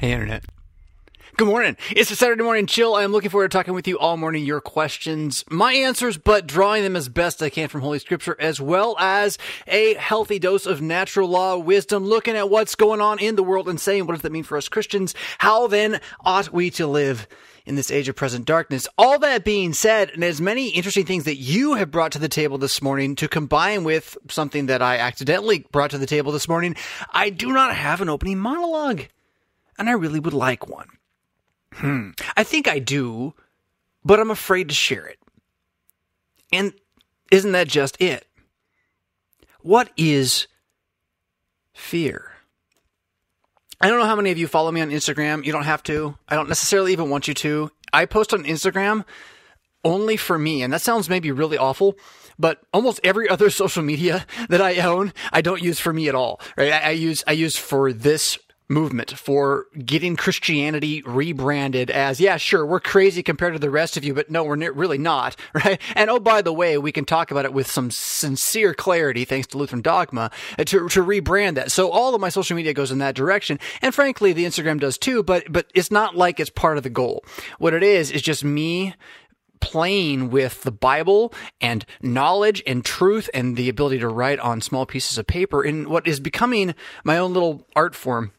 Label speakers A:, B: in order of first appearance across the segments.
A: Hey, Internet. Good morning. It's a Saturday morning chill. I'm looking forward to talking with you all morning. Your questions, my answers, but drawing them as best I can from Holy Scripture, as well as a healthy dose of natural law wisdom, looking at what's going on in the world and saying, what does that mean for us Christians? How then ought we to live? in this age of present darkness. All that being said, and as many interesting things that you have brought to the table this morning to combine with something that I accidentally brought to the table this morning, I do not have an opening monologue. And I really would like one. Hmm. I think I do, but I'm afraid to share it. And isn't that just it? What is fear? I don't know how many of you follow me on Instagram. You don't have to. I don't necessarily even want you to. I post on Instagram only for me, and that sounds maybe really awful, but almost every other social media that I own, I don't use for me at all. Right? I, I use I use for this movement for getting Christianity rebranded as, yeah, sure, we're crazy compared to the rest of you, but no, we're really not, right? And oh, by the way, we can talk about it with some sincere clarity, thanks to Lutheran Dogma, uh, to, to rebrand that. So all of my social media goes in that direction. And frankly, the Instagram does too, but, but it's not like it's part of the goal. What it is, is just me playing with the Bible and knowledge and truth and the ability to write on small pieces of paper in what is becoming my own little art form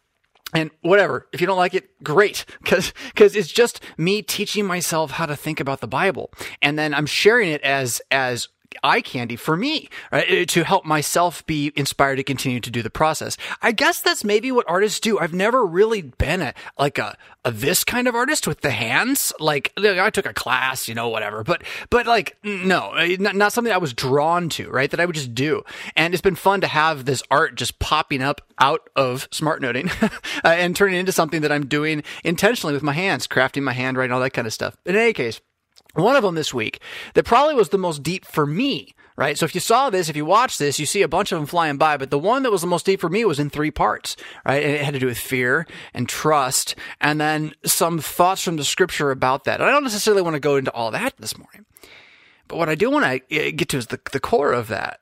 A: and whatever if you don't like it great because because it's just me teaching myself how to think about the bible. And then i'm sharing it as as eye candy for me, right? Uh, to help myself be inspired to continue to do the process. I guess that's maybe what artists do. I've never really been a, like a, a this kind of artist with the hands. Like I took a class, you know, whatever, but, but like, no, uh, not, not something I was drawn to, right? That I would just do. And it's been fun to have this art just popping up out of smart noting uh, and turning into something that I'm doing intentionally with my hands, crafting my handwriting, all that kind of stuff. In any case, one of them this week that probably was the most deep for me, right? So if you saw this, if you watch this, you see a bunch of them flying by, but the one that was the most deep for me was in three parts, right? And it had to do with fear and trust and then some thoughts from the scripture about that. And I don't necessarily want to go into all that this morning, but what I do want to uh, get to is the, the core of that.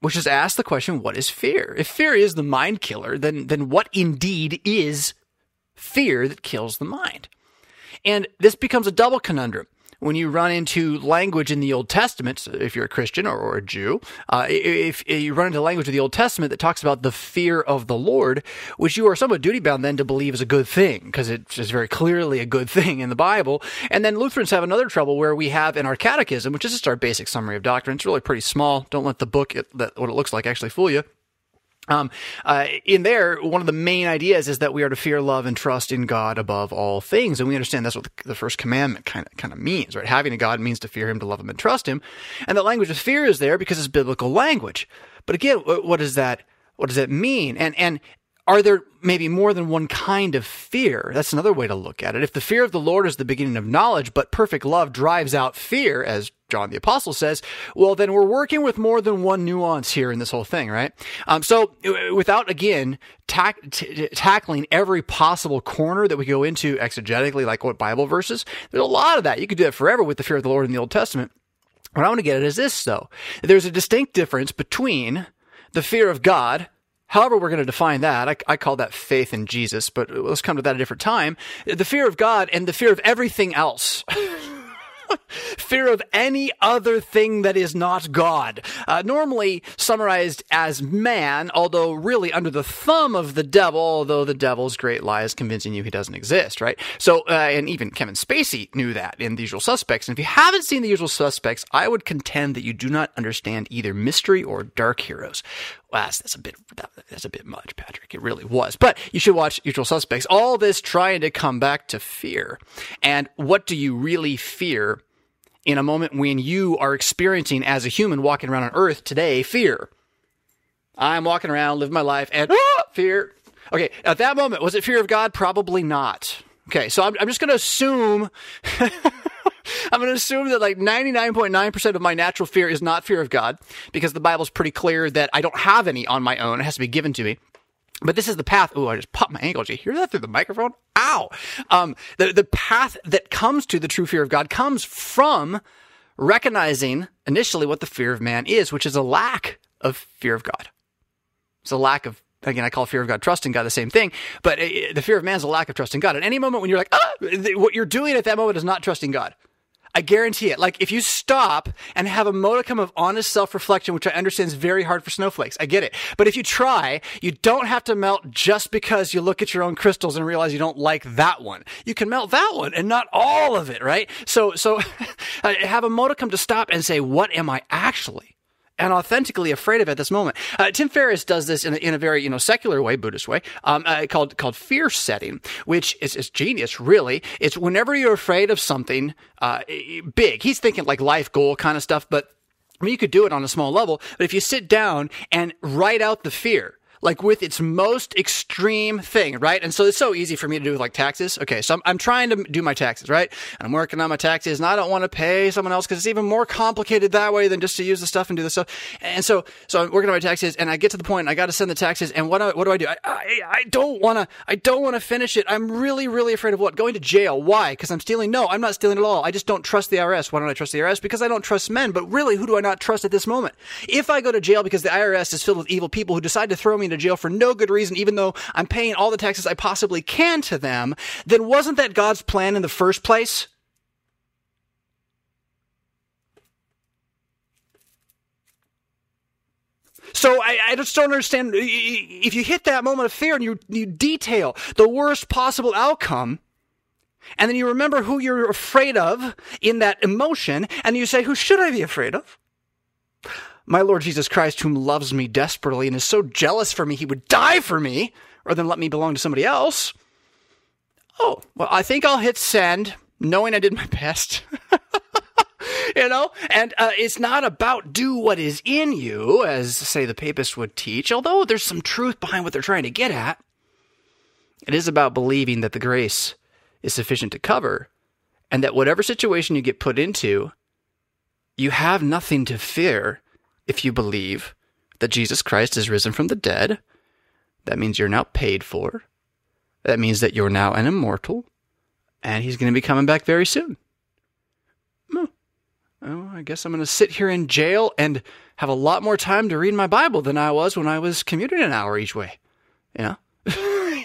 A: Which is ask the question, what is fear? If fear is the mind killer, then, then what indeed is fear that kills the mind? And this becomes a double conundrum when you run into language in the Old Testament, if you're a Christian or, or a Jew, uh, if, if, you run into language of the Old Testament that talks about the fear of the Lord, which you are somewhat duty bound then to believe is a good thing, because it is very clearly a good thing in the Bible. And then Lutherans have another trouble where we have in our catechism, which is just our basic summary of doctrine. It's really pretty small. Don't let the book, it, that, what it looks like, actually fool you. Um, uh, in there, one of the main ideas is that we are to fear, love, and trust in God above all things, and we understand that's what the, first commandment kind of kind of means, right? Having a God means to fear Him, to love Him, and trust Him, and the language of fear is there because it's biblical language. But again, what, what does that what does that mean? And and are there maybe more than one kind of fear? That's another way to look at it. If the fear of the Lord is the beginning of knowledge, but perfect love drives out fear, as John the Apostle says, well, then we're working with more than one nuance here in this whole thing, right? Um, so without, again, tack, t- tackling every possible corner that we go into exegetically, like what Bible verses, there's a lot of that. You could do that forever with the fear of the Lord in the Old Testament. What I want to get at is this, though. There's a distinct difference between the fear of God, However, we're going to define that. I, I, call that faith in Jesus, but let's come to that at a different time. The fear of God and the fear of everything else. fear of any other thing that is not God. Uh, normally summarized as man, although really under the thumb of the devil, although the devil's great lie is convincing you he doesn't exist, right? So, uh, and even Kevin Spacey knew that in The Usual Suspects. And if you haven't seen The Usual Suspects, I would contend that you do not understand either mystery or dark heroes. Well, that's, a bit that's a bit much, Patrick. It really was. But you should watch Usual Suspects. All this trying to come back to fear. And what do you really fear in a moment when you are experiencing as a human walking around on earth today fear? I'm walking around, living my life, and ah, fear. Okay, at that moment, was it fear of God? Probably not. Okay, so I'm, I'm just going to assume I'm going to assume that like 99.9% of my natural fear is not fear of God because the Bible's pretty clear that I don't have any on my own. It has to be given to me. But this is the path. Oh, I just popped my ankle. Did you hear that through the microphone? Ow. Um, the, the path that comes to the true fear of God comes from recognizing initially what the fear of man is, which is a lack of fear of God. It's a lack of again, I call fear of God trust in God the same thing, but uh, the fear of man is a lack of trust in God. At any moment when you're like, ah, what you're doing at that moment is not trusting God. I guarantee it. Like if you stop and have a modicum of honest self-reflection, which I understand is very hard for snowflakes, I get it. But if you try, you don't have to melt just because you look at your own crystals and realize you don't like that one. You can melt that one and not all of it, right? So, so have a modicum to stop and say, what am I actually? And authentically afraid of at this moment. Uh, Tim Ferriss does this in a, in a very you know secular way, Buddhist way, um, uh, called called fear setting, which is, is genius. Really, it's whenever you're afraid of something uh, big. He's thinking like life goal kind of stuff, but I mean, you could do it on a small level. But if you sit down and write out the fear, like with its most extreme thing, right? And so it's so easy for me to do with like taxes. Okay, so I'm, I'm trying to do my taxes, right? And I'm working on my taxes, and I don't want to pay someone else because it's even more complicated that way than just to use the stuff and do the stuff. And so, so I'm working on my taxes, and I get to the point, I got to send the taxes, and what do, what do I do? I, I, I don't want to, I don't want to finish it. I'm really, really afraid of what? Going to jail. Why? Because I'm stealing? No, I'm not stealing at all. I just don't trust the IRS. Why don't I trust the IRS? Because I don't trust men. But really, who do I not trust at this moment? If I go to jail because the IRS is filled with evil people who decide to throw me into jail for no good reason, even though I'm paying all the taxes I possibly can to them, then wasn't that God's plan in the first place? So I, I, just don't understand. If you hit that moment of fear and you, you detail the worst possible outcome, and then you remember who you're afraid of in that emotion, and you say, Who should I be afraid of? My Lord Jesus Christ, whom loves me desperately and is so jealous for me, he would die for me rather than let me belong to somebody else. Oh, well, I think I'll hit send, knowing I did my best. you know? And uh, it's not about do what is in you, as, say, the papists would teach, although there's some truth behind what they're trying to get at. It is about believing that the grace is sufficient to cover, and that whatever situation you get put into, you have nothing to fear if you believe that Jesus Christ is risen from the dead, that means you're now paid for. That means that you're now an immortal, and he's going to be coming back very soon. Oh, I guess I'm going to sit here in jail and have a lot more time to read my Bible than I was when I was commuting an hour each way. You know?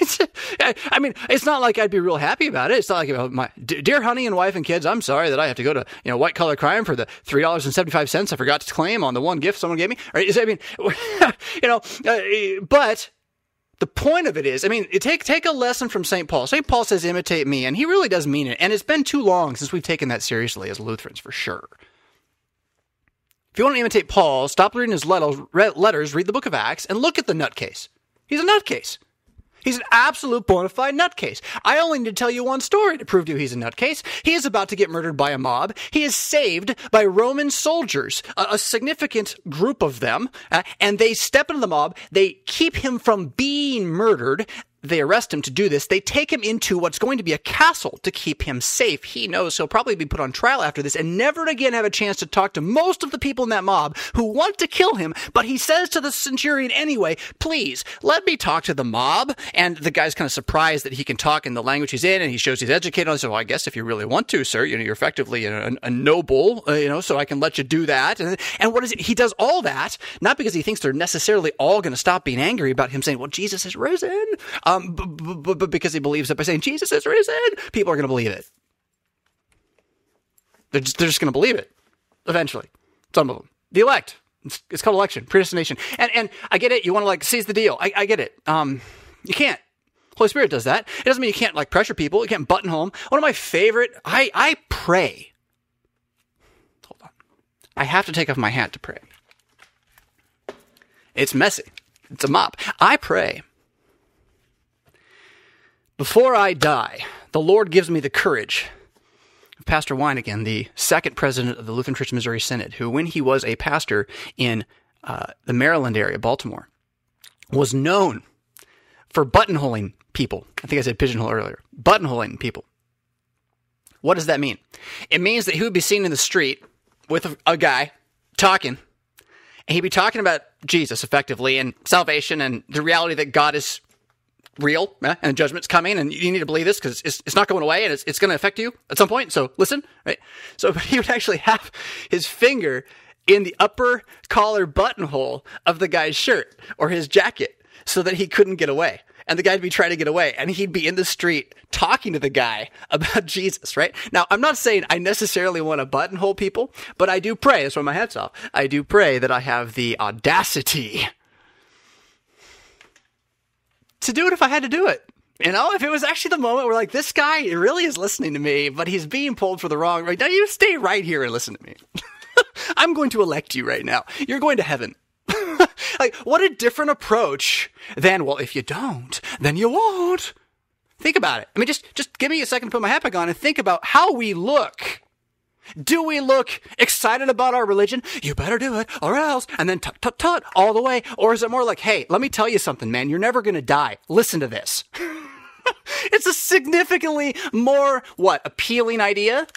A: I mean, it's not like I'd be real happy about it. It's not like you know, my dear honey and wife and kids. I'm sorry that I have to go to you know white collar crime for the three dollars and seventy five cents I forgot to claim on the one gift someone gave me. Right? I mean, you know, uh, but the point of it is, I mean, take take a lesson from St. Paul. St. Paul says, "Imitate me," and he really does mean it. And it's been too long since we've taken that seriously as Lutherans, for sure. If you want to imitate Paul, stop reading his letters, read the Book of Acts, and look at the nutcase. He's a nutcase. He's an absolute bona fide nutcase. I only need to tell you one story to prove to you he's a nutcase. He is about to get murdered by a mob. He is saved by Roman soldiers, a, a significant group of them, uh, and they step into the mob. They keep him from being murdered they arrest him to do this. They take him into what's going to be a castle to keep him safe. He knows he'll probably be put on trial after this and never again have a chance to talk to most of the people in that mob who want to kill him. But he says to the centurion anyway, please let me talk to the mob. And the guy's kind of surprised that he can talk in the language he's in and he shows he's educated. So well, I guess if you really want to, sir, you know, you're effectively a, a noble, uh, you know, so I can let you do that. And, and what is it? He does all that, not because he thinks they're necessarily all going to stop being angry about him saying, well, Jesus is risen. Um, but, because he believes it by saying Jesus is risen, people are going to believe it. They're just, they're just going to believe it eventually. Some of them. The elect. It's, it's, called election, predestination. And and I get it. You want to like seize the deal. I, I get it. Um, you can't. Holy Spirit does that. It doesn't mean you can't like pressure people. You can't button home. One of my favorite. I I pray. Hold on. I have to take off my hat to pray. It's messy. It's a mop. I pray before I die, the Lord gives me the courage. Pastor Wyneken, the second president of the Lutheran Church Missouri Synod, who, when he was a pastor in uh, the Maryland area, Baltimore, was known for buttonholing people. I think I said pigeonhole earlier. Buttonholing people. What does that mean? It means that he would be seen in the street with a, a guy talking, and he'd be talking about Jesus effectively and salvation and the reality that God is real eh? and judgment's coming and you need to believe this because it's, it's not going away and it's, it's going to affect you at some point. So listen, right? So he would actually have his finger in the upper collar buttonhole of the guy's shirt or his jacket so that he couldn't get away. And the guy'd be trying to get away, and he'd be in the street talking to the guy about Jesus, right? Now, I'm not saying I necessarily want to buttonhole people, but I do pray, that's why my hat's off. I do pray that I have the audacity to do it if I had to do it. You know, if it was actually the moment where like this guy really is listening to me, but he's being pulled for the wrong right now, you stay right here and listen to me. I'm going to elect you right now. You're going to heaven. like, what a different approach than, well, if you don't, then you won't. Think about it. I mean, just, just give me a second to put my hat back on and think about how we look. Do we look excited about our religion? You better do it or else. And then tut, tut, tut all the way. Or is it more like, hey, let me tell you something, man. You're never going to die. Listen to this. it's a significantly more, what, appealing idea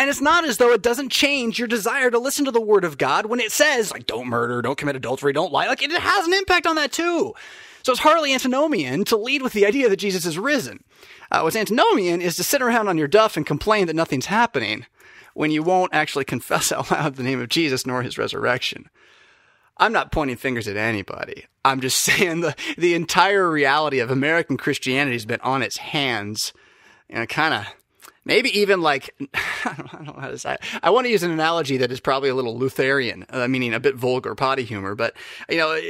A: And it's not as though it doesn't change your desire to listen to the word of God when it says, like, don't murder, don't commit adultery, don't lie. Like, it has an impact on that too. So it's hardly antinomian to lead with the idea that Jesus is risen. Uh, what's antinomian is to sit around on your duff and complain that nothing's happening when you won't actually confess out loud the name of Jesus nor his resurrection. I'm not pointing fingers at anybody. I'm just saying the, the entire reality of American Christianity has been on its hands and kind of maybe even like I don't, know how to say. It. I want to use an analogy that is probably a little Lutheran, uh, meaning a bit vulgar potty humor, but you know,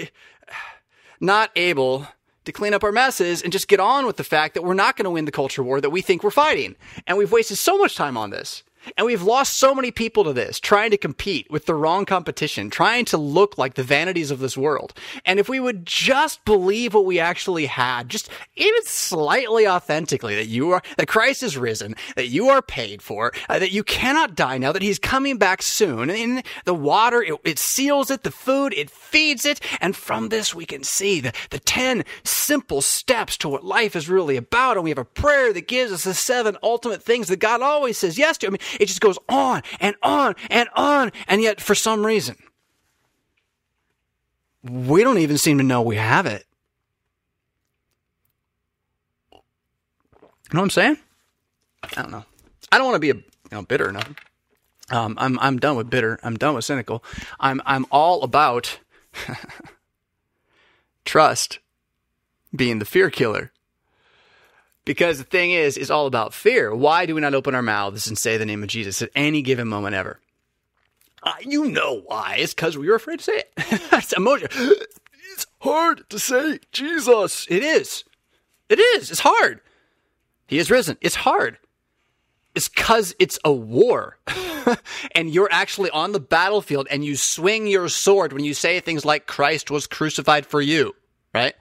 A: not able to clean up our messes and just get on with the fact that we're not going to win the culture war that we think we're fighting, and we've wasted so much time on this. And we've lost so many people to this, trying to compete with the wrong competition, trying to look like the vanities of this world. And if we would just believe what we actually had, just even slightly authentically, that you are, that Christ is risen, that you are paid for, uh, that you cannot die now, that he's coming back soon. And the water, it, it seals it, the food, it feeds it. And from this, we can see the, the 10 simple steps to what life is really about. And we have a prayer that gives us the seven ultimate things that God always says yes to. I mean, it just goes on and on and on. And yet, for some reason, we don't even seem to know we have it. You know what I'm saying? I don't know. I don't want to be a you know bitter or nothing. Um, I'm I'm done with bitter. I'm done with cynical. I'm I'm all about trust being the fear killer. Because the thing is, is all about fear. Why do we not open our mouths and say the name of Jesus at any given moment ever? Uh, you know why. It's because we were afraid to say it. it's emotion. It's hard to say Jesus. It is. It is. It's hard. He is risen. It's hard. It's because it's a war. and you're actually on the battlefield and you swing your sword when you say things like Christ was crucified for you, right?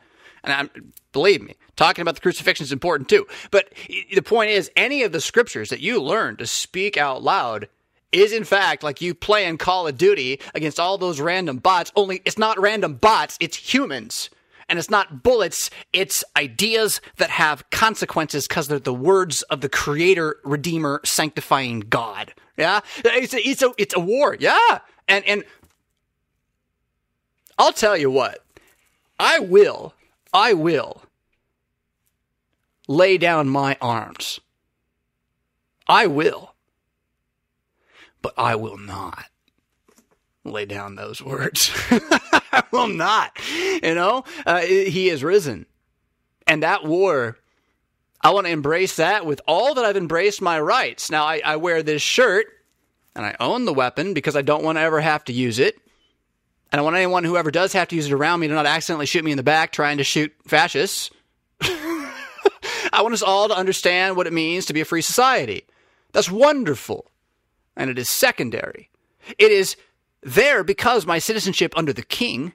A: And I'm, believe me, talking about the crucifixion is important too. But the point is, any of the scriptures that you learn to speak out loud is in fact like you play playing Call of Duty against all those random bots, only it's not random bots, it's humans. And it's not bullets, it's ideas that have consequences because they're the words of the creator, redeemer, sanctifying God. Yeah? It's a, it's a, it's a war. Yeah. And, and I'll tell you what, I will I will lay down my arms. I will. But I will not lay down those words. I will not. You know, uh, he is risen. And that war, I want to embrace that with all that I've embraced my rights. Now, I, I wear this shirt and I own the weapon because I don't want to ever have to use it. And I want anyone who ever does have to use it around me to not accidentally shoot me in the back trying to shoot fascists. I want us all to understand what it means to be a free society. That's wonderful. And it is secondary. It is there because my citizenship under the king,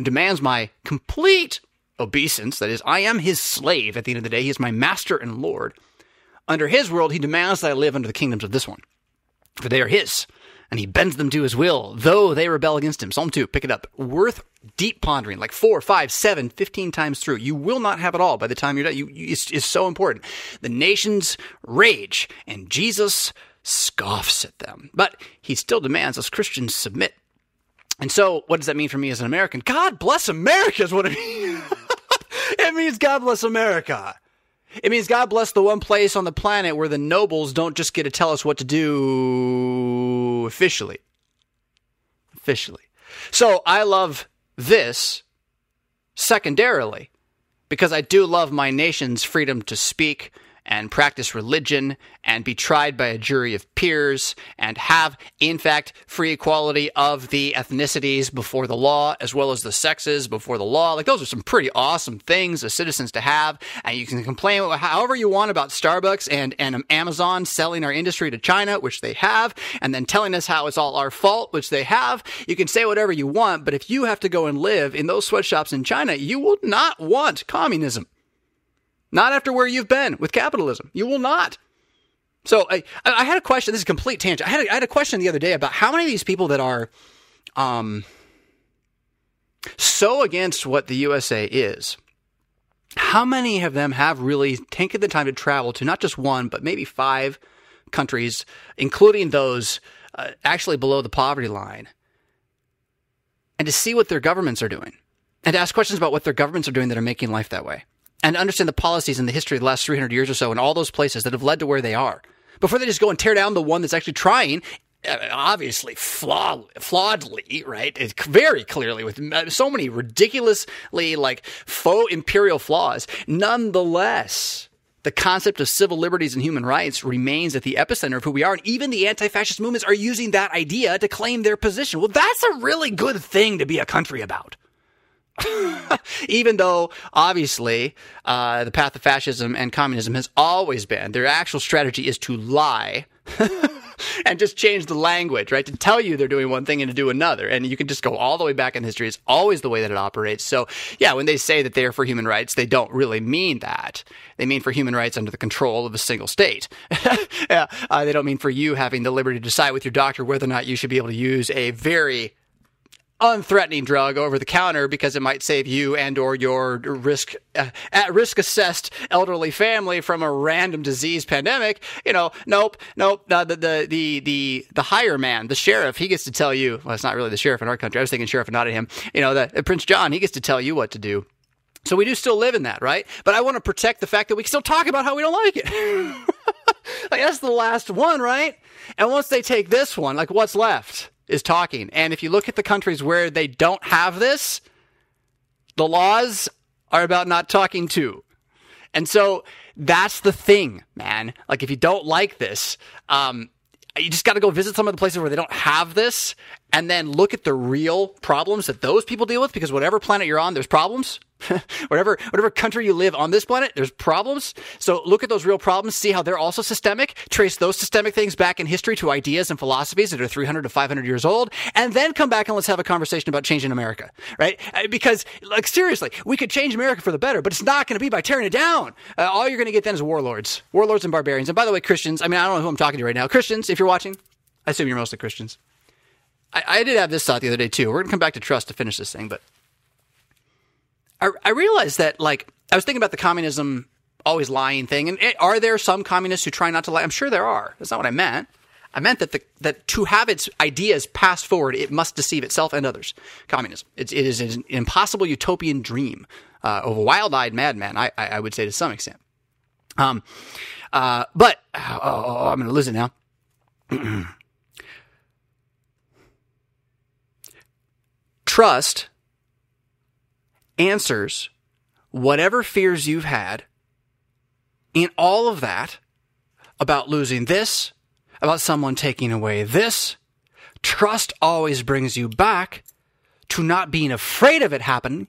A: demands my complete obeisance, that is, I am his slave at the end of the day, he is my master and lord. Under his world, he demands that I live under the kingdoms of this one, for they are his and he bends them to his will, though they rebel against him. Psalm 2, pick it up. Worth deep pondering, like four, five, seven, fifteen times through. You will not have it all by the time you're done. You, you, it's, it's so important. The nations rage, and Jesus scoffs at them. But he still demands us Christians submit. And so, what does that mean for me as an American? God bless America is what it means. it means God bless America. It means God bless the one place on the planet where the nobles don't just get to tell us what to do officially. Officially. So I love this secondarily because I do love my nation's freedom to speak and practice religion and be tried by a jury of peers and have, in fact, free equality of the ethnicities before the law as well as the sexes before the law. Like, those are some pretty awesome things as citizens to have. And you can complain however you want about Starbucks and, and Amazon selling our industry to China, which they have, and then telling us how it's all our fault, which they have. You can say whatever you want, but if you have to go and live in those sweatshops in China, you will not want communism. Not after where you've been with capitalism. You will not. So I, I had a question. This is a complete tangent. I had a, I had a question the other day about how many of these people that are um, so against what the USA is, how many of them have really taken the time to travel to not just one, but maybe five countries, including those uh, actually below the poverty line, and to see what their governments are doing and to ask questions about what their governments are doing that are making life that way? And understand the policies and the history of the last 300 years or so in all those places that have led to where they are before they just go and tear down the one that's actually trying uh, obviously flawed, flawedly, right? Very clearly with so many ridiculously like faux imperial flaws. Nonetheless, the concept of civil liberties and human rights remains at the epicenter of who we are. And even the anti-fascist movements are using that idea to claim their position. Well, that's a really good thing to be a country about. Even though, obviously, uh, the path of fascism and communism has always been, their actual strategy is to lie. and just change the language, right? To tell you they're doing one thing and to do another. And you can just go all the way back in history. It's always the way that it operates. So, yeah, when they say that they're for human rights, they don't really mean that. They mean for human rights under the control of a single state. yeah, uh, they don't mean for you having the liberty to decide with your doctor whether or not you should be able to use a very unthreatening drug over the counter because it might save you and or your risk uh, at risk assessed elderly family from a random disease pandemic you know nope nope uh, the, the the the the higher man the sheriff he gets to tell you well it's not really the sheriff in our country i was thinking sheriff of him you know the uh, prince john he gets to tell you what to do so we do still live in that, right? But I want to protect the fact that we can still talk about how we don't like it. like that's the last one, right? And once they take this one, like what's left? Is talking. And if you look at the countries where they don't have this, the laws are about not talking to. And so that's the thing, man. Like if you don't like this, um, you just got to go visit some of the places where they don't have this and then look at the real problems that those people deal with because whatever planet you're on, there's problems. whatever whatever country you live on this planet, there's problems. So look at those real problems, see how they're also systemic, trace those systemic things back in history to ideas and philosophies that are 300 to 500 years old, and then come back and let's have a conversation about changing America, right? Uh, because like seriously, we could change America for the better, but it's not going to be by tearing it down. Uh, all you're going to get then is warlords, warlords and barbarians. And by the way, Christians, I mean I don't know who I'm talking to right now. Christians, if you're watching, I assume you're mostly Christians. I, I did have this thought the other day too. We're going to come back to trust to finish this thing, but I, I realized that, like, I was thinking about the communism always lying thing. And it, are there some communists who try not to lie? I'm sure there are. That's not what I meant. I meant that the, that to have its ideas passed forward, it must deceive itself and others. Communism. It is an impossible utopian dream uh, of a wild-eyed madman. I, I, I, would say to some extent. Um, uh, but oh, oh, oh I'm going to lose it now. Trust answers whatever fears you've had in all of that about losing this, about someone taking away this. Trust always brings you back to not being afraid of it happening,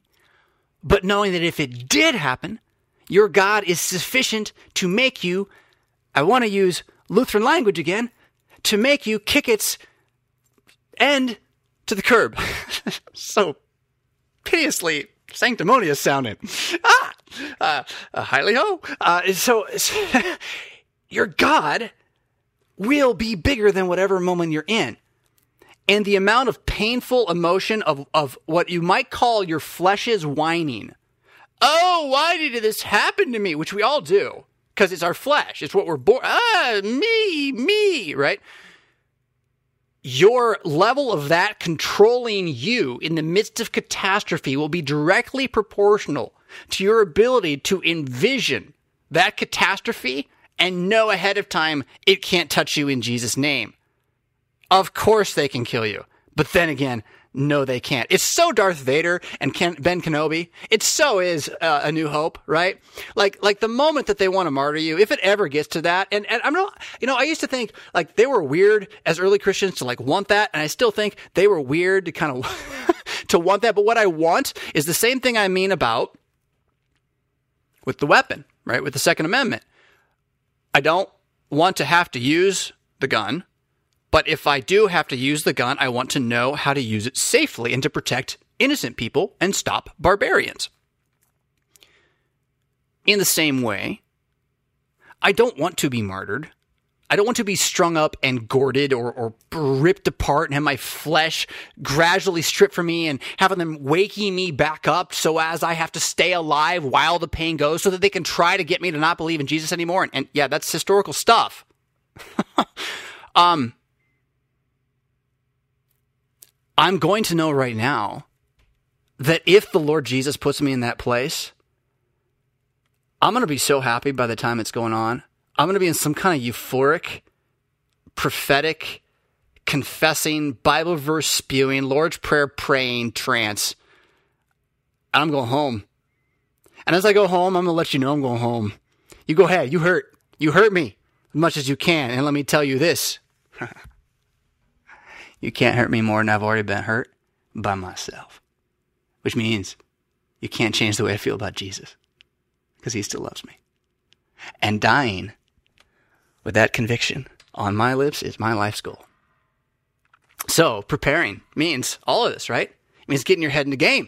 A: but knowing that if it did happen, your God is sufficient to make you, I want to use Lutheran language again, to make you kick its end to the curb. so piteously sanctimonious sounding. Ah, uh, uh, highly ho. Uh, so, so your God will be bigger than whatever moment you're in. And the amount of painful emotion of, of what you might call your flesh's whining. Oh, why did this happen to me? Which we all do because it's our flesh. It's what we're born. Ah, me, me, right? Your level of that controlling you in the midst of catastrophe will be directly proportional to your ability to envision that catastrophe and know ahead of time it can't touch you in Jesus' name. Of course they can kill you. But then again, No, they can't. It's so Darth Vader and Ken, Ben Kenobi. It so is uh, A New Hope, right? Like, like the moment that they want to martyr you, if it ever gets to that, and, and I'm not, you know, I used to think like they were weird as early Christians to like want that, and I still think they were weird to kind of to want that. But what I want is the same thing I mean about with the weapon, right? With the Second Amendment. I don't want to have to use the gun. But if I do have to use the gun, I want to know how to use it safely and to protect innocent people and stop barbarians. In the same way, I don't want to be martyred. I don't want to be strung up and gorded or, or ripped apart and have my flesh gradually stripped from me and having them waking me back up so as I have to stay alive while the pain goes so that they can try to get me to not believe in Jesus anymore. And, and yeah, that's historical stuff. um, I'm going to know right now that if the Lord Jesus puts me in that place, I'm going to be so happy by the time it's going on. I'm going to be in some kind of euphoric, prophetic, confessing, Bible verse spewing, Lord's Prayer praying trance. And I'm going home. And as I go home, I'm going to let you know I'm going home. You go ahead. You hurt. You hurt me as much as you can. And let me tell you this you can't hurt me more than I've already been hurt by myself. Which means you can't change the way I feel about Jesus because he still loves me. And dying with that conviction on my lips is my life's goal. So preparing means all of this, right? It means getting your head in the game.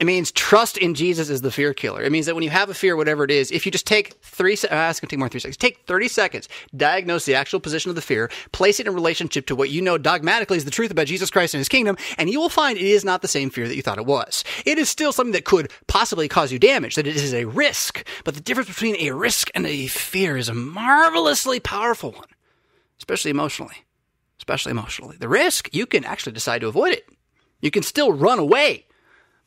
A: It means trust in Jesus is the fear killer. It means that when you have a fear, whatever it is, if you just take three, uh, it's going to take more than three seconds. Take 30 seconds, diagnose the actual position of the fear, place it in relationship to what you know dogmatically is the truth about Jesus Christ and his kingdom, and you will find it is not the same fear that you thought it was. It is still something that could possibly cause you damage, that it is a risk. But the difference between a risk and a fear is a marvelously powerful one, especially emotionally. Especially emotionally. The risk, you can actually decide to avoid it. You can still run away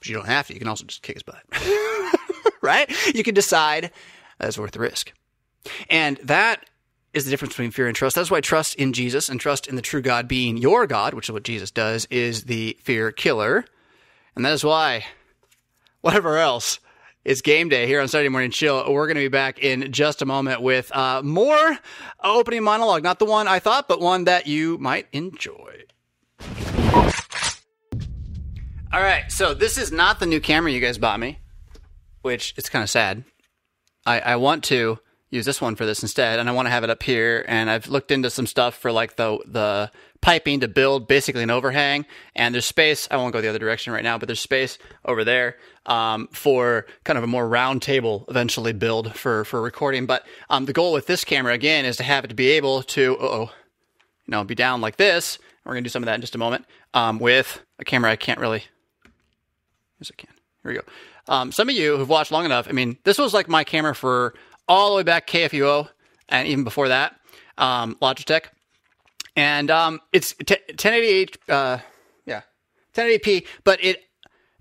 A: but you don't have to. You can also just kick his butt. right? You can decide that's worth the risk. And that is the difference between fear and trust. That's why trust in Jesus and trust in the true God being your God, which is what Jesus does, is the fear killer. And that is why, whatever else, it's game day here on Saturday Morning Chill. We're going to be back in just a moment with uh, more opening monologue. Not the one I thought, but one that you might enjoy. All right, so this is not the new camera you guys bought me, which it's kind of sad. I, I want to use this one for this instead, and I want to have it up here. And I've looked into some stuff for like the the piping to build basically an overhang, and there's space. I won't go the other direction right now, but there's space over there um, for kind of a more round table eventually build for for recording. But um, the goal with this camera again is to have it to be able to oh, you know, be down like this. We're gonna do some of that in just a moment um, with a camera I can't really Yes, I can. Here we go. Um, some of you who've watched long enough, I mean, this was like my camera for all the way back KFUO and even before that, um, Logitech. And um, it's t- 1080, uh, yeah, 1080p, but it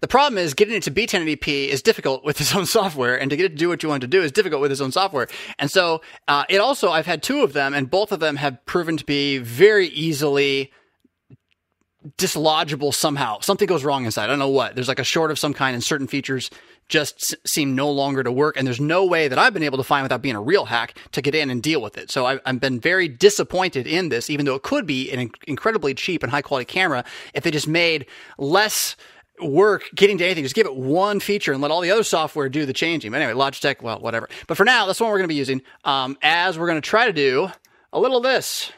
A: the problem is getting it to be 1080p is difficult with its own software, and to get it to do what you want to do is difficult with its own software. And so uh, it also, I've had two of them, and both of them have proven to be very easily dislodgeable somehow. Something goes wrong inside. I don't know what. There's like a short of some kind, and certain features just seem no longer to work. And there's no way that I've been able to find without being a real hack to get in and deal with it. So I've, I've been very disappointed in this, even though it could be an incredibly cheap and high quality camera if they just made less work getting to anything. Just give it one feature and let all the other software do the changing. But anyway, Logitech, well, whatever. But for now, that's what we're going to be using. Um, as we're going to try to do a little of this.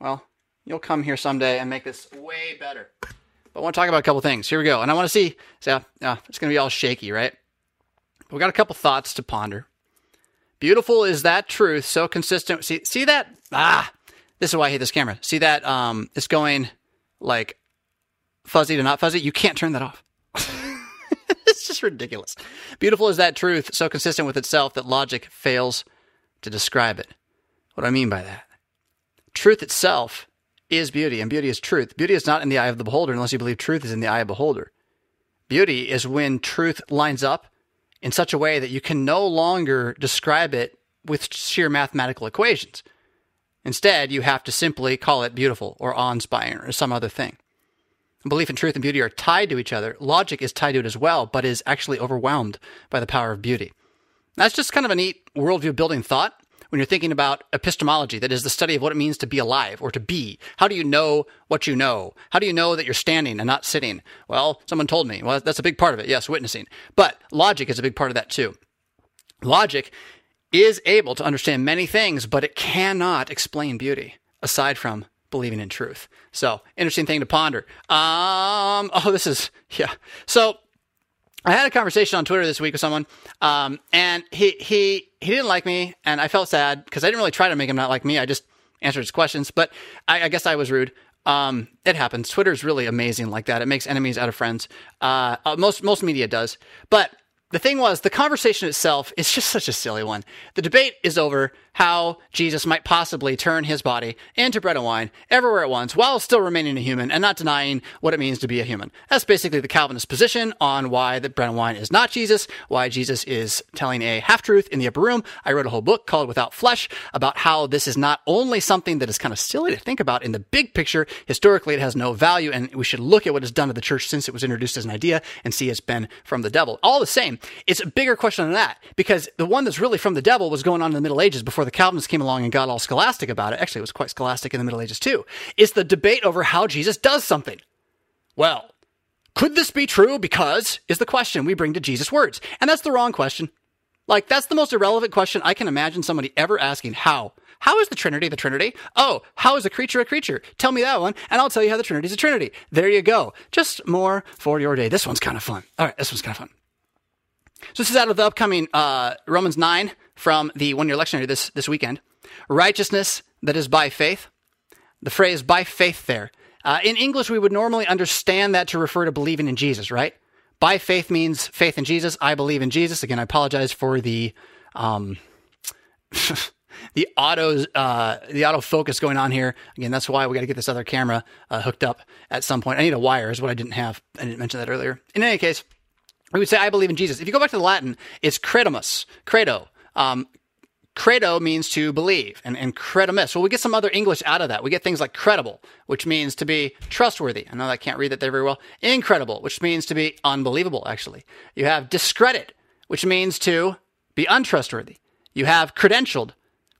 A: Well, You'll come here someday and make this way better. But I want to talk about a couple things. Here we go. And I want to see, so uh, it's going to be all shaky, right? We got a couple thoughts to ponder. Beautiful is that truth, so consistent. See, see that? Ah, this is why I hate this camera. See that? Um, it's going like fuzzy to not fuzzy. You can't turn that off. it's just ridiculous. Beautiful is that truth, so consistent with itself that logic fails to describe it. What do I mean by that? Truth itself is beauty, and beauty is truth. Beauty is not in the eye of the beholder unless you believe truth is in the eye of the beholder. Beauty is when truth lines up in such a way that you can no longer describe it with sheer mathematical equations. Instead, you have to simply call it beautiful or awe inspiring or some other thing. Belief in truth and beauty are tied to each other. Logic is tied to it as well, but is actually overwhelmed by the power of beauty. That's just kind of a neat worldview building thought when you're thinking about epistemology, that is the study of what it means to be alive or to be. How do you know what you know? How do you know that you're standing and not sitting? Well, someone told me. Well, that's a big part of it. Yes, witnessing. But logic is a big part of that too. Logic is able to understand many things, but it cannot explain beauty aside from believing in truth. So, interesting thing to ponder. Um, oh, this is, yeah. So, I had a conversation on Twitter this week with someone, um, and he he he didn't like me, and I felt sad because I didn't really try to make him not like me. I just answered his questions, but I, I guess I was rude. Um, it happens. Twitter is really amazing like that. It makes enemies out of friends. Uh, uh, most most media does, but the thing was, the conversation itself is just such a silly one. The debate is over how Jesus might possibly turn his body into bread and wine everywhere at once while still remaining a human and not denying what it means to be a human. That's basically the Calvinist position on why the bread and wine is not Jesus, why Jesus is telling a half truth in the upper room. I wrote a whole book called Without Flesh about how this is not only something that is kind of silly to think about in the big picture. Historically, it has no value, and we should look at what it's done to the church since it was introduced as an idea and see it's been from the devil. All the same, it's a bigger question than that because the one that's really from the devil was going on in the Middle Ages before the Calvinists came along and got all scholastic about it. Actually, it was quite scholastic in the Middle Ages too. It's the debate over how Jesus does something. Well, could this be true? Because is the question we bring to Jesus' words. And that's the wrong question. Like, that's the most irrelevant question I can imagine somebody ever asking. How? How is the Trinity the Trinity? Oh, how is a creature a creature? Tell me that one, and I'll tell you how the Trinity is a Trinity. There you go. Just more for your day. This one's kind of fun. All right, this one's kind of fun. So this is out of the upcoming uh, Romans 9 from the one year lectionary this, this weekend. Righteousness that is by faith. The phrase by faith there. Uh, in English, we would normally understand that to refer to believing in Jesus, right? By faith means faith in Jesus. I believe in Jesus. Again, I apologize for the um, the auto uh, the autofocus going on here. Again, that's why we got to get this other camera uh, hooked up at some point. I need a wire, is what I didn't have. I didn't mention that earlier. In any case, we would say, I believe in Jesus. If you go back to the Latin, it's credomus, credo. Um, credo means to believe, and, and credomus. Well, we get some other English out of that. We get things like credible, which means to be trustworthy. I know I can't read that there very well. Incredible, which means to be unbelievable, actually. You have discredit, which means to be untrustworthy. You have credentialed,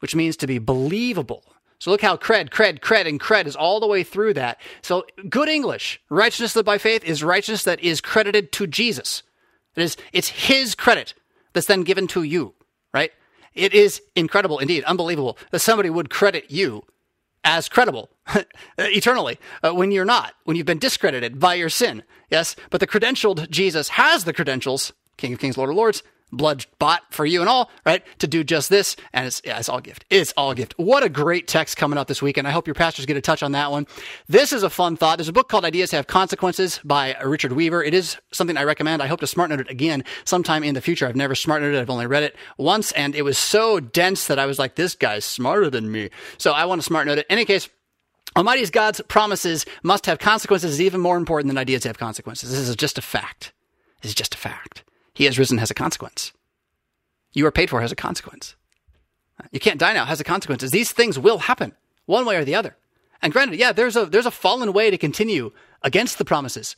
A: which means to be believable. So look how cred, cred, cred, and cred is all the way through that. So good English, righteousness by faith is righteousness that is credited to Jesus. It is, it's his credit that's then given to you, right? It is incredible, indeed, unbelievable that somebody would credit you as credible eternally uh, when you're not, when you've been discredited by your sin. Yes, but the credentialed Jesus has the credentials, King of Kings, Lord of Lords, blood bought for you and all, right? To do just this. And it's, yeah, it's all gift. It's all gift. What a great text coming up this weekend. I hope your pastors get a touch on that one. This is a fun thought. There's a book called Ideas Have Consequences by Richard Weaver. It is something I recommend. I hope to smart note it again sometime in the future. I've never smart noted it. I've only read it once and it was so dense that I was like, this guy's smarter than me. So I want to smart note it. In any case, Almighty God's promises must have consequences is even more important than ideas have consequences. This is just a fact. This is just a fact. He has risen has a consequence. You are paid for has a consequence. You can't die now has a consequences. These things will happen one way or the other. And granted, yeah, there's a there's a fallen way to continue against the promises.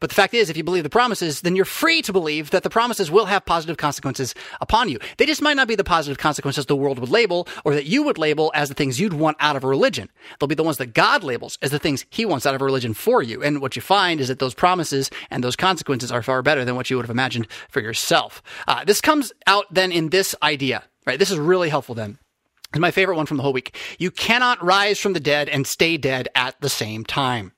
A: But the fact is, if you believe the promises, then you're free to believe that the promises will have positive consequences upon you. They just might not be the positive consequences the world would label or that you would label as the things you'd want out of a religion. They'll be the ones that God labels as the things he wants out of a religion for you. And what you find is that those promises and those consequences are far better than what you would have imagined for yourself. Uh, this comes out then in this idea, right? This is really helpful then. It's my favorite one from the whole week. You cannot rise from the dead and stay dead at the same time.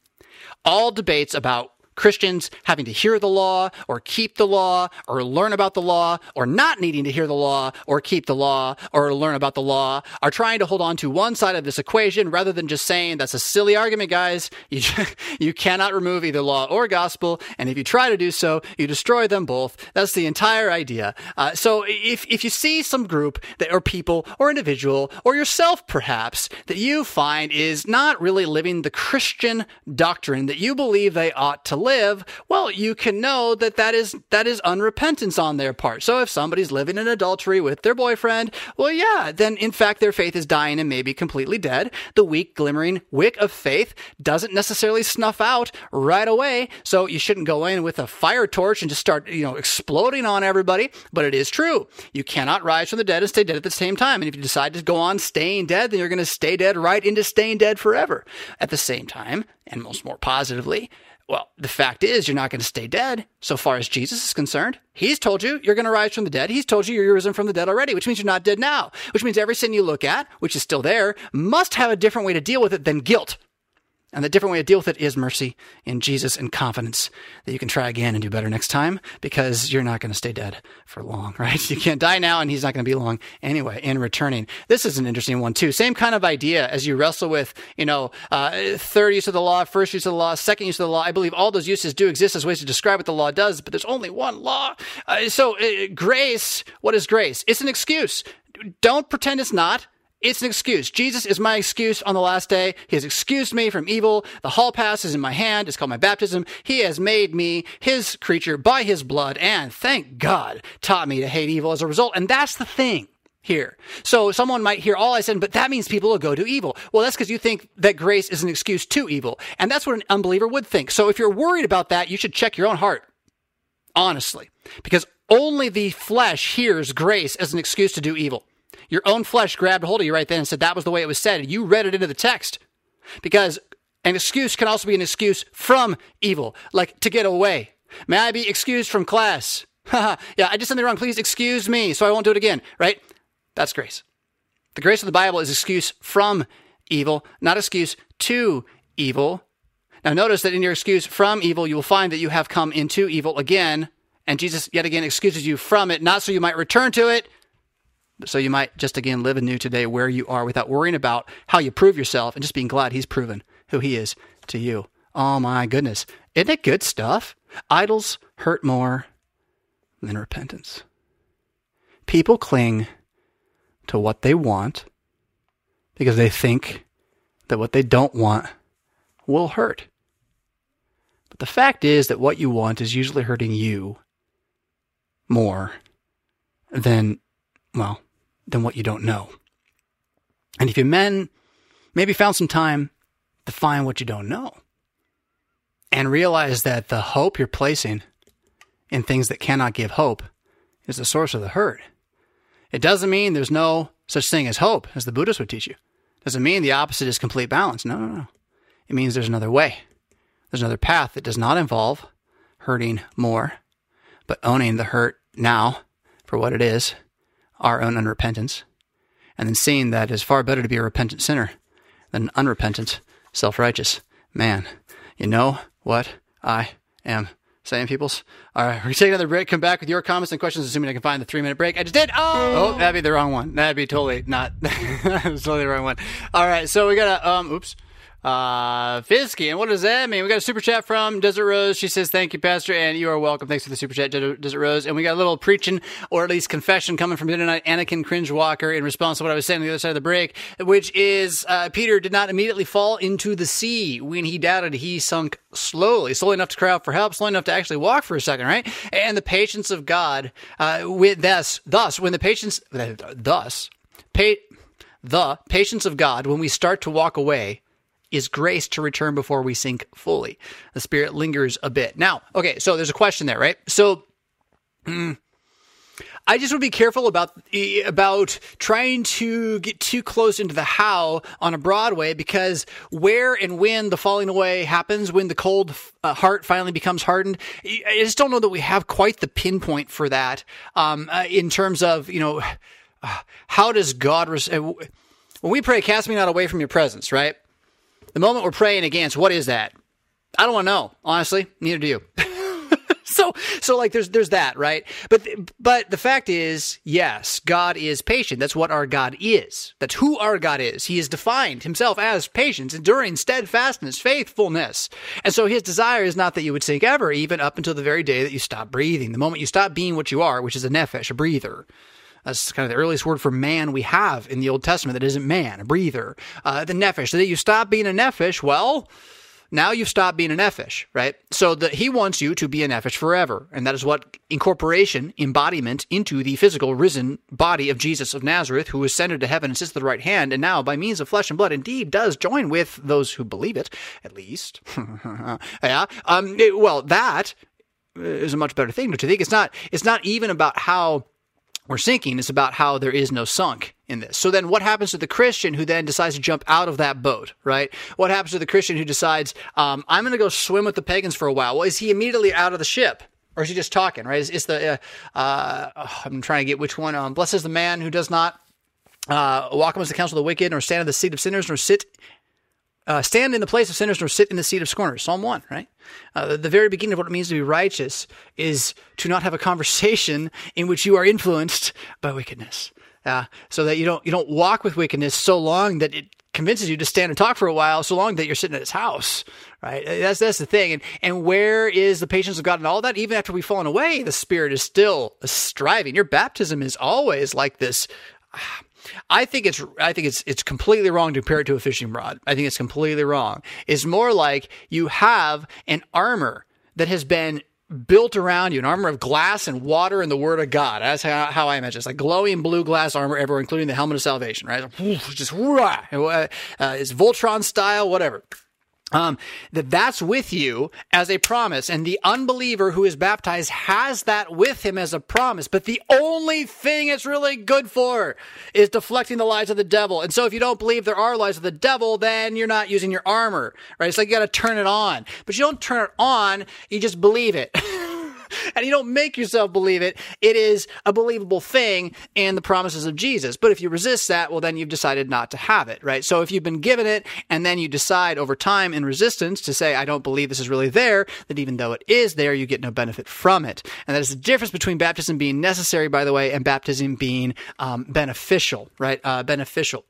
A: All debates about Christians having to hear the law or keep the law or learn about the law or not needing to hear the law or keep the law or learn about the law are trying to hold on to one side of this equation rather than just saying that's a silly argument, guys. You, you cannot remove either law or gospel. And if you try to do so, you destroy them both. That's the entire idea. Uh, so if, if you see some group that, or people or individual or yourself perhaps that you find is not really living the Christian doctrine that you believe they ought to live, live, well, you can know that that is that is unrepentance on their part. So if somebody's living in adultery with their boyfriend, well, yeah, then in fact their faith is dying and maybe completely dead. The weak glimmering wick of faith doesn't necessarily snuff out right away. So you shouldn't go in with a fire torch and just start, you know, exploding on everybody. But it is true. You cannot rise from the dead and stay dead at the same time. And if you decide to go on staying dead, then you're going to stay dead right into staying dead forever. At the same time, and most more positively, well, the fact is, you're not going to stay dead so far as Jesus is concerned. He's told you you're going to rise from the dead. He's told you you're risen from the dead already, which means you're not dead now, which means every sin you look at, which is still there, must have a different way to deal with it than guilt. And the different way to deal with it is mercy in Jesus and confidence that you can try again and do better next time because you're not going to stay dead for long, right? You can't die now and he's not going to be long anyway in returning. This is an interesting one too. Same kind of idea as you wrestle with, you know, uh, third use of the law, first use of the law, second use of the law. I believe all those uses do exist as ways to describe what the law does, but there's only one law. Uh, so uh, grace, what is grace? It's an excuse. Don't pretend it's not. It's an excuse. Jesus is my excuse on the last day. He has excused me from evil. The hall pass is in my hand. It's called my baptism. He has made me his creature by his blood and thank God taught me to hate evil as a result. And that's the thing here. So someone might hear all I said, but that means people will go to evil. Well, that's because you think that grace is an excuse to evil. And that's what an unbeliever would think. So if you're worried about that, you should check your own heart. Honestly. Because only the flesh hears grace as an excuse to do evil. Your own flesh grabbed hold of you right then and said that was the way it was said. And You read it into the text. Because an excuse can also be an excuse from evil, like to get away. May I be excused from class? yeah, I did something wrong. Please excuse me so I won't do it again, right? That's grace. The grace of the Bible is excuse from evil, not excuse to evil. Now, notice that in your excuse from evil, you will find that you have come into evil again, and Jesus yet again excuses you from it, not so you might return to it, so you might just again live anew today where you are without worrying about how you prove yourself and just being glad he's proven who he is to you. Oh my goodness. Isn't it good stuff? Idols hurt more than repentance. People cling to what they want because they think that what they don't want will hurt. But the fact is that what you want is usually hurting you more than, well, than what you don't know. And if you men maybe found some time to find what you don't know and realize that the hope you're placing in things that cannot give hope is the source of the hurt. It doesn't mean there's no such thing as hope, as the Buddhists would teach you. It doesn't mean the opposite is complete balance. No, no, no. It means there's another way. There's another path that does not involve hurting more, but owning the hurt now for what it is our own unrepentance, and then seeing that it's far better to be a repentant sinner than an unrepentant, self righteous man. You know what I am saying, peoples? All right, we're going to take another break, come back with your comments and questions, assuming I can find the three minute break. I just did. Oh, oh that'd be the wrong one. That'd be totally not, totally the wrong one. All right, so we got to, um, oops. Uh, Fisky, and what does that mean? We got a super chat from Desert Rose. She says, "Thank you, Pastor, and you are welcome." Thanks for the super chat, Desert Rose. And we got a little preaching, or at least confession, coming from Midnight Anakin Cringe Walker in response to what I was saying on the other side of the break, which is uh, Peter did not immediately fall into the sea when he doubted. He sunk slowly, slowly enough to cry out for help, slowly enough to actually walk for a second, right? And the patience of God, uh, with thus, thus, when the patience, thus, pa- the patience of God, when we start to walk away is grace to return before we sink fully. The Spirit lingers a bit. Now, okay, so there's a question there, right? So, mm, I just would be careful about about trying to get too close into the how on a Broadway because where and when the falling away happens, when the cold uh, heart finally becomes hardened, I just don't know that we have quite the pinpoint for that um, uh, in terms of you know uh, how does God res- uh, when we pray, cast me not away from your presence, right? The moment we're praying against, what is that? I don't want to know, honestly. Neither do you. so, so like there's there's that, right? But but the fact is, yes, God is patient. That's what our God is. That's who our God is. He has defined himself as patience, enduring, steadfastness, faithfulness. And so his desire is not that you would sink ever, even up until the very day that you stop breathing. The moment you stop being what you are, which is a nephesh, a breather. That's kind of the earliest word for man we have in the Old Testament that isn't man, a breather. Uh, the nephesh. So that you stop being a nephesh, well, now you've stopped being a nephesh, right? So that he wants you to be a nephesh forever. And that is what incorporation, embodiment into the physical risen body of Jesus of Nazareth, who ascended to heaven and sits at the right hand, and now by means of flesh and blood indeed does join with those who believe it, at least. yeah. Um, it, well, that is a much better thing to think. It's not, it's not even about how we're sinking. It's about how there is no sunk in this. So then what happens to the Christian who then decides to jump out of that boat, right? What happens to the Christian who decides, um, I'm going to go swim with the pagans for a while? Well, is he immediately out of the ship? Or is he just talking, right? It's, the, uh, uh, oh, I'm trying to get which one. Um, Blessed is the man who does not uh, walk amongst the counsel of the wicked, nor stand in the seat of sinners, nor sit uh, stand in the place of sinners nor sit in the seat of scorners. Psalm 1, right? Uh, the, the, very beginning of what it means to be righteous is to not have a conversation in which you are influenced by wickedness. Uh, so that you don't, you don't walk with wickedness so long that it convinces you to stand and talk for a while, so long that you're sitting at his house, right? That's, that's the thing. And, and where is the patience of God and all that? Even after we've fallen away, the Spirit is still striving. Your baptism is always like this. I think it's I think it's it's completely wrong to compare it to a fishing rod. I think it's completely wrong. It's more like you have an armor that has been built around you, an armor of glass and water and the word of God. That's how, how I imagine it. It's like glowing blue glass armor everywhere, including the helmet of salvation, right? Just, uh, it's Voltron style, whatever um, that that's with you as a promise. And the unbeliever who is baptized has that with him as a promise. But the only thing it's really good for is deflecting the lies of the devil. And so if you don't believe there are lies of the devil, then you're not using your armor, right? It's like you got to turn it on, but you don't turn it on. You just believe it. and you don't make yourself believe it. It is a believable thing in the promises of Jesus. But if you resist that, well, then you've decided not to have it, right? So if you've been given it and then you decide over time in resistance to say, I don't believe this is really there, that even though it is there, you get no benefit from it. And that is the difference between baptism being necessary, by the way, and baptism being um, beneficial, right? Uh, beneficial.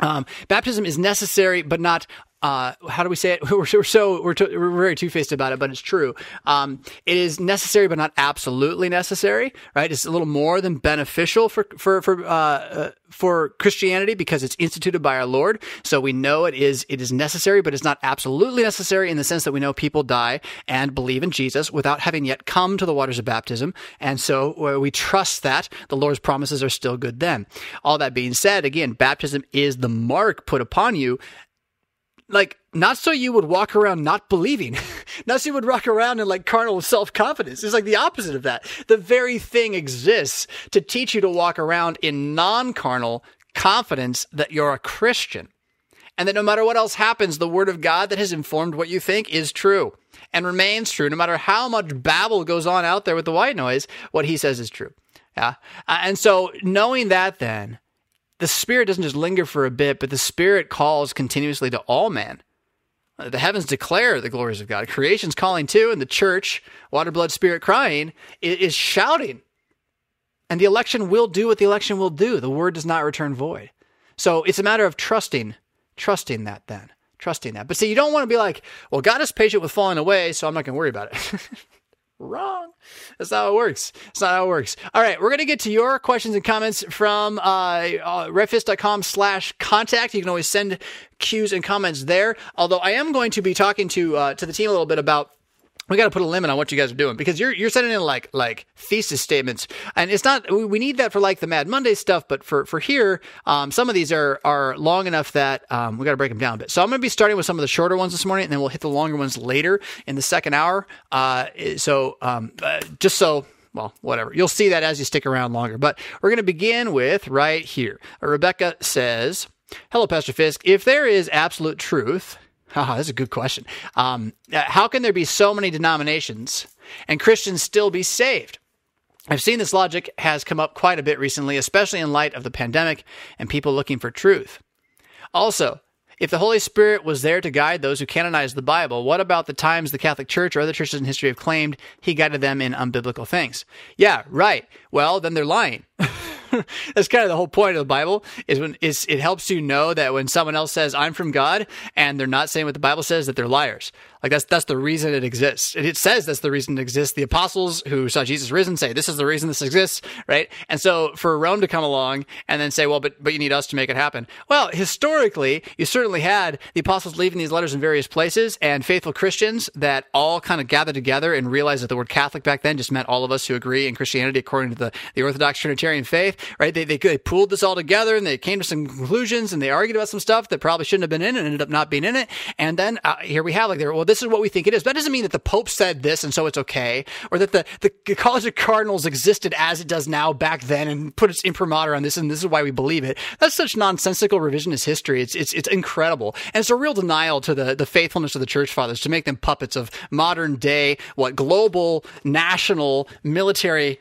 A: Um, baptism is necessary, but not uh, how do we say it? We're, we're so we're, to, we're very two faced about it, but it's true. Um, it is necessary, but not absolutely necessary, right? It's a little more than beneficial for for for uh, uh, for Christianity because it's instituted by our Lord. So we know it is it is necessary, but it's not absolutely necessary in the sense that we know people die and believe in Jesus without having yet come to the waters of baptism, and so we trust that the Lord's promises are still good. Then, all that being said, again, baptism is the mark put upon you like not so you would walk around not believing not so you would walk around in like carnal self-confidence. It's like the opposite of that. The very thing exists to teach you to walk around in non-carnal confidence that you're a christian. And that no matter what else happens the word of god that has informed what you think is true and remains true no matter how much babble goes on out there with the white noise what he says is true. Yeah? And so knowing that then the Spirit doesn't just linger for a bit, but the Spirit calls continuously to all men. Uh, the heavens declare the glories of God. Creation's calling too, and the church, water, blood, spirit crying, is shouting. And the election will do what the election will do. The word does not return void. So it's a matter of trusting, trusting that then. Trusting that. But see, you don't want to be like, well, God is patient with falling away, so I'm not going to worry about it. Wrong. That's not how it works. That's not how it works. All right, we're to get to your questions and comments from uh, uh, revfisk.com slash contact. You can always send cues and comments there. Although I am going to be talking to uh, to the team a little bit about we got to put a limit on what you guys are doing because you're you're sending in like like thesis statements, and it's not we need that for like the Mad Monday stuff, but for for here, um, some of these are are long enough that um, we got to break them down a bit. So I'm going to be starting with some of the shorter ones this morning, and then we'll hit the longer ones later in the second hour. Uh, so um, uh, just so well, whatever. You'll see that as you stick around longer. But we're going to begin with right here. Rebecca says, Hello, Pastor Fisk. If there is absolute truth, That's a good question. Um, uh, how can there be so many denominations and Christians still be saved? I've seen this logic has come up quite a bit recently, especially in light of the pandemic and people looking for truth. Also, if the Holy Spirit was there to guide those who canonized the Bible, what about the times the Catholic Church or other churches in history have claimed he guided them in unbiblical things? Yeah, right. Well, then they're lying. That's kind of the whole point of the Bible is when is it helps you know that when someone else says I'm from God and they're not saying what the Bible says that they're liars. Like that's that's the reason it exists. And it says that's the reason it exists. The apostles who saw Jesus risen say this is the reason this exists, right? And so for Rome to come along and then say, well, but but you need us to make it happen. Well, historically, you certainly had the apostles leaving these letters in various places and faithful Christians that all kind of gathered together and realized that the word Catholic back then just meant all of us who agree in Christianity according to the, the Orthodox Trinitarian faith, right? They, they they pooled this all together and they came to some conclusions and they argued about some stuff that probably shouldn't have been in and ended up not being in it. And then uh, here we have like there, well, this is what we think it is. But that doesn't mean that the Pope said this and so it's okay, or that the, the College of Cardinals existed as it does now back then and put its imprimatur on this and this is why we believe it. That's such nonsensical revisionist history. It's it's it's incredible, and it's a real denial to the the faithfulness of the church fathers to make them puppets of modern day what global national military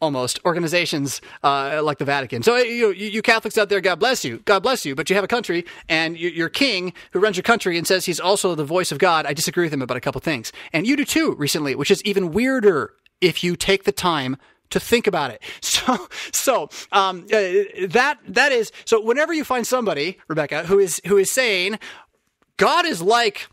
A: almost organizations uh, like the Vatican. So you, you Catholics out there, God bless you, God bless you. But you have a country, and your king who runs your country and says he's also the voice of God. I disagree with him about a couple things, and you do too recently, which is even weirder if you take the time to think about it. So, so um, uh, that that is so. Whenever you find somebody, Rebecca, who is who is saying God is like,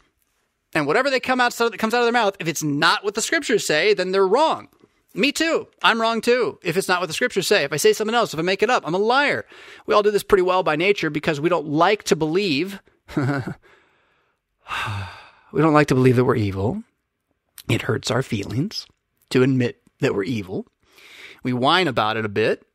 A: and whatever they come out comes out of their mouth, if it's not what the scriptures say, then they're wrong. Me too. I'm wrong too. If it's not what the scriptures say, if I say something else, if I make it up, I'm a liar. We all do this pretty well by nature because we don't like to believe. we don't like to believe that we're evil. It hurts our feelings to admit that we're evil. We whine about it a bit.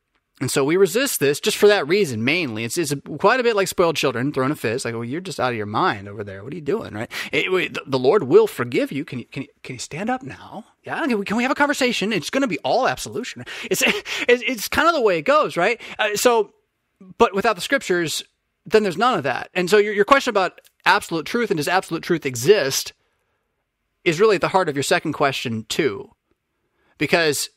A: And so we resist this just for that reason, mainly. It's, it's quite a bit like spoiled children throwing a fit. like, well, you're just out of your mind over there. What are you doing, right? It, the Lord will forgive you. Can you, can you, can you stand up now? Yeah, can we, can we have a conversation? It's going to be all absolution. It's, it's, it's kind of the way it goes, right? Uh, so, but without the scriptures, then there's none of that. And so your, your question about absolute truth and does absolute truth exist is really at the heart of your second question, too. Because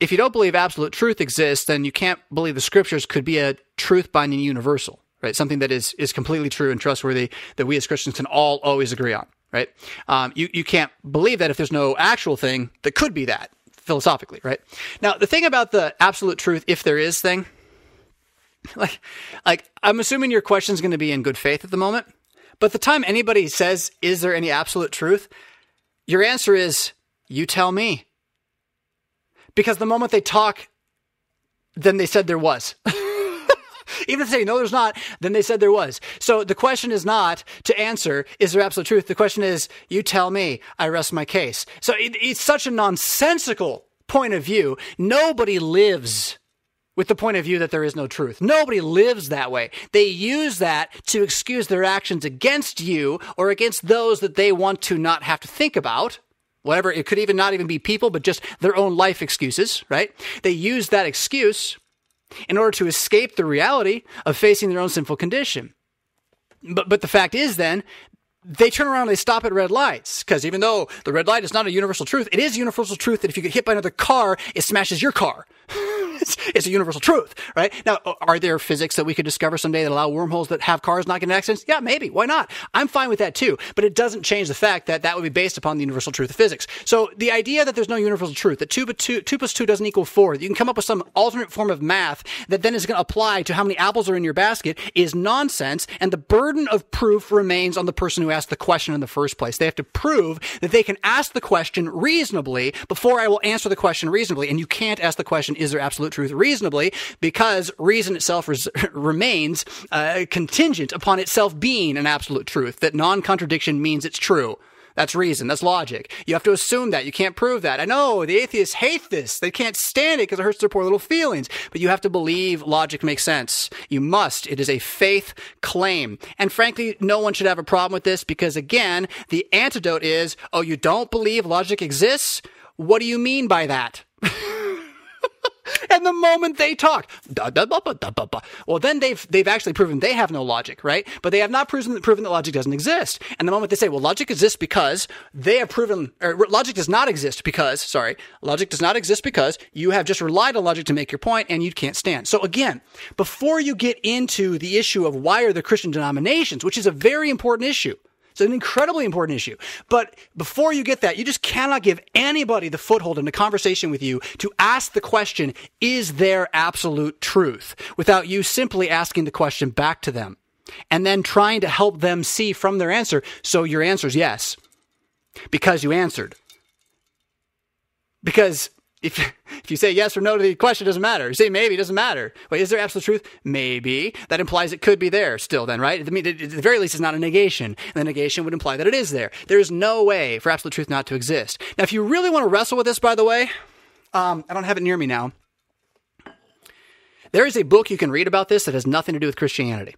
A: if you don't believe absolute truth exists, then you can't believe the scriptures could be a truth binding universal, right? Something that is is completely true and trustworthy that we as Christians can all always agree on, right? Um, you you can't believe that if there's no actual thing that could be that philosophically, right? Now the thing about the absolute truth, if there is thing, like like I'm assuming your question is going to be in good faith at the moment, but the time anybody says, "Is there any absolute truth?" Your answer is, "You tell me." Because the moment they talk, then they said there was. Even if they say no, there's not, then they said there was. So the question is not to answer, is there absolute truth? The question is, you tell me, I rest my case. So it, it's such a nonsensical point of view. Nobody lives with the point of view that there is no truth. Nobody lives that way. They use that to excuse their actions against you or against those that they want to not have to think about whatever. It could even not even be people, but just their own life excuses, right? They use that excuse in order to escape the reality of facing their own sinful condition. But, but the fact is then, they turn around and they stop at red lights. Because even though the red light is not a universal truth, it is universal truth that if you get hit by another car, it smashes your car. It's, it's, a universal truth, right? Now, are there physics that we could discover someday that allow wormholes that have cars not get accidents? Yeah, maybe. Why not? I'm fine with that too. But it doesn't change the fact that that would be based upon the universal truth of physics. So the idea that there's no universal truth, that two, two, two plus two doesn't equal four, you can come up with some alternate form of math that then is going to apply to how many apples are in your basket is nonsense. And the burden of proof remains on the person who asked the question in the first place. They have to prove that they can ask the question reasonably before I will answer the question reasonably. And you can't ask the question, is there absolute truth reasonably? Because reason itself res- remains uh, contingent upon itself being an absolute truth, that non contradiction means it's true. That's reason. That's logic. You have to assume that. You can't prove that. I know the atheists hate this. They can't stand it because it hurts their poor little feelings. But you have to believe logic makes sense. You must. It is a faith claim. And frankly, no one should have a problem with this because again, the antidote is, oh, you don't believe logic exists? What do you mean by that? and the moment they talk, well, then they've they've actually proven they have no logic, right? But they have not proven proven that logic doesn't exist. And the moment they say, well, logic exists because they have proven, or logic does not exist because, sorry, logic does not exist because you have just relied on logic to make your point, and you can't stand. So again, before you get into the issue of why are the Christian denominations, which is a very important issue. It's an incredibly important issue. But before you get that, you just cannot give anybody the foothold in a conversation with you to ask the question, is there absolute truth? Without you simply asking the question back to them and then trying to help them see from their answer. So your answer is yes. because you answered. Because if if you say yes or no to the question, doesn't matter. You say maybe, it doesn't matter. Wait, is there absolute truth? Maybe. That implies it could be there still, then, right? I mean, at the very least, it's not a negation. And The negation would imply that it is there. There is no way for absolute truth not to exist. Now, if you really want to wrestle with this, by the way, um, I don't have it near me now. There is a book you can read about this that has nothing to do with Christianity.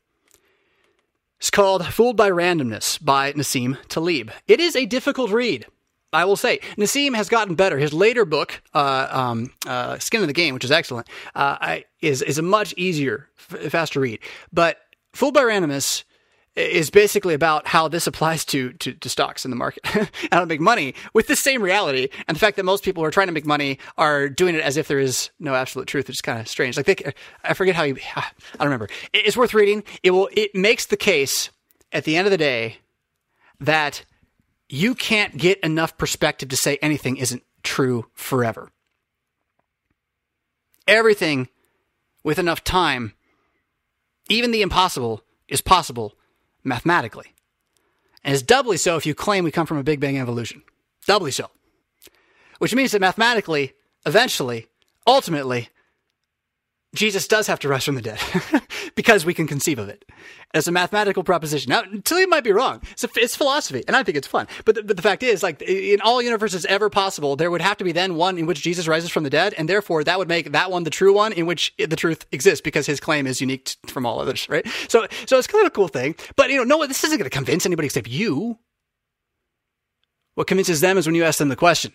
A: It's called Fooled by Randomness by Nassim Taleb. It is a difficult read. I will say, Nassim has gotten better. His later book, uh, um, uh, Skin in the Game, which is excellent, uh, is is a much easier, f- faster read. But Fooled by Randomness is basically about how this applies to to, to stocks in the market, how to make money with the same reality, and the fact that most people who are trying to make money are doing it as if there is no absolute truth, is kind of strange. Like they, I forget how you, I don't remember. It's worth reading. It will. It makes the case at the end of the day that you can't get enough perspective to say anything isn't true forever. Everything with enough time, even the impossible, is possible mathematically. And it's doubly so if you claim we come from a Big Bang evolution. Doubly so. Which means that mathematically, eventually, ultimately, Jesus does have to rise from the dead because we can conceive of it as a mathematical proposition. Now, Tilly might be wrong. It's, a, it's philosophy, and I think it's fun. But the, but the fact is, like in all universes ever possible, there would have to be then one in which Jesus rises from the dead, and therefore that would make that one the true one in which the truth exists because his claim is unique from all others, right? So, so it's kind of a cool thing. But you know, no, this isn't going to convince anybody except you. What convinces them is when you ask them the question,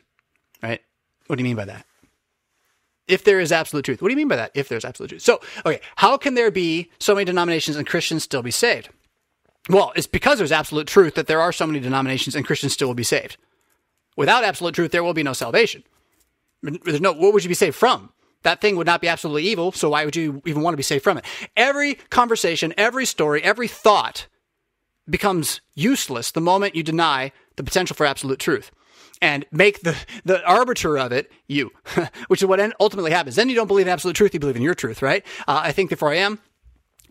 A: right? What do you mean by that? If there is absolute truth. What do you mean by that? If there's absolute truth. So, okay, how can there be so many denominations and Christians still be saved? Well, it's because there's absolute truth that there are so many denominations and Christians still will be saved. Without absolute truth, there will be no salvation. There's no, what would you be saved from? That thing would not be absolutely evil, so why would you even want to be saved from it? Every conversation, every story, every thought becomes useless the moment you deny the potential for absolute truth and make the, the arbiter of it you, which is what ultimately happens. Then you don't believe in absolute truth, you believe in your truth, right? Uh, I think therefore I am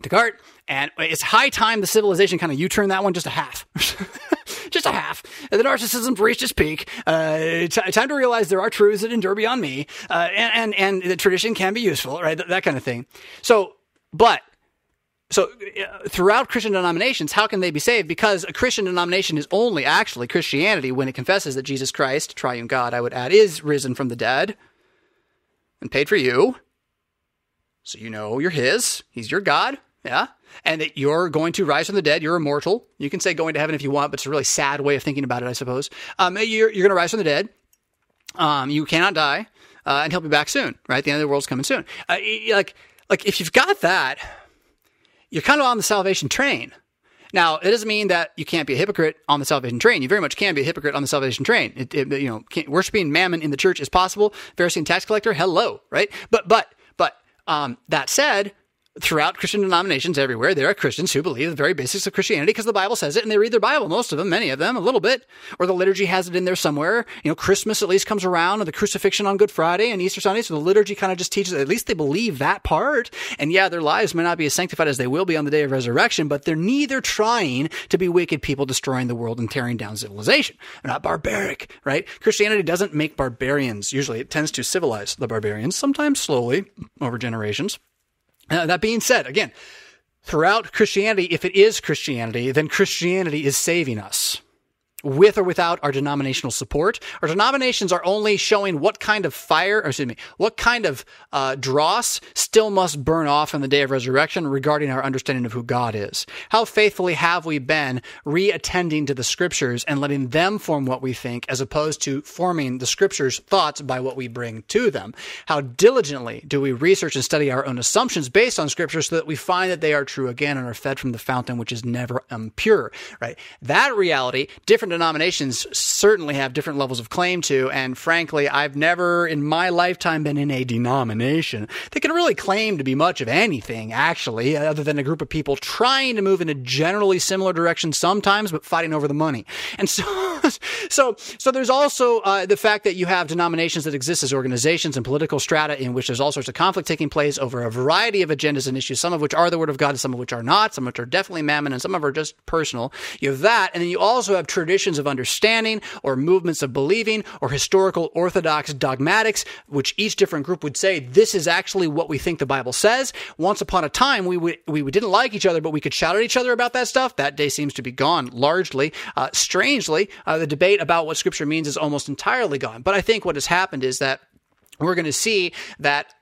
A: Descartes, and it's high time the civilization kind of U turn that one just a half. just a half. The narcissism's reached its peak. Uh, t- time to realize there are truths that endure beyond me, uh, and, and, and the tradition can be useful, right? Th- that kind of thing. So, but so uh, throughout Christian denominations, how can they be saved? Because a Christian denomination is only actually Christianity when it confesses that Jesus Christ, triune God, I would add, is risen from the dead and paid for you. So you know you're His. He's your God. Yeah. And that you're going to rise from the dead. You're immortal. You can say going to heaven if you want, but it's a really sad way of thinking about it, I suppose. Um, you're, you're going to rise from the dead. Um, you cannot die, uh, and he'll be back soon, right? The end of the world's coming soon. Uh, like, like if you've got that, you're kind of on the salvation train. Now, it doesn't mean that you can't be a hypocrite on the salvation train. You very much can be a hypocrite on the salvation train. It, it, you know, worshiping mammon in the church is possible. Pharisee and tax collector, hello, right? But, but, but, um, that said, throughout Christian denominations everywhere, there are Christians who believe the very basics of Christianity because the Bible says it and they read their Bible. Most of them, many of them, a little bit, or the liturgy has it in there somewhere. You know, Christmas at least comes around and the crucifixion on Good Friday and Easter Sunday. So the liturgy kind of just teaches, at least they believe that part. And yeah, their lives may not be as sanctified as they will be on the day of resurrection, but they're neither trying to be wicked people destroying the world and tearing down civilization. They're not barbaric, right? Christianity doesn't make barbarians. Usually it tends to civilize the barbarians, sometimes slowly over generations. That being said, again, throughout Christianity, if it is Christianity, then Christianity is saving us with or without our denominational support. Our denominations are only showing what kind of fire, or excuse me, what kind of uh, dross still must burn off in the day of resurrection regarding our understanding of who God is. How faithfully have we been reattending to the scriptures and letting them form what we think as opposed to forming the scriptures' thoughts by what we bring to them? How diligently do we research and study our own assumptions based on scripture so that we find that they are true again and are fed from the fountain which is never impure, right? That reality, different different denominations certainly have different levels of claim to. And frankly, I've never in my lifetime been in a denomination that can really claim to be much of anything, actually, other than a group of people trying to move in a generally similar direction sometimes, but fighting over the money. And so, so, so there's also uh, the fact that you have denominations that exist as organizations and political strata in which there's all sorts of conflict taking place over a variety of agendas and issues, some of which are the Word of God some of which are not, some of which are definitely mammon and some of them are just personal. You have that, and then you also have traditions of understanding or movements of believing or historical orthodox dogmatics, which each different group would say, this is actually what we think the Bible says. Once upon a time, we, we, didn't like each other, but we could shout at each other about that stuff. That day seems to be gone largely. Uh, strangely, uh, the debate about what Scripture means is almost entirely gone. But I think what has happened is that we're going to see that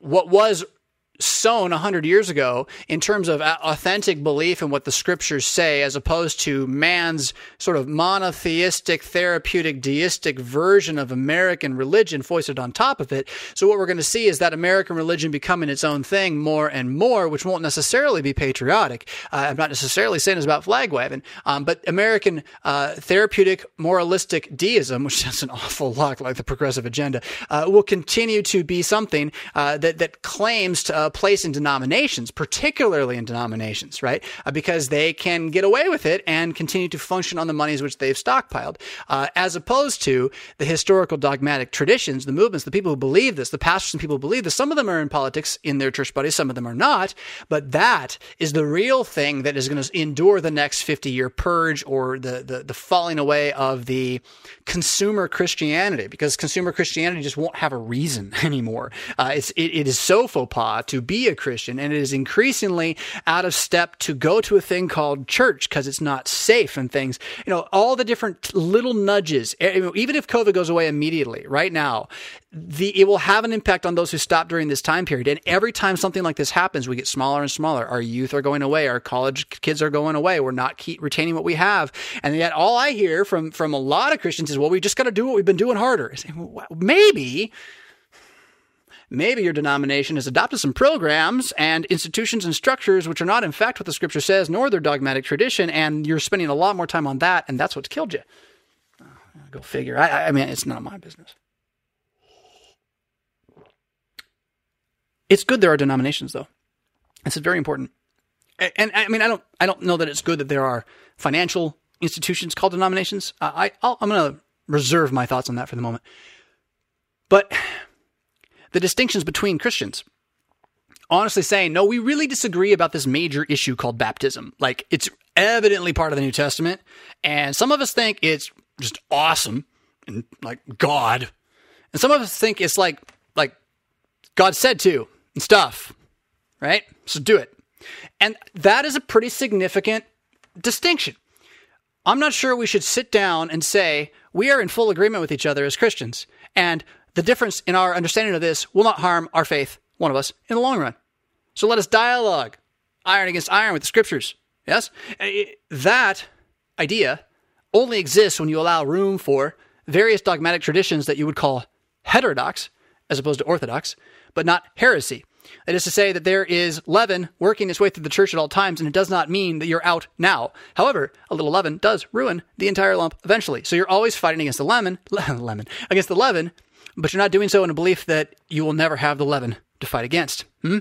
A: what was sown 100 years ago in terms of authentic belief in what the scriptures say as opposed to man's sort of monotheistic therapeutic deistic version of american religion foisted on top of it. So what we're going to see is that american religion becoming its own thing more and more which won't necessarily be patriotic. Uh, i'm not necessarily saying it's about flag waving um, but american uh, therapeutic moralistic deism which sounds an awful lot like the progressive agenda uh, will continue to be something uh, that, that claims to place in denominations, particularly in denominations, right? Uh, because they can get away with it and continue to function on the monies which they've stockpiled, uh, as opposed to the historical dogmatic traditions, the movements, the people who believe this, the pastors and people who believe this. Some of them are in politics in their church bodies, some of them are not, but that is the real thing that is going to endure the next 50 year purge or the, the, the falling away of the consumer Christianity because consumer Christianity just won't have a reason anymore. Uh, it's, it, it is so faux pas to be a Christian, and it is increasingly out of step to go to a thing called church because it's not safe and things. You know, all the different little nudges. Even if COVID goes away immediately, right now, the it will have an impact on those who stop during this time period. And every time something like this happens, we get smaller and smaller. Our youth are going away. Our college kids are going away. We're not retaining what we have. And yet, all I hear from from a lot of Christians is, "Well, we just got to do what we've been doing harder." Well, maybe maybe your denomination has adopted some programs and institutions and structures which are not, in fact, what the scripture says, nor their dogmatic tradition, and you're spending a lot more time on that, and that's what's killed you. Go figure. I, I mean, it's not my business. It's good there are denominations, though. This is very important. And, and, I mean, I don't, I don't know that it's good that there are financial institutions called denominations. I, i am going to reserve my thoughts on that for the moment. But the distinctions between Christians. Honestly saying, no, we really disagree about this major issue called baptism. Like, it's evidently part of the New Testament, and some of us think it's just awesome and like God. And some of us think it's like, like God said to and stuff, right? So do it. And that is a pretty significant distinction. I'm not sure we should sit down and say, we are in full agreement with each other as Christians. And the difference in our understanding of this will not harm our faith, one of us, in the long run. So let us dialogue iron against iron with the scriptures. Yes? That idea only exists when you allow room for various dogmatic traditions that you would call heterodox, as opposed to orthodox, but not heresy. That is to say that there is leaven working its way through the church at all times, and it does not mean that you're out now. However, a little leaven does ruin the entire lump eventually. So you're always fighting against the lemon, lemon, against the leaven but you're not doing so in a belief that you will never have the leaven to fight against. Hmm?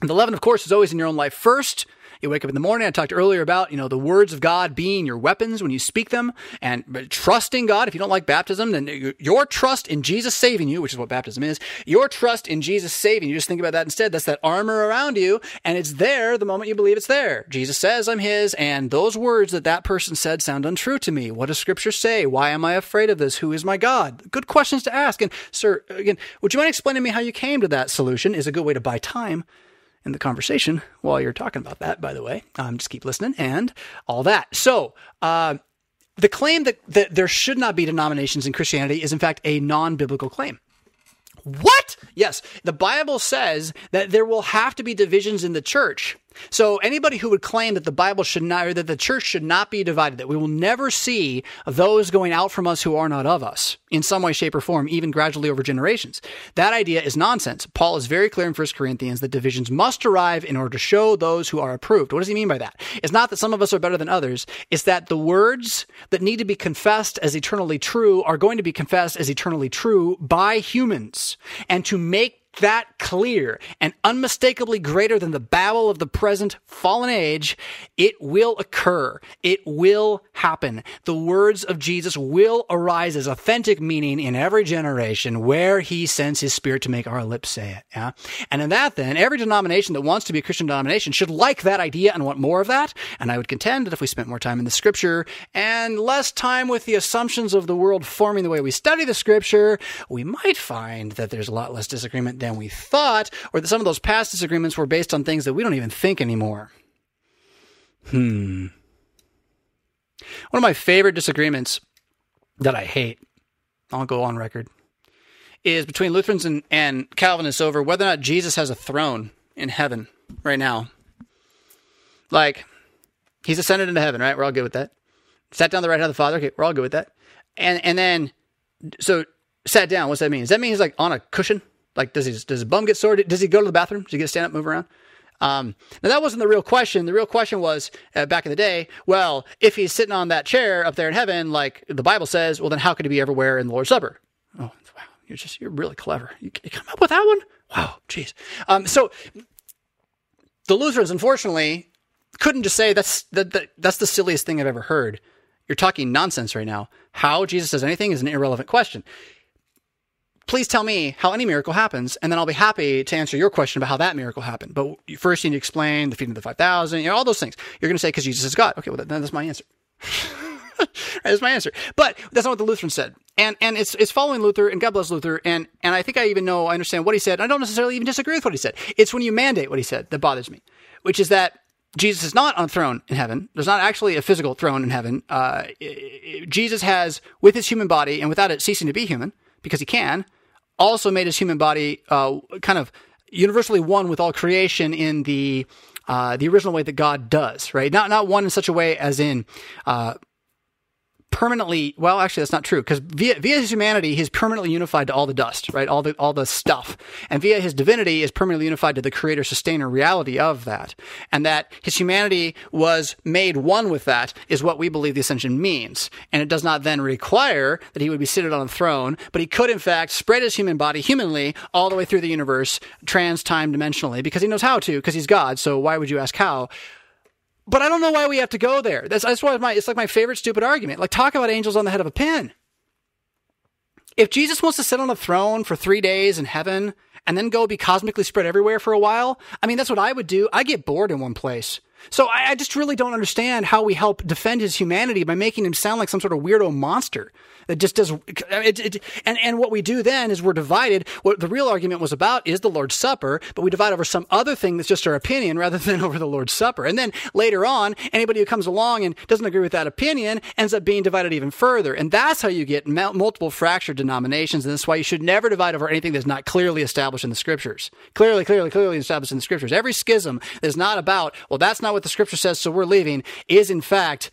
A: The leaven, of course, is always in your own life first, you wake up in the morning. I talked earlier about, you know, the words of God being your weapons when you speak them and trusting God. If you don't like baptism, then your trust in Jesus saving you, which is what baptism is, your trust in Jesus saving you, just think about that instead. That's that armor around you and it's there the moment you believe it's there. Jesus says, I'm his. And those words that that person said sound untrue to me. What does scripture say? Why am I afraid of this? Who is my God? Good questions to ask. And sir, again, would you mind explaining to me how you came to that solution is a good way to buy time in the conversation while you're talking about that, by the way. Um, just keep listening and all that. So, uh, the claim that, that there should not be denominations in Christianity is, in fact, a non biblical claim. What? Yes, the Bible says that there will have to be divisions in the church. So anybody who would claim that the Bible should not, or that the church should not be divided, that we will never see those going out from us who are not of us in some way, shape, or form, even gradually over generations, that idea is nonsense. Paul is very clear in 1 Corinthians that divisions must arrive in order to show those who are approved. What does he mean by that? It's not that some of us are better than others. It's that the words that need to be confessed as eternally true are going to be confessed as eternally true by humans. And to make that clear and unmistakably greater than the babble of the present fallen age, it will occur. It will happen. The words of Jesus will arise as authentic meaning in every generation where he sends his spirit to make our lips say it. Yeah. And in that, then, every denomination that wants to be a Christian denomination should like that idea and want more of that. And I would contend that if we spent more time in the scripture and less time with the assumptions of the world forming the way we study the scripture, we might find that there's a lot less disagreement than we thought, or that some of those past disagreements were based on things that we don't even think anymore. Hmm. One of my favorite disagreements that I hate, I'll go on record, is between Lutherans and, and Calvinists over whether or not Jesus has a throne in heaven right now. Like, he's ascended into heaven, right? We're all good with that. Sat down the right hand of the Father. Okay, we're all good with that. And and then, so sat down. What's that mean? Does that mean he's like on a cushion? Like, does he does his bum get sore? Does he go to the bathroom? Does he get to stand up, move around? Um, now that wasn't the real question. The real question was uh, back in the day. Well, if he's sitting on that chair up there in heaven, like the Bible says, well, then how could he be everywhere in the Lord's Supper? Oh, wow, you're just you're really clever. You, you come up with that one? Wow, jeez. Um, so the Lutherans, unfortunately, couldn't just say that's that, that that's the silliest thing I've ever heard. You're talking nonsense right now. How Jesus does anything is an irrelevant question please tell me how any miracle happens, and then I'll be happy to answer your question about how that miracle happened. But first, you need to explain the feeding of the 5,000, you know, all those things. You're going to say, because Jesus is God. Okay, well, then that's my answer. that's my answer. But that's not what the Lutherans said. And, and it's, it's following Luther, and God bless Luther. And, and I think I even know, I understand what he said. I don't necessarily even disagree with what he said. It's when you mandate what he said that bothers me, which is that Jesus is not on a throne in heaven. There's not actually a physical throne in heaven. Uh, Jesus has, with his human body and without it ceasing to be human, because he can, also made his human body uh, kind of universally one with all creation in the uh, the original way that God does, right? Not not one in such a way as in uh, permanently well actually that's not true because via via his humanity he's permanently unified to all the dust right? All the all the stuff. And via his divinity is permanently unified to the creator sustainer reality of that. And that his humanity was made one with that is what we believe the ascension means. And it does not then require that he would be seated on a throne but he could in fact spread his human body humanly all the way through the universe trans time dimensionally because he knows how to because he's god. So why would you ask how but I don't know why we have to go there. That's, that's why my, it's like my favorite stupid argument. Like, talk about angels on the head of a pin. If Jesus wants to sit on a throne for three days in heaven and then go be cosmically spread everywhere for a while, I mean, that's what I would do. I get bored in one place. So I, I, just really don't understand how we help defend his humanity by making him sound like some sort of weirdo monster that just does. It, it, and and what we do then is we're divided. What the real argument was about is the Lord's Supper, but we divide over some other thing that's just our opinion rather than over the Lord's Supper. And then later on, anybody who comes along and doesn't agree with that opinion ends up being divided even further. And that's how you get multiple fractured denominations. And that's why you should never divide over anything that's not clearly established in the Scriptures. Clearly, clearly, clearly established in the Scriptures. Every schism is not about well, that's not what the Scripture says, so we're leaving. Is in fact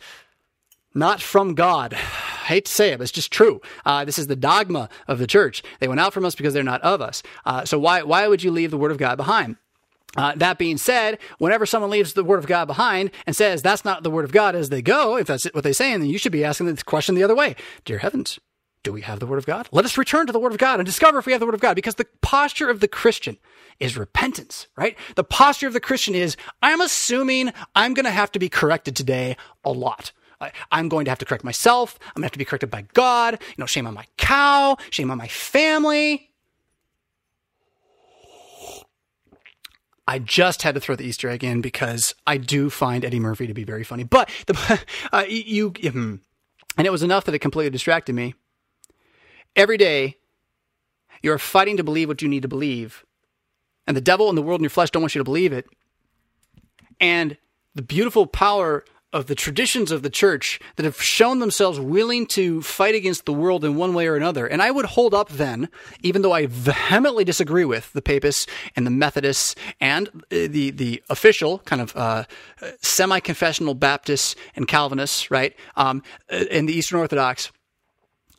A: not from God. I hate to say it, but it's just true. Uh, this is the dogma of the church. They went out from us because they're not of us. Uh, so why why would you leave the word of God behind? Uh, that being said, whenever someone leaves the word of God behind and says that's not the word of God as they go, if that's what they say, then you should be asking the question the other way. Dear heavens, do we have the word of God? Let us return to the word of God and discover if we have the word of God because the posture of the Christian is repentance, right? The posture of the Christian is I'm assuming I'm going to have to be corrected today a lot. I'm going to have to correct myself. I'm going to have to be corrected by God. You know, shame on my cow, shame on my family. I just had to throw the Easter egg in because I do find Eddie Murphy to be very funny. But the, uh, you, hmm. and it was enough that it completely distracted me. Every day, you're fighting to believe what you need to believe, and the devil and the world and your flesh don't want you to believe it. And the beautiful power of the traditions of the church that have shown themselves willing to fight against the world in one way or another. And I would hold up then, even though I vehemently disagree with the papists and the Methodists and the, the official kind of, uh, semi-confessional Baptists and Calvinists, right? Um, and the Eastern Orthodox,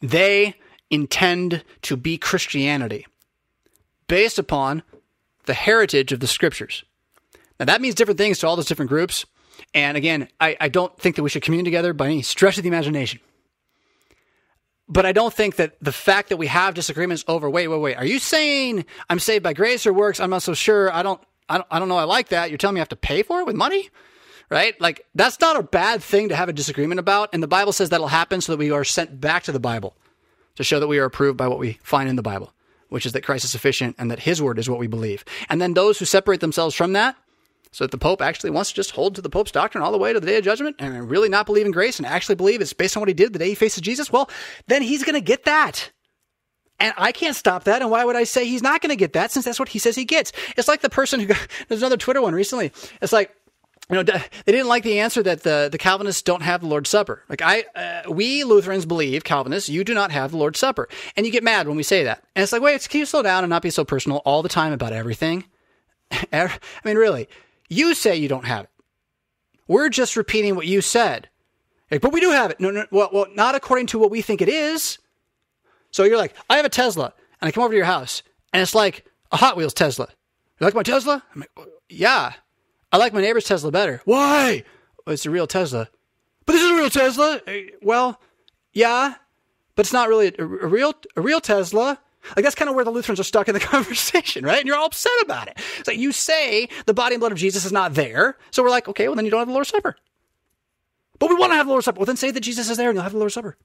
A: they intend to be Christianity based upon the heritage of the scriptures. Now that means different things to all those different groups. And again, I, I don't think that we should commune together by any stretch of the imagination. but I don't think that the fact that we have disagreements over, wait, wait, wait, are you saying I'm saved by grace or works? I'm not so sure. I don't, I don't, I don't know. I like that. You're telling me I have to pay for it with money? Right? Like, that's not a bad thing to have a disagreement about. And the Bible says that'll happen so that we are sent back to the Bible to show that we are approved by what we find in the Bible, which is that Christ is sufficient and that his word is what we believe. And then those who separate themselves from that, so that the Pope actually wants to just hold to the Pope's doctrine all the way to the day of judgment and really not believe in grace and actually believe it's based on what he did the day he faces Jesus, well, then he's going to get that. And I can't stop that. And why would I say he's not going to get that since that's what he says he gets? It's like the person who got, there's another Twitter one recently. It's like, you know, they didn't like the answer that the, the Calvinists don't have the Lord's Supper. Like I, uh, we Lutherans believe Calvinists, you do not have the Lord's Supper, and you get mad when we say that. And it's like, wait, can you slow down and not be so personal all the time about everything? I mean, really, you say you don't have it. We're just repeating what you said. Like, but we do have it. No, no, well, well, not according to what we think it is. So you're like, I have a Tesla, and I come over to your house, and it's like a Hot Wheels Tesla. You like my Tesla? I'm like, yeah. I like my neighbor's Tesla better. Why? It's a real Tesla. But this is a real Tesla. Well, yeah, but it's not really a, a real a real Tesla. Like that's kind of where the Lutherans are stuck in the conversation, right? And you're all upset about it. It's like you say the body and blood of Jesus is not there, so we're like, okay, well then you don't have the Lord's Supper. But we want to have the Lord's Supper. Well, then say that Jesus is there, and you'll have the Lord's Supper.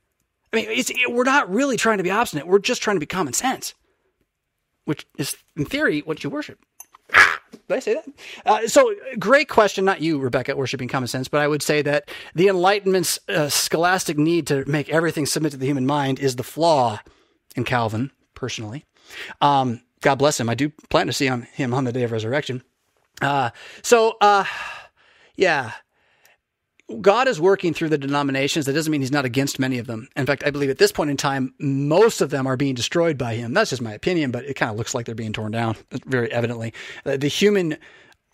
A: I mean, it, we're not really trying to be obstinate. We're just trying to be common sense, which is, in theory, what you worship. Did I say that? Uh, so, great question. Not you, Rebecca, worshiping common sense, but I would say that the Enlightenment's uh, scholastic need to make everything submit to the human mind is the flaw in Calvin, personally. Um, God bless him. I do plan to see him on the day of resurrection. Uh, so, uh, yeah, God is working through the denominations. That doesn't mean he's not against many of them. In fact, I believe at this point in time, most of them are being destroyed by him. That's just my opinion, but it kind of looks like they're being torn down very evidently. Uh, the human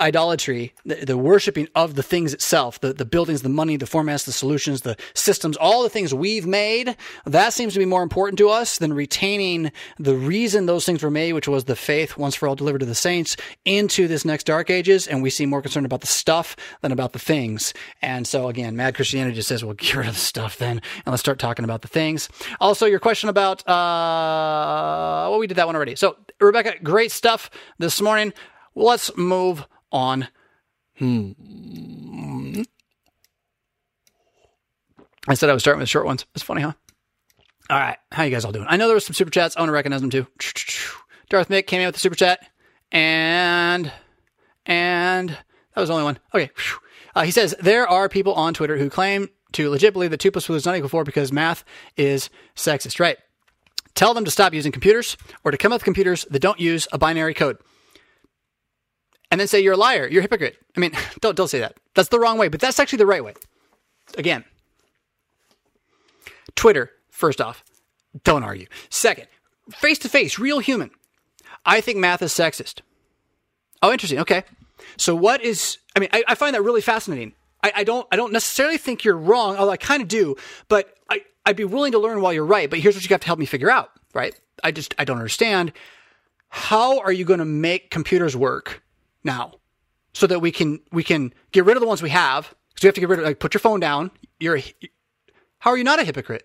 A: idolatry, the, the, worshiping of the things itself, the, the buildings, the money, the formats, the solutions, the systems, all the things we've made, that seems to be more important to us than retaining the reason those things were made, which was the faith once for all delivered to the saints into this next dark ages. And we seem more concerned about the stuff than about the things. And so again, mad Christianity just says, well, get rid of the stuff then and let's start talking about the things. Also, your question about, uh, well, we did that one already. So Rebecca, great stuff this morning. Let's move on. Hmm. I said I was starting with short ones. It's funny, huh? All right. How you guys all doing? I know there was some super chats. I want to recognize them too. Darth Mick came in with the super chat. And, and that was the only one. Okay. Uh, he says, there are people on Twitter who claim to legit believe that 2 plus 2 is not equal 4 because math is sexist. Right. Tell them to stop using computers or to come up with computers that don't use a binary code and then say you're a liar, you're a hypocrite. I mean, don't don't say that. That's the wrong way, but that's actually the right way. Again, Twitter, first off, don't argue. Second, face to face, real human. I think math is sexist. Oh, interesting. Okay. So what is I mean, I, I find that really fascinating. I, I, don't I don't necessarily think you're wrong, although I kind of do, but I, I'd be willing to learn while you're right. But here's what you have to help me figure out, right? I just I don't understand. How are you going to make computers work now so that we can we can get rid of the ones we have because we have to get rid of like put your phone down. You're a, how are you not a hypocrite?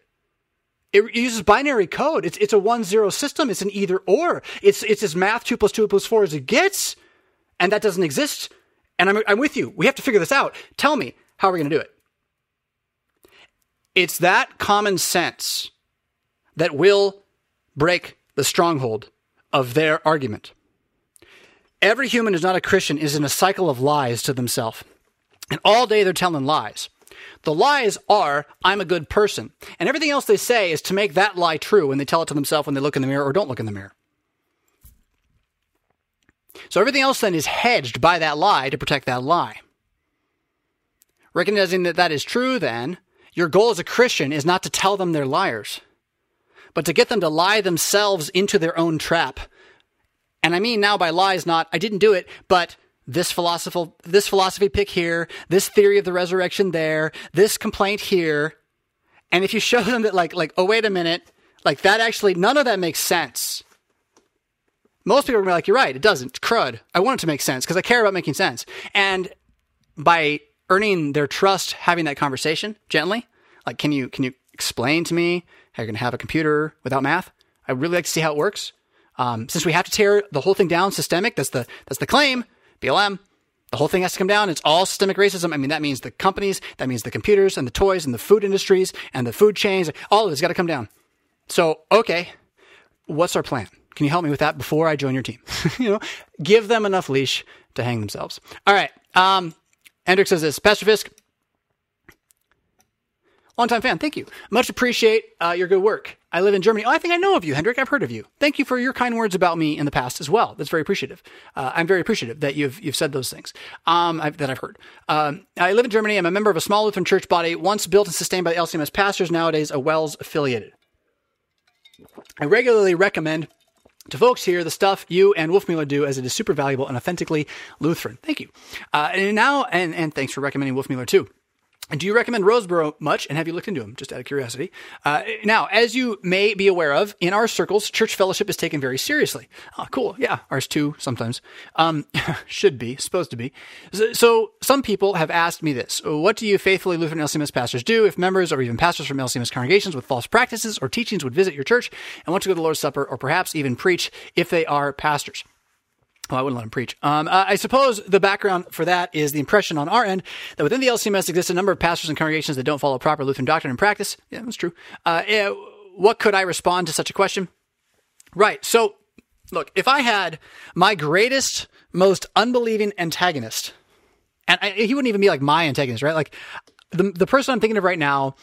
A: It uses binary code. It's it's a one zero system. It's an either or. It's it's as math 2 plus 2 plus 4 as it gets and that doesn't exist and I'm, I'm with you. We have to figure this out. Tell me how are we going to do it? It's that common sense that will break the stronghold of their argument Every human who's not a Christian is in a cycle of lies to themselves. And all day they're telling lies. The lies are, I'm a good person. And everything else they say is to make that lie true when they tell it to themselves when they look in the mirror or don't look in the mirror. So everything else then is hedged by that lie to protect that lie. Recognizing that that is true, then, your goal as a Christian is not to tell them they're liars, but to get them to lie themselves into their own trap and I mean now by lies, not I didn't do it, but this philosophical this philosophy pick here, this theory of the resurrection there, this complaint here. And if you show them that like, like, oh, wait a minute, like that actually, none of that makes sense. Most people are gonna be like, you're right, it doesn't. Crud. I want it to make sense because I care about making sense. And by earning their trust, having that conversation gently, like, can you, can you explain to me how you're to have a computer without math? I'd really like to see how it works. Um, since we have to tear the whole thing down systemic, that's the that's the claim. BLM, the whole thing has to come down. It's all systemic racism. I mean, that means the companies, that means the computers and the toys and the food industries and the food chains. All of it's got to come down. So, okay, what's our plan? Can you help me with that before I join your team? you know, give them enough leash to hang themselves. All right. Um, Hendrik says this, Pastor Fisk, Longtime fan, thank you. Much appreciate uh, your good work. I live in Germany. Oh, I think I know of you, Hendrik. I've heard of you. Thank you for your kind words about me in the past as well. That's very appreciative. Uh, I'm very appreciative that you've you've said those things um, I've, that I've heard. Um, I live in Germany. I'm a member of a small Lutheran church body, once built and sustained by the LCMS pastors, nowadays a WELS affiliated. I regularly recommend to folks here the stuff you and Wolfmueller do as it is super valuable and authentically Lutheran. Thank you. Uh, and now, and, and thanks for recommending Wolfmueller too. Do you recommend Rosebrough much? And have you looked into them? Just out of curiosity. Uh, now, as you may be aware of, in our circles, church fellowship is taken very seriously. Oh, cool. Yeah, ours too. Sometimes um, should be supposed to be. So, so, some people have asked me this: What do you faithfully Lutheran LCMS pastors do if members or even pastors from LCMS congregations with false practices or teachings would visit your church and want to go to the Lord's Supper or perhaps even preach if they are pastors? Well, I wouldn't let him preach. Um, I suppose the background for that is the impression on our end that within the LCMS exists a number of pastors and congregations that don't follow proper Lutheran doctrine and practice. Yeah, that's true. Uh, what could I respond to such a question? Right. So, look, if I had my greatest, most unbelieving antagonist, and I, he wouldn't even be like my antagonist, right? Like the the person I'm thinking of right now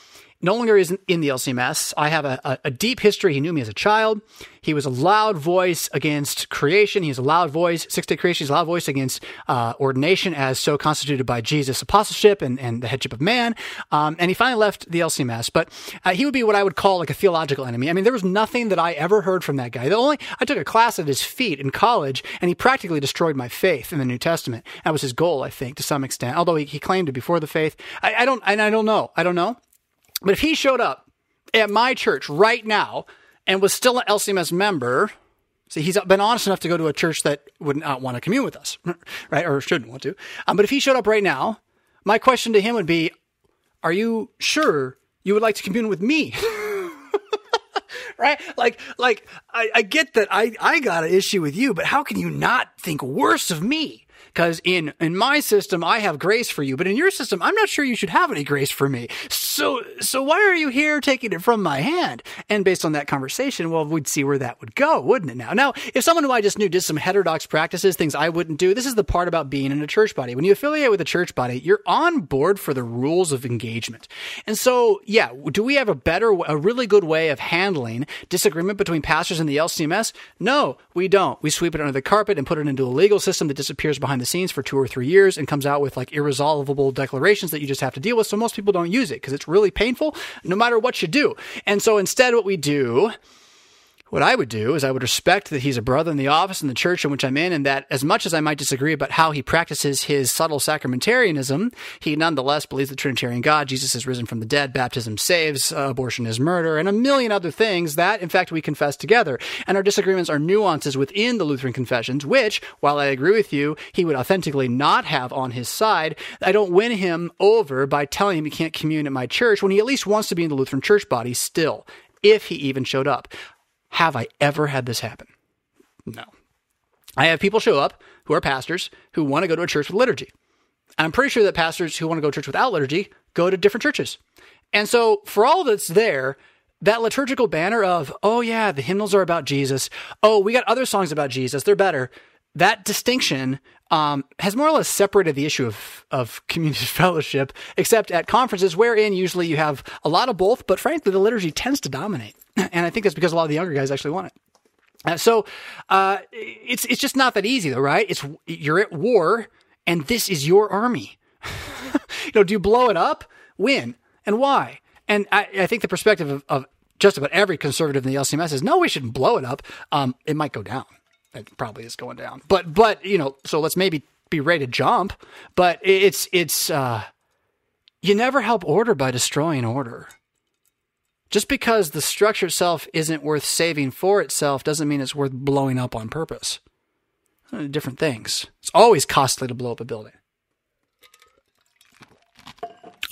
A: no longer is in the LCMS. I have a, a, deep history. He knew me as a child. He was a loud voice against creation. He's a loud voice, six day creation. He's a loud voice against uh, ordination as so constituted by Jesus' apostleship and, and the headship of man. Um, and he finally left the LCMS. But uh, he would be what I would call like a theological enemy. I mean, there was nothing that I ever heard from that guy. The only I took a class at his feet in college, and he practically destroyed my faith in the New Testament. That was his goal, I think, to some extent. Although he, he claimed it before the faith. I, I don't. I don't know. I don't know. But if he showed up at my church right now and was still an LCMS member, see, he's been honest enough to go to a church that would not want to commune with us, right? Or shouldn't want to. Um, but if he showed up right now, my question to him would be, are you sure you would like to commune with me? right? Like, like I, I get that I, I got an issue with you, but how can you not think worse of me? Because in, in my system, I have grace for you, but in your system, I'm not sure you should have any grace for me. So, so why are you here taking it from my hand? And based on that conversation, well, we'd see where that would go, wouldn't it now? Now, if someone who I just knew did some heterodox practices, things I wouldn't do, this is the part about being in a church body. When you affiliate with a church body, you're on board for the rules of engagement. And so, yeah, do we have a better, a really good way of handling disagreement between pastors and the LCMS? No, we don't. We sweep it under the carpet and put it into a legal system that disappears behind the scenes for two or three years and comes out with like irresolvable declarations that you just have to deal with. So most people don't use it because it's really painful no matter what you do. And so instead, what we do what I would do is I would respect that he's a brother in the office in the church in which I'm in, and that as much as I might disagree about how he practices his subtle sacramentarianism, he nonetheless believes the Trinitarian God, Jesus has risen from the dead, baptism saves, uh, abortion is murder, and a million other things that, in fact, we confess together. And our disagreements are nuances within the Lutheran confessions, which, while I agree with you, he would authentically not have on his side. I don't win him over by telling him he can't commune at my church when he at least wants to be in the Lutheran church body still if he even showed up. Have I ever had this happen? No. I have people show up who are pastors who want to go to a church with liturgy. I'm pretty sure that pastors who want to go to church without liturgy go to different churches. And so for all that's there, that liturgical banner of, oh yeah, the hymnals are about Jesus. Oh, we got other songs about Jesus. They're better. That distinction um, has more or less separated the issue of, of community fellowship, except at conferences wherein usually you have a lot of both, but frankly, the liturgy tends to dominate. And I think that's because a lot of the younger guys actually want it. Uh, so uh, it's it's just not that easy, though, right? It's you're at war, and this is your army. you know, do you blow it up? When and why? And I, I think the perspective of, of, just about every conservative in the LCMS is no, we shouldn't blow it up. Um, it might go down. It probably is going down. But but you know, so let's maybe be ready to jump. But it's it's uh, you never help order by destroying order. Just because the structure itself isn't worth saving for itself doesn't mean it's worth blowing up on purpose. Different things. It's always costly to blow up a building.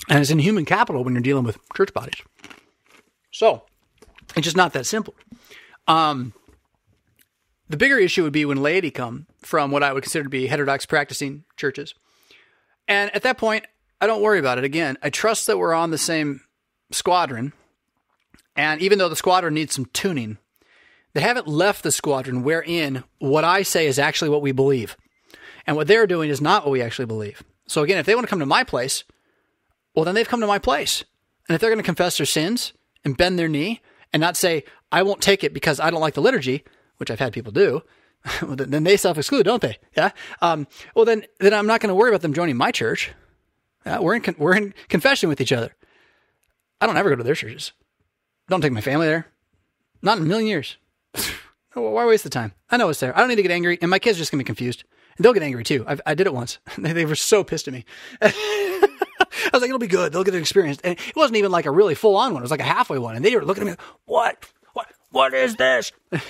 A: And it's in human capital when you're dealing with church bodies. So it's just not that simple. Um, the bigger issue would be when laity come from what I would consider to be heterodox practicing churches. And at that point, I don't worry about it. Again, I trust that we're on the same squadron. And even though the squadron needs some tuning, they haven't left the squadron wherein what I say is actually what we believe. And what they're doing is not what we actually believe. So again, if they want to come to my place, well, then they've come to my place. And if they're going to confess their sins and bend their knee and not say, I won't take it because I don't like the liturgy, which I've had people do, then they self exclude, don't they? Yeah. Um, well, then, then I'm not going to worry about them joining my church. Yeah, we're in con- we're in confession with each other. I don't ever go to their churches. Don't take my family there. Not in a million years. Why waste the time? I know it's there. I don't need to get angry, and my kids are just gonna be confused. And they'll get angry too. I've, i did it once. they, they, were so pissed at me. I was like, it'll be good. They'll get an experience. And it wasn't even like a really full on one. It was like a halfway one. And they were looking at me, like, what? What? Is this? and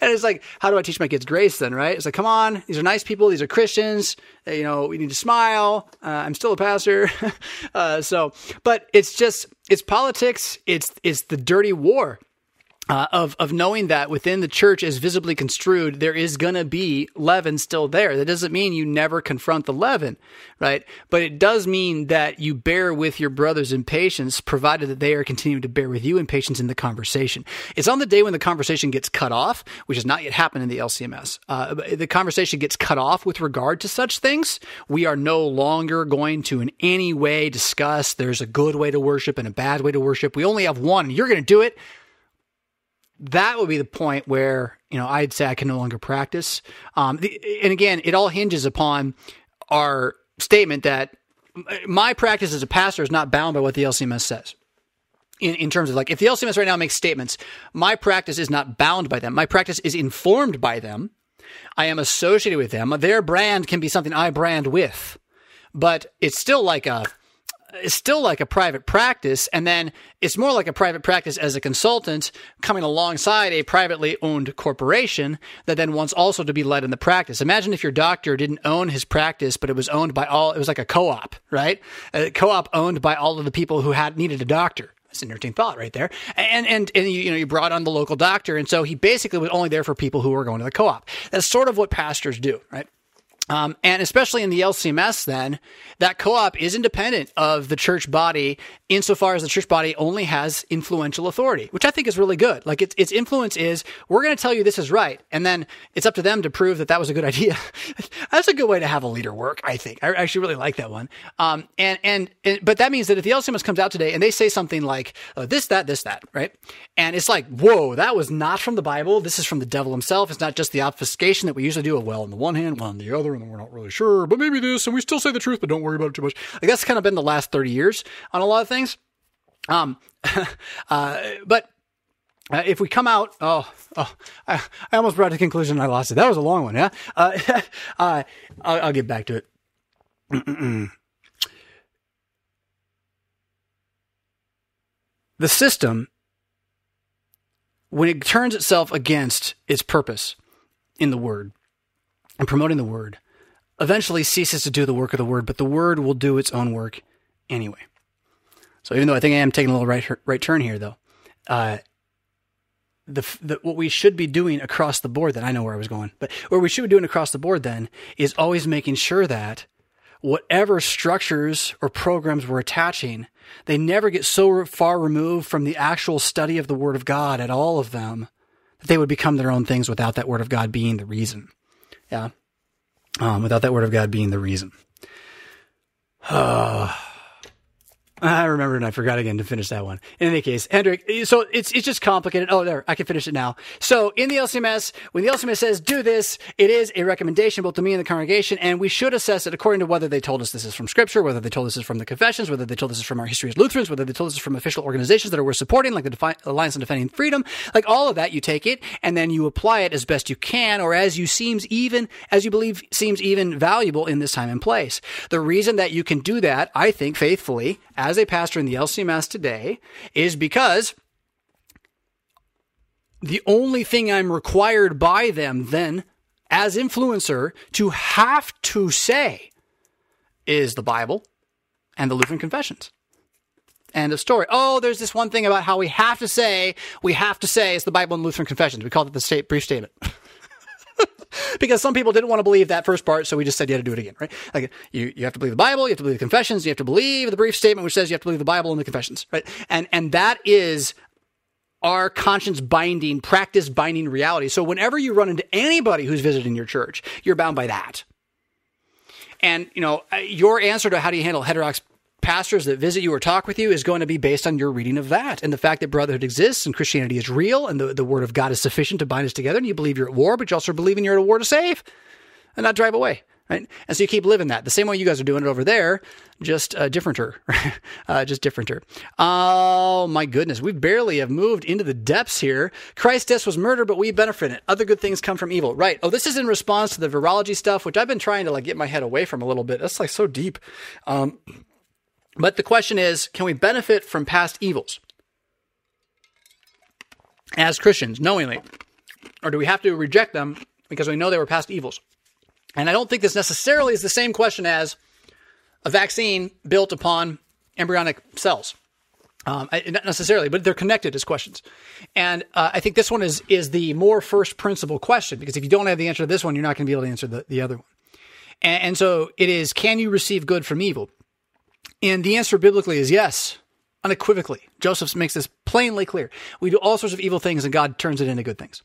A: it's like, how do I teach my kids grace then, right? It's like, come on, these are nice people. These are Christians. Uh, you know, we need to smile. Uh, I'm still a pastor. uh, so, but it's just, it's politics. It's, it's the dirty war uh, of of knowing that within the church is visibly construed, there is going to be leaven still there. That doesn't mean you never confront the leaven, right? But it does mean that you bear with your brothers in patience, provided that they are continuing to bear with you in patience in the conversation. It's on the day when the conversation gets cut off, which has not yet happened in the LCMS. Uh, the conversation gets cut off with regard to such things. We are no longer going to in any way discuss there's a good way to worship and a bad way to worship. We only have one. You're going to do it that would be the point where you know I'd say I can no longer practice. Um, the, and again, it all hinges upon our statement that my practice as a pastor is not bound by what the LCMS says. In, in terms of like, if the LCMS right now makes statements, my practice is not bound by them. My practice is informed by them. I am associated with them. Their brand can be something I brand with, but it's still like a it's still like a private practice. And then it's more like a private practice as a consultant coming alongside a privately owned corporation that then wants also to be led in the practice. Imagine if your doctor didn't own his practice, but it was owned by all, it was like a co-op, right? A co-op owned by all of the people who had needed a doctor. That's an interesting thought right there. And, and, and you, you know, you brought on the local doctor. And so he basically was only there for people who were going to the co-op. That's sort of what pastors do, right? Um, and especially in the LCMS, then that co-op is independent of the church body insofar as the church body only has influential authority, which I think is really good. Like its its influence is we're going to tell you this is right, and then it's up to them to prove that that was a good idea. That's a good way to have a leader work. I think I actually really like that one. Um, and, and, and but that means that if the LCMS comes out today and they say something like oh, this, that, this, that, right, and it's like whoa, that was not from the Bible. This is from the devil himself. It's not just the obfuscation that we usually do. of Well, on the one hand, well, on the other and we're not really sure, but maybe this, and we still say the truth, but don't worry about it too much. Like that's kind of been the last 30 years on a lot of things. Um, uh, but uh, if we come out, oh, oh, I, I almost brought to conclusion I lost it. That was a long one, yeah? Uh, uh, I'll, I'll, get back to it. the system, when it turns itself against its purpose in the word and promoting the word, eventually ceases to do the work of the word, but the word will do its own work anyway. So even though I think I am taking a little right right turn here, though, uh, the, the what we should be doing across the board. Then I know where I was going, but what we should be doing across the board then is always making sure that whatever structures or programs we're attaching, they never get so far removed from the actual study of the Word of God at all of them that they would become their own things without that Word of God being the reason. Yeah um, without that word of God being the reason. Uh, I remembered and I forgot again to finish that one. In any case, Hendrik, so it's it's just complicated. Oh, there, I can finish it now. So in the LCMS, when the LCMS says do this, it is a recommendation both to me and the congregation, and we should assess it according to whether they told us this is from Scripture, whether they told us this is from the confessions, whether they told us this is from our history as Lutherans, whether they told us this is from official organizations that we're supporting, like the Defi- Alliance on Defending Freedom, like all of that. You take it and then you apply it as best you can, or as you seems even as you believe seems even valuable in this time and place. The reason that you can do that, I think, faithfully as a pastor in the LCMS today is because the only thing I'm required by them then as influencer to have to say is the Bible and the Lutheran confessions. End of story. Oh, there's this one thing about how we have to say, we have to say it's the Bible and Lutheran confessions. We call it the state brief statement. because some people didn't want to believe that first part, so we just said you had to do it again, right? Like you, you have to believe the Bible, you have to believe the confessions, you have to believe the brief statement which says you have to believe the Bible and the confessions, right? And and that is our conscience binding, practice binding reality. So whenever you run into anybody who's visiting your church, you're bound by that. And you know, uh, your answer to how do you handle heterodox pastors that visit you or talk with you is going to be based on your reading of that and the fact that brotherhood exists and Christianity is real and the, the word of God is sufficient to bind us together. And you believe you're at war, but you also believe in you're at war to save and not drive away. Right. And so you keep living that the same way you guys are doing it over there, just uh, differenter, uh, just differenter. Oh my goodness. We barely have moved into the depths here. Christ's death was murder, but we benefit It. Other good things come from evil. Right. Oh, this is in response to the virology stuff, which I've been trying to like get my head away from a little bit. That's like so deep. Um, but the question is can we benefit from past evils as Christians knowingly? Or do we have to reject them because we know they were past evils? And I don't think this necessarily is the same question as a vaccine built upon embryonic cells. Um, not necessarily, but they're connected as questions. And uh, I think this one is is the more first principle question because if you don't have the answer to this one, you're not going to be able to answer the, the other one. And, and so it is: Can you receive good from evil? And the answer biblically is yes, unequivocally. Joseph makes this plainly clear. We do all sorts of evil things and God turns it into good things.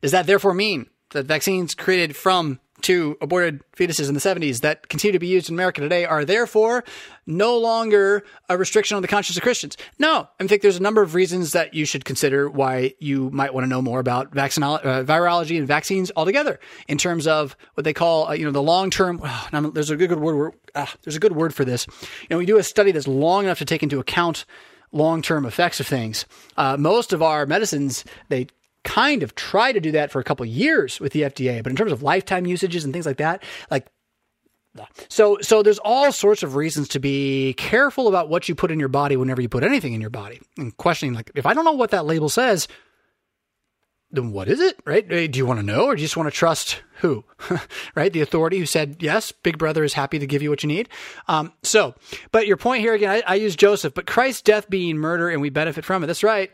A: Does that therefore mean that vaccines created from to aborted fetuses in the 70s that continue to be used in America today are therefore no longer a restriction on the conscience of Christians. No, I think there's a number of reasons that you should consider why you might want to know more about vaccinolo- uh, virology and vaccines altogether in terms of what they call, uh, you know, the long-term, oh, there's a good, good word, uh, there's a good word for this. You know, we do a study that's long enough to take into account long-term effects of things. Uh, most of our medicines, they kind of try to do that for a couple years with the FDA, but in terms of lifetime usages and things like that, like so so there's all sorts of reasons to be careful about what you put in your body whenever you put anything in your body. And questioning like if I don't know what that label says, then what is it? Right? Do you want to know or do you just want to trust who? right? The authority who said, yes, Big Brother is happy to give you what you need. Um, so, but your point here again, I, I use Joseph, but Christ's death being murder and we benefit from it. That's right.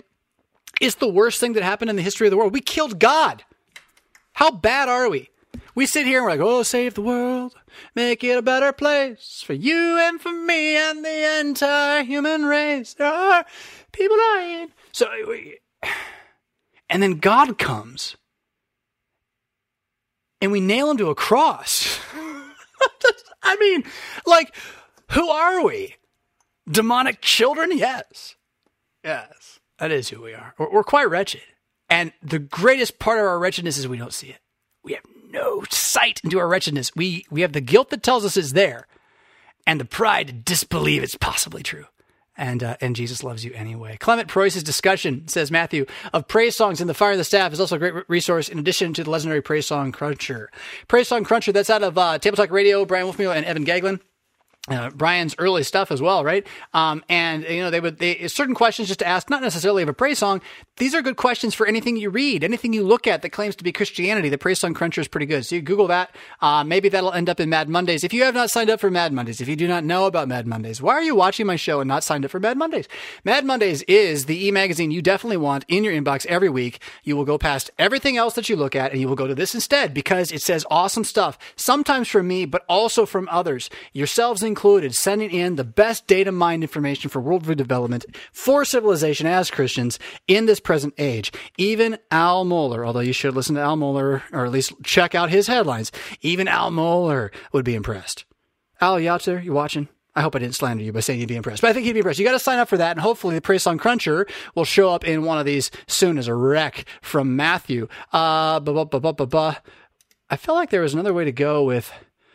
A: It's the worst thing that happened in the history of the world. We killed God. How bad are we? We sit here and we're like, oh, save the world, make it a better place for you and for me and the entire human race. There are people dying. So, we, and then God comes and we nail him to a cross. I mean, like, who are we? Demonic children? Yes. Yes. That is who we are. We're, we're quite wretched. And the greatest part of our wretchedness is we don't see it. We have no sight into our wretchedness. We, we have the guilt that tells us it's there and the pride to disbelieve it's possibly true. And, uh, and Jesus loves you anyway. Klemet Preus's discussion, says Matthew, of praise songs in the Fire of the Staff is also a great resource in addition to the legendary Praise Song Cruncher. Praise Song Cruncher, that's out of uh, Table Talk Radio, Brian Wolfmueller and Evan Goeglein uh, Brian's early stuff as well, right? Um, and you know, they would they certain questions just to ask, not necessarily of a praise song. These are good questions for anything you read, anything you look at that claims to be Christianity. The praise song cruncher is pretty good. So you Google that. Uh, maybe that'll end up in Mad Mondays. If you have not signed up for Mad Mondays, if you do not know about Mad Mondays, why are you watching my show and not signed up for Mad Mondays? Mad Mondays is the e magazine you definitely want in your inbox every week. You will go past everything else that you look at, and you will go to this instead because it says awesome stuff. Sometimes from me, but also from others, yourselves included, sending in the best data mined information for worldview development for civilization as Christians in this present age. Even Al Mohler, although you should listen to Al Mohler or at least check out his headlines, even Al Mohler would be impressed. Al, you out there? You watching? I hope I didn't slander you by saying you'd be impressed, but I think he'd be impressed. You got to sign up for that, and hopefully the Praise Song Cruncher will show up in one of these soon as a rec from Matthew. Uh, I felt like there was another way to go with.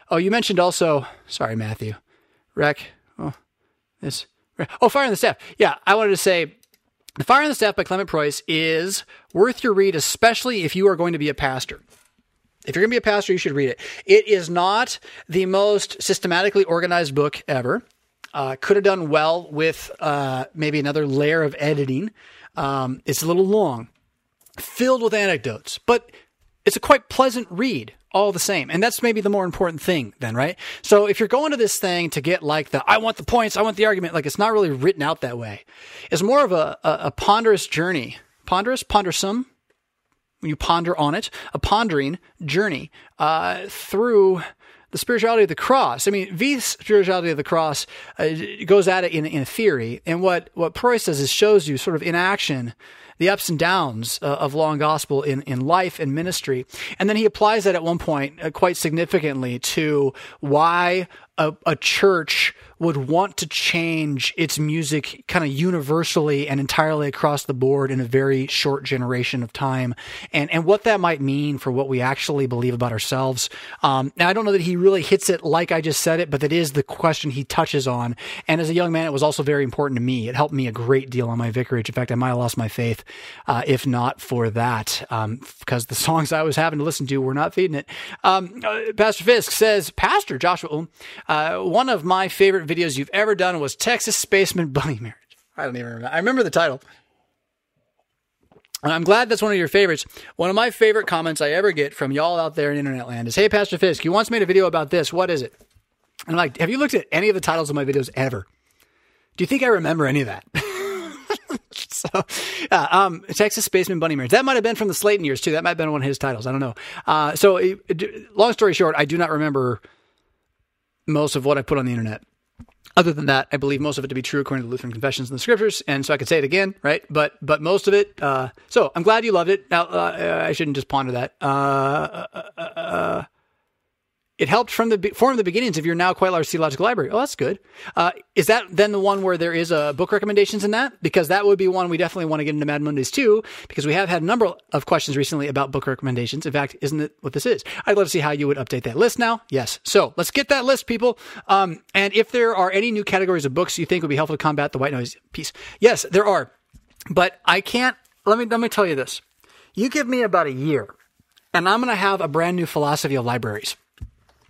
A: Oh, you mentioned also. Sorry, Matthew. Rec. Oh, this. Oh, Fire in the Staff. Yeah, I wanted to say The Fire in the Staff by Klemet Preus is worth your read, especially if you are going to be a pastor. If you're going to be a pastor, you should read it. It is not the most systematically organized book ever. Uh, could have done well with uh, maybe another layer of editing. Um, it's a little long, filled with anecdotes, but it's a quite pleasant read all the same. And that's maybe the more important thing then, right? So if you're going to this thing to get like the, I want the points, I want the argument, like it's not really written out that way. It's more of a, a, a ponderous journey. Ponderous, pondersome, when you ponder on it, a pondering journey uh, through the spirituality of the cross. I mean, Veith's spirituality of the cross uh, goes at it in, in theory. And what, what Preus does is shows you sort of in action the ups and downs uh, of law and gospel in, in life and ministry. And then he applies that at one point uh, quite significantly to why a, a church would want to change its music kind of universally and entirely across the board in a very short generation of time, and and what that might mean for what we actually believe about ourselves. Um, now, I don't know that he really hits it like I just said it, but that is the question he touches on. And as a young man, it was also very important to me. It helped me a great deal on my vicarage. In fact, I might have lost my faith uh, if not for that, um, because the songs I was having to listen to were not feeding it. Um, uh, Pastor Fisk says, Pastor Joshua, uh, one of my favorite videos you've ever done was Texas Spaceman Bunny Marriage. I don't even remember. I remember the title. And I'm glad that's one of your favorites. One of my favorite comments I ever get from y'all out there in internet land is, Hey, Pastor Fisk, you once made a video about this. What is it? And I'm like, have you looked at any of the titles of my videos ever? Do you think I remember any of that? so, uh, um, Texas Spaceman Bunny Marriage. That might have been from the Slayton years too. That might have been one of his titles. I don't know. Uh, so, long story short, I do not remember most of what I put on the internet. Other than that, I believe most of it to be true according to the Lutheran confessions and the scriptures, and so I could say it again, right? But but most of it. Uh, so I'm glad you loved it. Now uh, I shouldn't just ponder that. It helped from the form the beginnings of your now quite large theological library. Oh, that's good. Uh, is that then the one where there is a book recommendations in that? Because that would be one we definitely want to get into Mad Mondays too, because we have had a number of questions recently about book recommendations. In fact, isn't it what this is? I'd love to see how you would update that list now. Yes. So let's get that list, people. Um, and if there are any new categories of books you think would be helpful to combat the white noise piece, yes, there are. But I can't. Let me let me tell you this. You give me about a year, and I'm going to have a brand new philosophy of libraries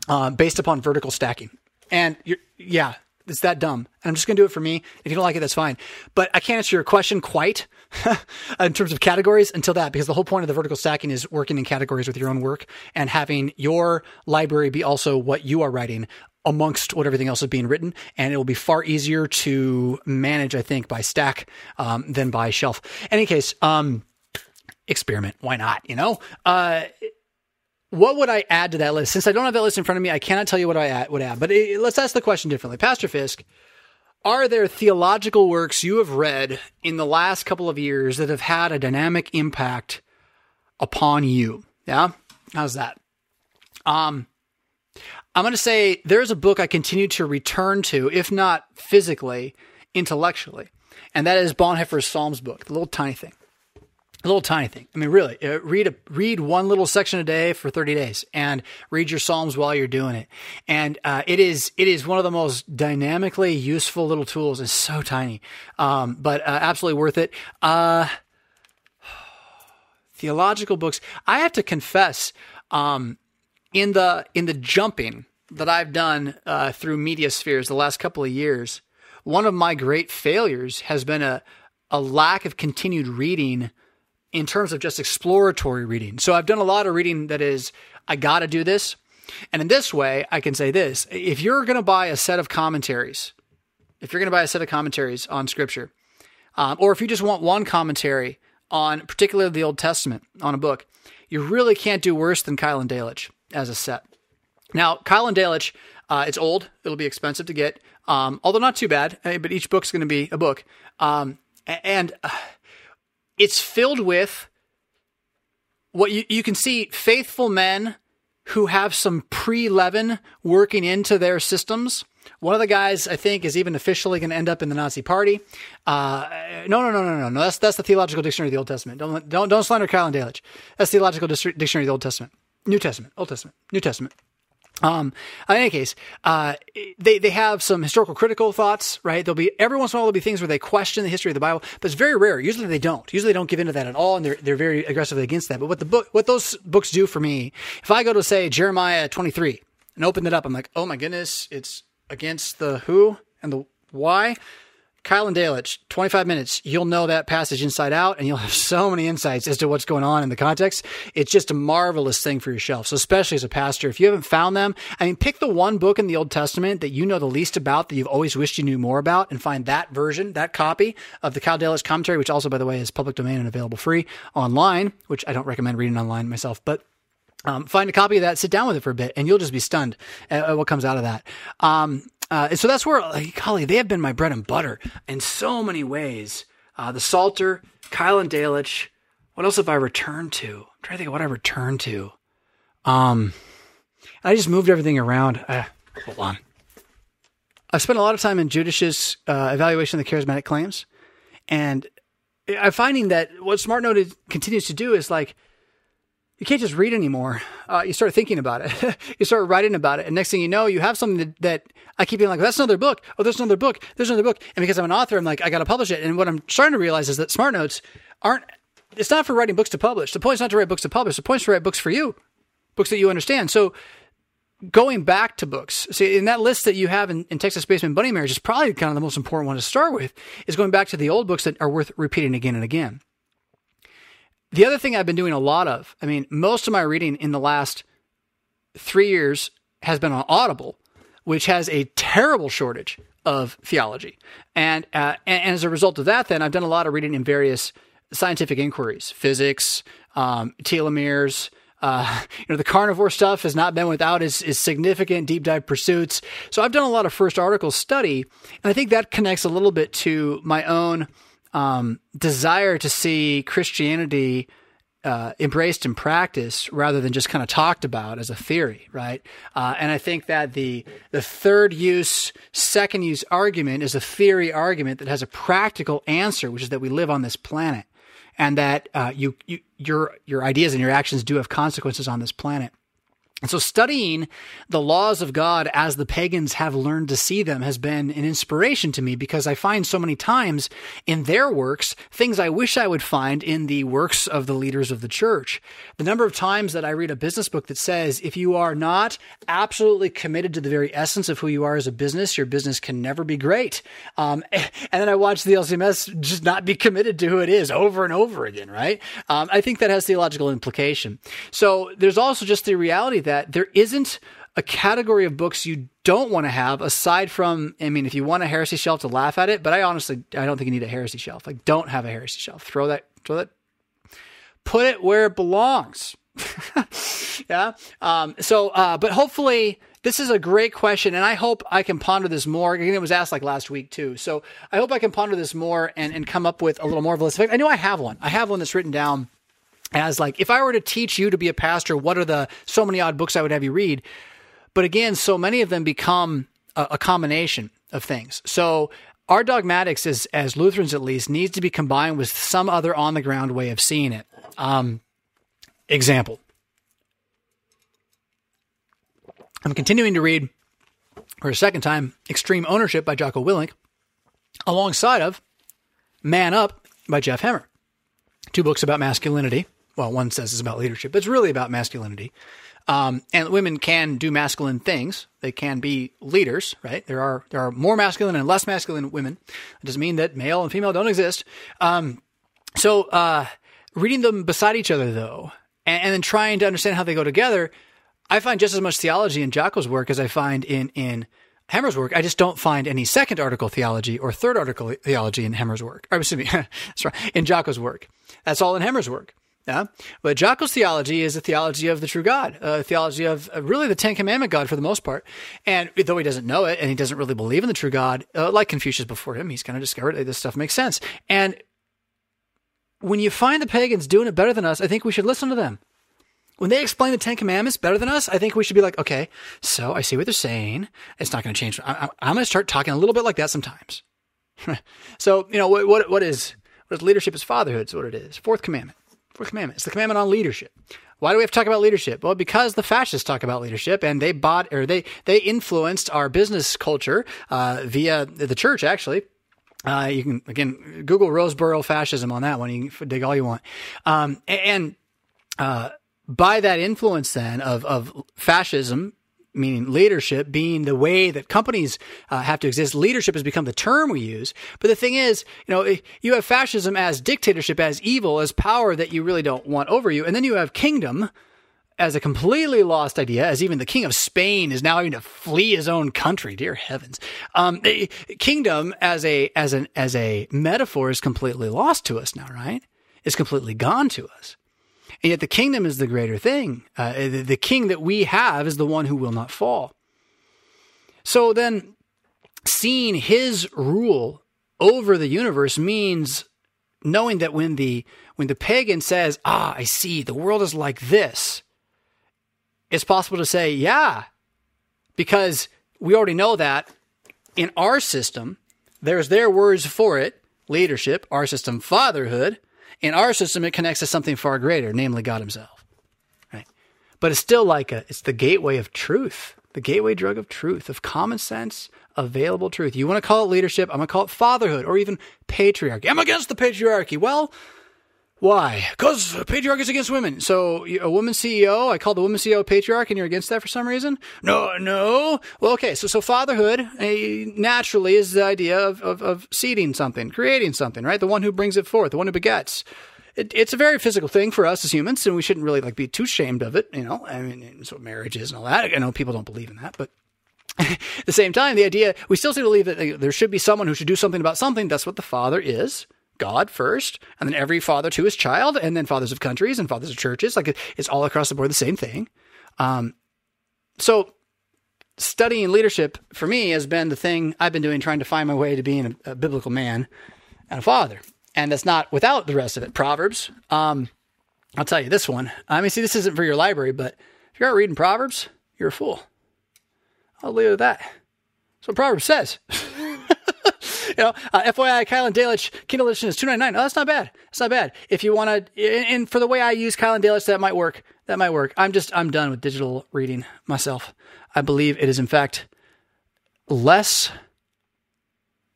A: uh, based upon vertical stacking. And yeah, it's that dumb. And I'm just going to do it for me. If you don't like it, that's fine. But I can't answer your question quite in terms of categories until that, because the whole point of the vertical stacking is working in categories with your own work and having your library be also what you are writing amongst what everything else is being written. And it will be far easier to manage, I think, by stack um, than by shelf. In any case, um, experiment. Why not? You know, uh, what would I add to that list? Since I don't have that list in front of me, I cannot tell you what I add, would add. But it, let's ask the question differently. Pastor Fisk, are there theological works you have read in the last couple of years that have had a dynamic impact upon you? Yeah? How's that? Um, I'm going to say there's a book I continue to return to, if not physically, intellectually. And that is Bonhoeffer's Psalms book, the little tiny thing. A little tiny thing. I mean, really, uh, read a, read one little section a day for 30 days and read your Psalms while you're doing it. And, uh, it is, it is one of the most dynamically useful little tools. It's so tiny. Um, but, uh, absolutely worth it. Uh, theological books. I have to confess, um, in the, in the jumping that I've done, uh, through media spheres the last couple of years, one of my great failures has been a, a lack of continued reading in terms of just exploratory reading. So I've done a lot of reading that is, I got to do this. And in this way, I can say this if you're going to buy a set of commentaries, if you're going to buy a set of commentaries on scripture, um, or if you just want one commentary on particularly the Old Testament on a book, you really can't do worse than Keil and Delitzsch as a set. Now, Keil and Delitzsch, uh, it's old. It'll be expensive to get, um, although not too bad. Eh, but each book's going to be a book, um, and uh, it's filled with what you, you can see faithful men who have some pre leaven working into their systems. One of the guys, I think, is even officially going to end up in the Nazi Party. Uh, no, no, no, no, no, no. That's that's the theological dictionary of the Old Testament. Don't don't don't slander Keil and Delitzsch. That's the theological dictionary of the Old Testament, New Testament, Old Testament, New Testament. Um, in any case, uh, they, they have some historical critical thoughts, right? There'll be, every once in a while, there'll be things where they question the history of the Bible, but it's very rare. Usually they don't. Usually they don't give into that at all, and they're, they're very aggressively against that. But what the book, what those books do for me, if I go to, say, Jeremiah 23 and open it up, I'm like, oh my goodness, it's against the who and the why. Keil and Delitzsch, 25 minutes. You'll know that passage inside out and you'll have so many insights as to what's going on in the context. It's just a marvelous thing for your shelf. So especially as a pastor, if you haven't found them, I mean, pick the one book in the Old Testament that you know the least about that you've always wished you knew more about and find that version, that copy of the Keil Delitzsch commentary, which also, by the way, is public domain and available free online, which I don't recommend reading online myself, but um, find a copy of that, sit down with it for a bit, and you'll just be stunned at, what comes out of that. Um, uh, so that's where, like, golly, they have been my bread and butter in so many ways. Uh, the Psalter, Keil and Delitzsch. What else have I returned to? I'm trying to think of what I returned to. Um, I just moved everything around. Uh, hold on. I've spent a lot of time in Judisch's uh, evaluation of the charismatic claims, and I'm finding that what SmartNote continues to do is like you can't just read anymore. Uh, you start thinking about it. you start writing about it. And next thing you know, you have something that, that I keep being like, that's another book. Oh, there's another book. There's another book. And because I'm an author, I'm like, I got to publish it. And what I'm starting to realize is that Smart Notes aren't, it's not for writing books to publish. The point is not to write books to publish. The point is to write books for you, books that you understand. So going back to books, see, in that list that you have in, in Texas Basement Bunny Marriage is probably kind of the most important one to start with, is going back to the old books that are worth repeating again and again. The other thing I've been doing a lot of, I mean, most of my reading in the last three years has been on Audible, which has a terrible shortage of theology. And, uh, and, and, as a result of that, then I've done a lot of reading in various scientific inquiries, physics, um, telomeres. Uh, you know, the carnivore stuff has not been without its, its significant deep dive pursuits. So I've done a lot of first article study, and I think that connects a little bit to my own um, desire to see Christianity uh, embraced in practice rather than just kind of talked about as a theory, right? Uh, and I think that the the third use, second use argument is a theory argument that has a practical answer, which is that we live on this planet, and that uh, you, you your your ideas and your actions do have consequences on this planet. And so studying the laws of God as the pagans have learned to see them has been an inspiration to me because I find so many times in their works things I wish I would find in the works of the leaders of the church. The number of times that I read a business book that says if you are not absolutely committed to the very essence of who you are as a business, your business can never be great. Um, and then I watch the LCMS just not be committed to who it is over and over again, right? Um, I think that has theological implication. So there's also just the reality that there isn't a category of books you don't want to have aside from i mean if you want a heresy shelf to laugh at it but i honestly i don't think you need a heresy shelf. Like don't have a heresy shelf. Throw that throw that put it where it belongs. Yeah? Um, so uh, but hopefully this is a great question and i hope i can ponder this more. Again it was asked like last week too. So i hope i can ponder this more and, and come up with a little more of a list. I know i have one. I have one that's written down as like if I were to teach you to be a pastor, what are the so many odd books I would have you read? But again, so many of them become a, a combination of things. So our dogmatics, as as Lutherans at least, needs to be combined with some other on the ground way of seeing it. Um, example: I'm continuing to read for a second time Extreme Ownership by Jocko Willink, alongside of Man Up by Jeff Hemmer. Two books about masculinity well, one says it's about leadership, but it's really about masculinity. Um, and women can do masculine things. They can be leaders, right? There are there are more masculine and less masculine women. It doesn't mean that male and female don't exist. Um, so uh, reading them beside each other, though, and, and, then trying to understand how they go together, I find just as much theology in Jocko's work as I find in in Hemmer's work. I just don't find any second article theology or third article theology in Hemmer's work. Or excuse me, that's right, in Jocko's work. That's all in Hemmer's work. Yeah. But Jocko's theology is a theology of the true God, a theology of uh, really the Ten Commandment God for the most part. And though he doesn't know it and he doesn't really believe in the true God, uh, like Confucius before him, he's kind of discovered that this stuff makes sense. And when you find the pagans doing it better than us, I think we should listen to them. When they explain the Ten Commandments better than us, I think we should be like, okay, so I see what they're saying. It's not going to change. I, am going to start talking a little bit like that sometimes. so, you know, what, what, what is, what is leadership is fatherhood is what it is. Fourth commandment. Commandment. It's the commandment on leadership. Why do we have to talk about leadership? Well, because the fascists talk about leadership, and they bought or they they influenced our business culture uh, via the church. Actually, uh, you can again Google Rosebrough fascism on that one. You can dig all you want, um, and uh, by that influence then of of fascism meaning leadership, being the way that companies uh, have to exist. Leadership has become the term we use. But the thing is, you know, you have fascism as dictatorship, as evil, as power that you really don't want over you. And then you have kingdom as a completely lost idea, as even the king of Spain is now having to flee his own country. Dear heavens. Um, kingdom as a, as an, as a metaphor is completely lost to us now, right? It's completely gone to us. And yet the kingdom is the greater thing. Uh, the, the king that we have is the one who will not fall. So then, seeing his rule over the universe means knowing that when the when the pagan says, "Ah, I see, the world is like this," it's possible to say, "Yeah," because we already know that in our system, there's their words for it: leadership, our system, fatherhood, in our system, it connects to something far greater, namely God Himself. Right? But it's still like a, it's the gateway of truth, the gateway drug of truth, of common sense, available truth. You want to call it leadership? I'm going to call it fatherhood or even patriarchy. I'm against the patriarchy. Well, why? Because patriarchy is against women. So a woman CEO, I call the woman CEO patriarch, and you're against that for some reason? No, no. Well, okay. So so fatherhood eh, naturally is the idea of, of, of seeding something, creating something, right? The one who brings it forth, the one who begets. It, it's a very physical thing for us as humans, and we shouldn't really like be too ashamed of it. You know, I mean, what marriage is and all that. I know people don't believe in that, but at the same time, the idea we still seem to believe that there should be someone who should do something about something. That's what the father is. God first, and then every father to his child, and then fathers of countries and fathers of churches. Like it's all across the board the same thing. Um, so studying leadership for me has been the thing I've been doing, trying to find my way to being a, a biblical man and a father. And that's not without the rest of it. Proverbs. Um, I'll tell you this one. I mean, see, this isn't for your library, but if you aren't reading Proverbs, you're a fool. I'll leave it at that. That's what Proverbs says. know, uh, FYI, Keil and Delitzsch Kindle edition is two ninety nine. Oh, that's not bad. That's not bad. If you want to, and for the way I use Keil and Delitzsch, that might work. That might work. I'm just I'm done with digital reading myself. I believe it is in fact less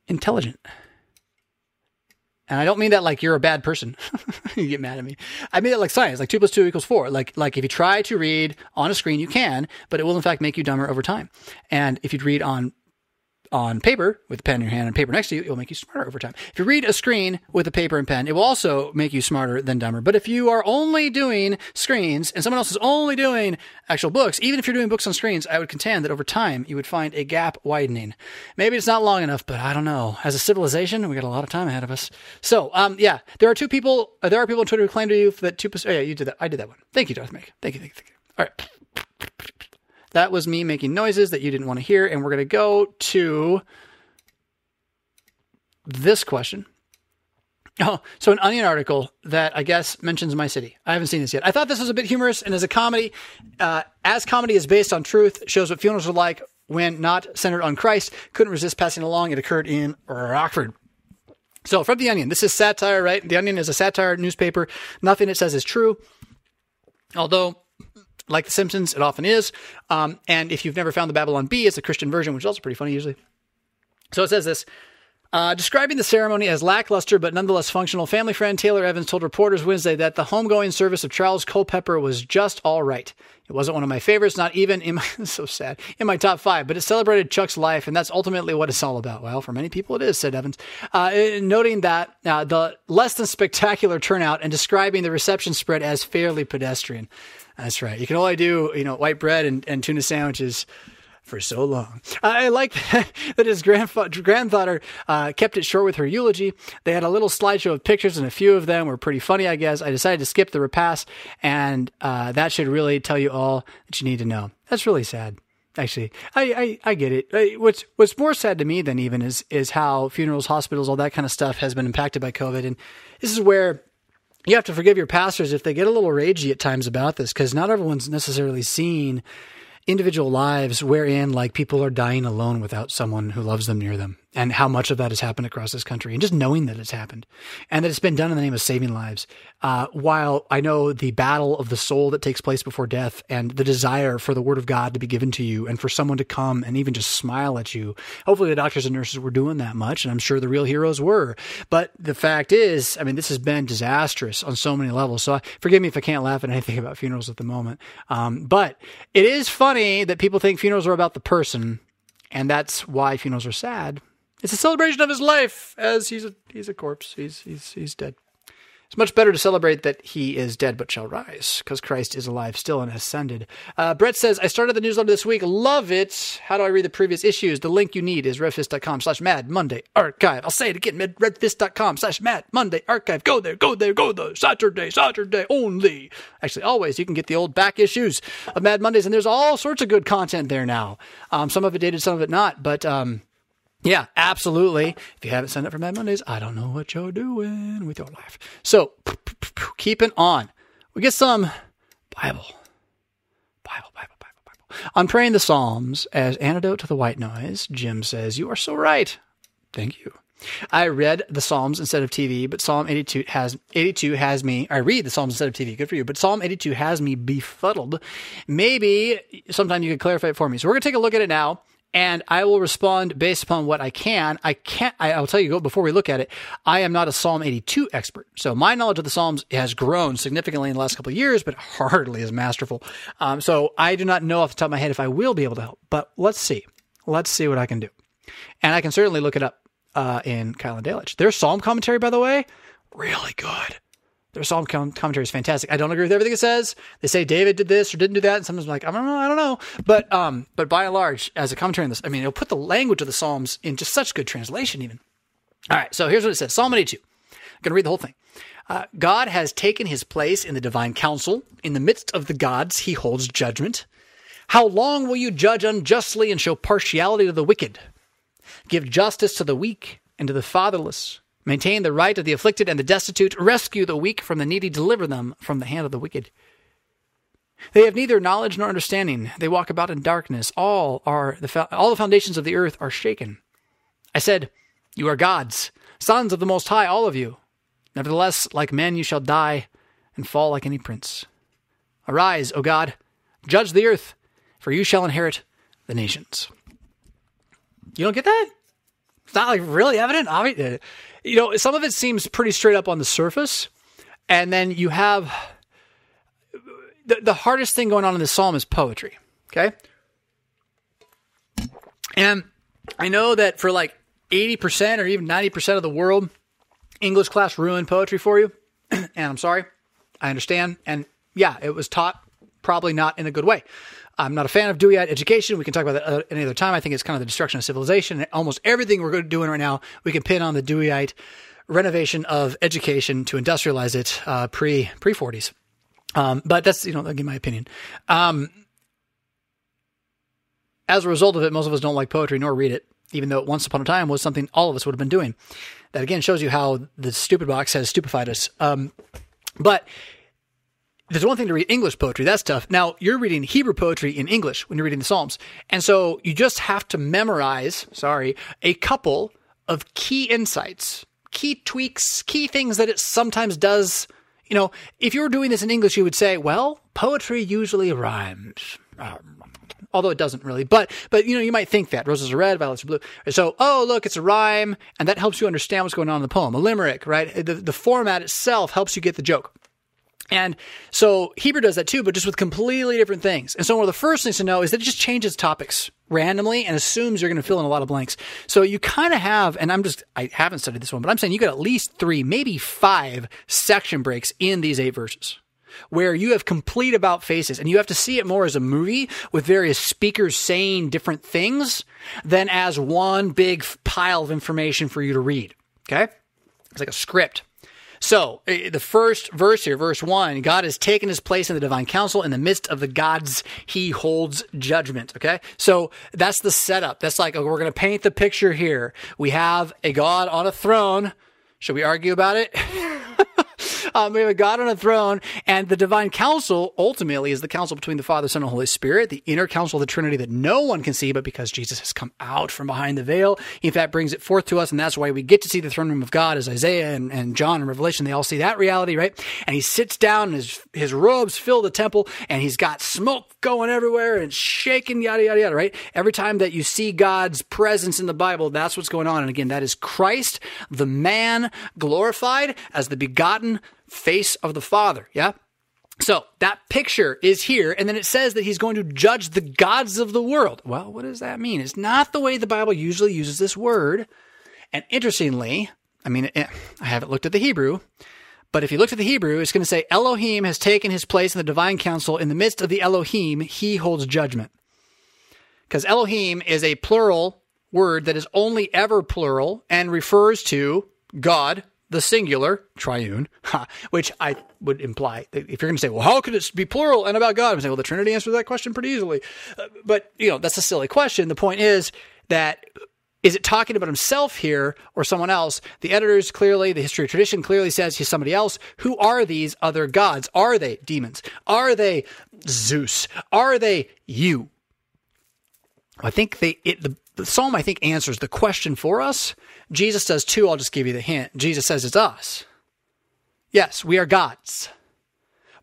A: intelligent. And I don't mean that like you're a bad person. you get mad at me. I mean it like science, like two plus two equals four. Like, like if you try to read on a screen, you can, but it will in fact make you dumber over time. And if you'd read on on paper with a pen in your hand and paper next to you, it will make you smarter over time. If you read a screen with a paper and pen, it will also make you smarter than dumber. But if you are only doing screens and someone else is only doing actual books, even if you're doing books on screens, I would contend that over time you would find a gap widening. Maybe it's not long enough, but I don't know. As a civilization, we got a lot of time ahead of us. So, um, yeah, there are two people, uh, there are people on Twitter who claim to you that two. Oh, yeah, you did that. I did that one. Thank you, Darth Meg. Thank you, thank you, thank you. All right. That was me making noises that you didn't want to hear. And we're going to go to this question. Oh, so an Onion article that I guess mentions my city. I haven't seen this yet. I thought this was a bit humorous and as a comedy, uh, as comedy is based on truth, shows what funerals are like when not centered on Christ. Couldn't resist passing along. It occurred in Rockford. So from the Onion, this is satire, right? The Onion is a satire newspaper. Nothing it says is true. Although like The Simpsons, it often is. Um, and if you've never found the Babylon Bee, it's a Christian version, which is also pretty funny usually. So it says this. Uh, describing the ceremony as lackluster but nonetheless functional, family friend Taylor Evans told reporters Wednesday that the homegoing service of Charles Culpepper was just all right. It wasn't one of my favorites, not even in my so sad in my top five, but it celebrated Chuck's life, and that's ultimately what it's all about. Well, for many people, it is," said Evans, uh, noting that uh, the less than spectacular turnout and describing the reception spread as fairly pedestrian. That's right. You can only do, you know, white bread and, and tuna sandwiches for so long. I like that his grandfa- granddaughter uh, kept it short with her eulogy. They had a little slideshow of pictures, and a few of them were pretty funny, I guess. I decided to skip the repast, and uh, that should really tell you all that you need to know. That's really sad. Actually, I, I, I get it. What's what's more sad to me than even is is how funerals, hospitals, all that kind of stuff has been impacted by COVID, and this is where you have to forgive your pastors if they get a little ragey at times about this because not everyone's necessarily seen individual lives wherein like people are dying alone without someone who loves them near them and how much of that has happened across this country and just knowing that it's happened and that it's been done in the name of saving lives. Uh, while I know the battle of the soul that takes place before death and the desire for the word of God to be given to you and for someone to come and even just smile at you. Hopefully the doctors and nurses were doing that much and I'm sure the real heroes were. But the fact is, I mean, this has been disastrous on so many levels. So forgive me if I can't laugh at anything about funerals at the moment. Um, but it is funny that people think funerals are about the person and that's why funerals are sad it's a celebration of his life as he's a he's a corpse. He's he's he's dead. It's much better to celebrate that he is dead but shall rise, because Christ is alive still and ascended. Uh, Brett says, I started the newsletter this week. Love it. How do I read the previous issues? The link you need is revfisk.com slash mad Monday archive. I'll say it again, revfisk.com slash mad Monday archive. Go there, go there, go there. Saturday, Saturday only. Actually, always. You can get the old back issues of Mad Mondays, and there's all sorts of good content there now. Um, some of it dated, some of it not, but um, yeah, absolutely. If you haven't signed up for Mad Mondays, I don't know what you're doing with your life. So, keeping on. We get some Bible. Bible, Bible, Bible, Bible. On praying the Psalms as antidote to the white noise, Jim says, You are so right. Thank you. I read the Psalms instead of TV, but Psalm 82 has 82 has me. I read the Psalms instead of TV. Good for you. But Psalm 82 has me befuddled. Maybe sometime you could clarify it for me. So we're gonna take a look at it now and I will respond based upon what I can. I can't, I, will tell you before we look at it, I am not a Psalm 82 expert. So my knowledge of the Psalms has grown significantly in the last couple of years, but hardly as masterful. Um, so I do not know off the top of my head if I will be able to help, but let's see. Let's see what I can do. And I can certainly look it up uh, in Keil and Delitzsch. Their Psalm commentary, by the way, really good. Their psalm commentary is fantastic. I don't agree with everything it says. They say David did this or didn't do that, and sometimes I'm like, I don't know, I don't know. But um, but by and large, as a commentary on this, I mean, it'll put the language of the Psalms in just such good translation, even. All right, so here's what it says: Psalm 82. I'm going to read the whole thing. Uh, God has taken his place in the divine council. In the midst of the gods, he holds judgment. How long will you judge unjustly and show partiality to the wicked? Give justice to the weak and to the fatherless. Maintain the right of the afflicted and the destitute. Rescue the weak from the needy. Deliver them from the hand of the wicked. They have neither knowledge nor understanding. They walk about in darkness. All are the all the foundations of the earth are shaken. I said, "You are gods, sons of the Most High, all of you. Nevertheless, like men, you shall die and fall like any prince. Arise, O God, judge the earth, for you shall inherit the nations." You don't get that? It's not like really evident. You know, some of it seems pretty straight up on the surface, and then you have the, the hardest thing going on in the psalm is poetry. Okay, and I know that for like eighty percent or even ninety percent of the world, English class ruined poetry for you, and I'm sorry. I understand, and yeah, it was taught probably not in a good way. I'm not a fan of Deweyite education. We can talk about that uh, any other time. I think it's kind of the destruction of civilization. And Almost everything we're doing right now, we can pin on the Deweyite renovation of education to industrialize it uh, pre pre 40s. Um, but that's you know again my opinion. Um, as a result of it, most of us don't like poetry nor read it, even though once upon a time was something all of us would have been doing. That again shows you how the stupid box has stupefied us. Um, but there's one thing to read English poetry. That's tough. Now you're reading Hebrew poetry in English when you're reading the Psalms. And so you just have to memorize, sorry, a couple of key insights, key tweaks, key things that it sometimes does. You know, if you were doing this in English, you would say, well, poetry usually rhymes. Um, although it doesn't really, but, but, you know, you might think that roses are red, violets are blue. So, oh, look, it's a rhyme. And that helps you understand what's going on in the poem. A limerick, right? The, the format itself helps you get the joke. And so Hebrew does that too, but just with completely different things. And so one of the first things to know is that it just changes topics randomly and assumes you're going to fill in a lot of blanks. So you kind of have, and I'm just, I haven't studied this one, but I'm saying you got at least three, maybe five section breaks in these eight verses where you have complete about faces and you have to see it more as a movie with various speakers saying different things than as one big pile of information for you to read. Okay. It's like a script. So eh, the first verse here, verse one, God has taken his place in the divine council. In the midst of the gods, he holds judgment. Okay. So that's the setup. That's like, oh, we're going to paint the picture here. We have a God on a throne. Should we argue about it? um, we have a God on a throne, and the divine council ultimately is the council between the Father, Son, and Holy Spirit, the inner council of the Trinity that no one can see, but because Jesus has come out from behind the veil, he in fact brings it forth to us, and that's why we get to see the throne room of God as Isaiah and, and John and Revelation, they all see that reality, right? And he sits down, and his, his robes fill the temple, and he's got smoke going everywhere and shaking, yada, yada, yada, right? Every time that you see God's presence in the Bible, that's what's going on. And again, that is Christ, the man glorified as the begotten face of the Father. Yeah. So that picture is here, and then it says that he's going to judge the gods of the world. Well, what does that mean? It's not the way the Bible usually uses this word. And interestingly, I mean, eh, I haven't looked at the Hebrew, but if you look at the Hebrew, it's going to say Elohim has taken his place in the divine council. In the midst of the Elohim, he holds judgment. Because Elohim is a plural word that is only ever plural and refers to God, the singular, triune, which I would imply that if you're going to say, well, how could it be plural and about God? I'm saying, well, the Trinity answers that question pretty easily. Uh, but, you know, that's a silly question. The point is that is it talking about himself here or someone else? The editors clearly, the history of tradition clearly says he's somebody else. Who are these other gods? Are they demons? Are they Zeus? Are they you? I think they it, the, the psalm I think answers the question for us. Jesus does too. I'll just give you the hint. Jesus says it's us. Yes, we are gods,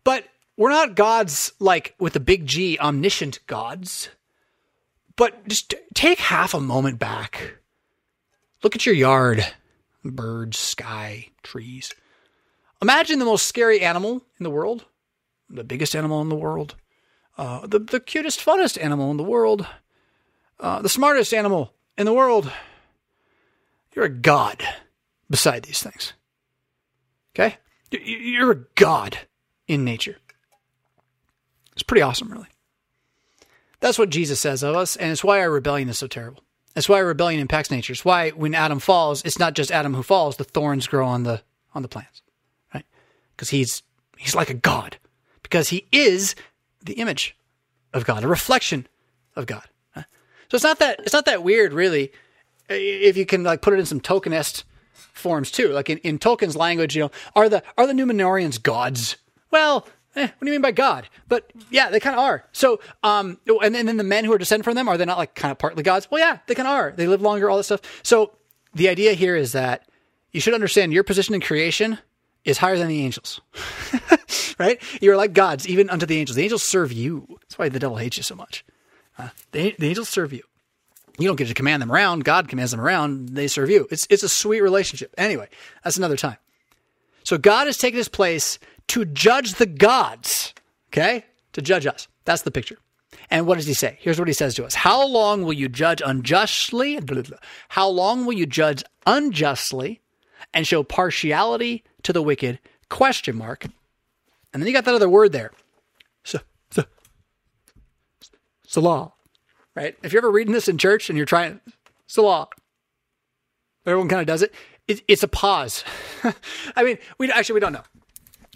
A: but we're not gods like with the big G, omniscient gods. But just take half a moment back. Look at your yard birds, sky, trees. Imagine the most scary animal in the world, the biggest animal in the world, uh, the, the cutest, funnest animal in the world, uh, the smartest animal in the world. You're a god beside these things. Okay? You're a god in nature. It's pretty awesome, really. That's what Jesus says of us, and it's why our rebellion is so terrible. That's why rebellion impacts nature. It's why when Adam falls, it's not just Adam who falls; the thorns grow on the on the plants, right? Because he's he's like a god, because he is the image of God, a reflection of God. So it's not that it's not that weird, really, if you can like put it in some Tolkienist forms too. Like in, in Tolkien's language, you know, are the are the Númenóreans gods? Well, Eh, what do you mean by God? But yeah, they kind of are. So, um, and, and then the men who are descended from them, are they not like kind of partly gods? Well, yeah, they kind of are. They live longer, all that stuff. So the idea here is that you should understand your position in creation is higher than the angels, right? You're like gods, even unto the angels. The angels serve you. That's why the devil hates you so much. Uh, the, the angels serve you. You don't get to command them around. God commands them around. They serve you. It's, it's a sweet relationship. Anyway, that's another time. So God has taken his place to judge the gods, okay? To judge us. That's the picture. And what does he say? Here's what he says to us How long will you judge unjustly? How long will you judge unjustly and show partiality to the wicked? Question mark. And then you got that other word there. So, so, Selah. Right? If you're ever reading this in church and you're trying, Selah. Everyone kind of does it. it it's a pause. I mean, we actually we don't know.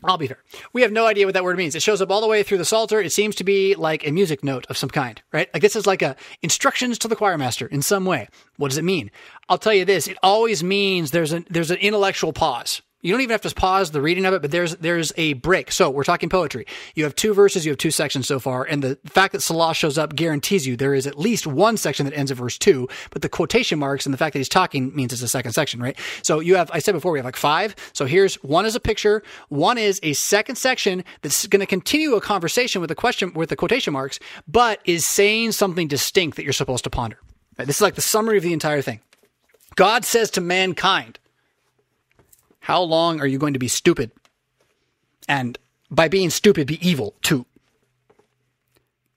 A: I'll be fair. We have no idea what that word means. It shows up all the way through the Psalter. It seems to be like a music note of some kind, right? Like this is like a instructions to the choir master in some way. What does it mean? I'll tell you this. It always means there's an, there's an intellectual pause. You don't even have to pause the reading of it, but there's there's a break. So we're talking poetry. You have two verses, you have two sections so far, and the fact that Selah shows up guarantees you there is at least one section that ends at verse two. But the quotation marks and the fact that he's talking means it's a second section, right? So you have I said before we have like five. So here's one is a picture, one is a second section that's going to continue a conversation with the question with the quotation marks, but is saying something distinct that you're supposed to ponder. This is like the summary of the entire thing. God says to mankind, how long are you going to be stupid? And by being stupid, be evil too.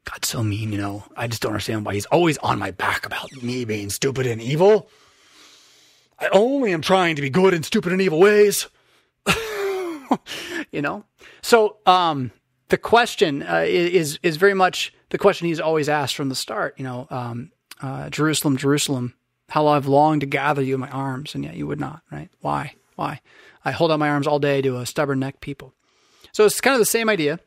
A: God's so mean, you know. I just don't understand why he's always on my back about me being stupid and evil. I only am trying to be good in stupid and evil ways. you know? So, um, the question uh, is is very much the question he's always asked from the start. You know, um, uh, Jerusalem, Jerusalem, how I've longed to gather you in my arms, and yet you would not. Right? Why? Why? I hold out my arms all day to a stubborn neck people. So it's kind of the same idea.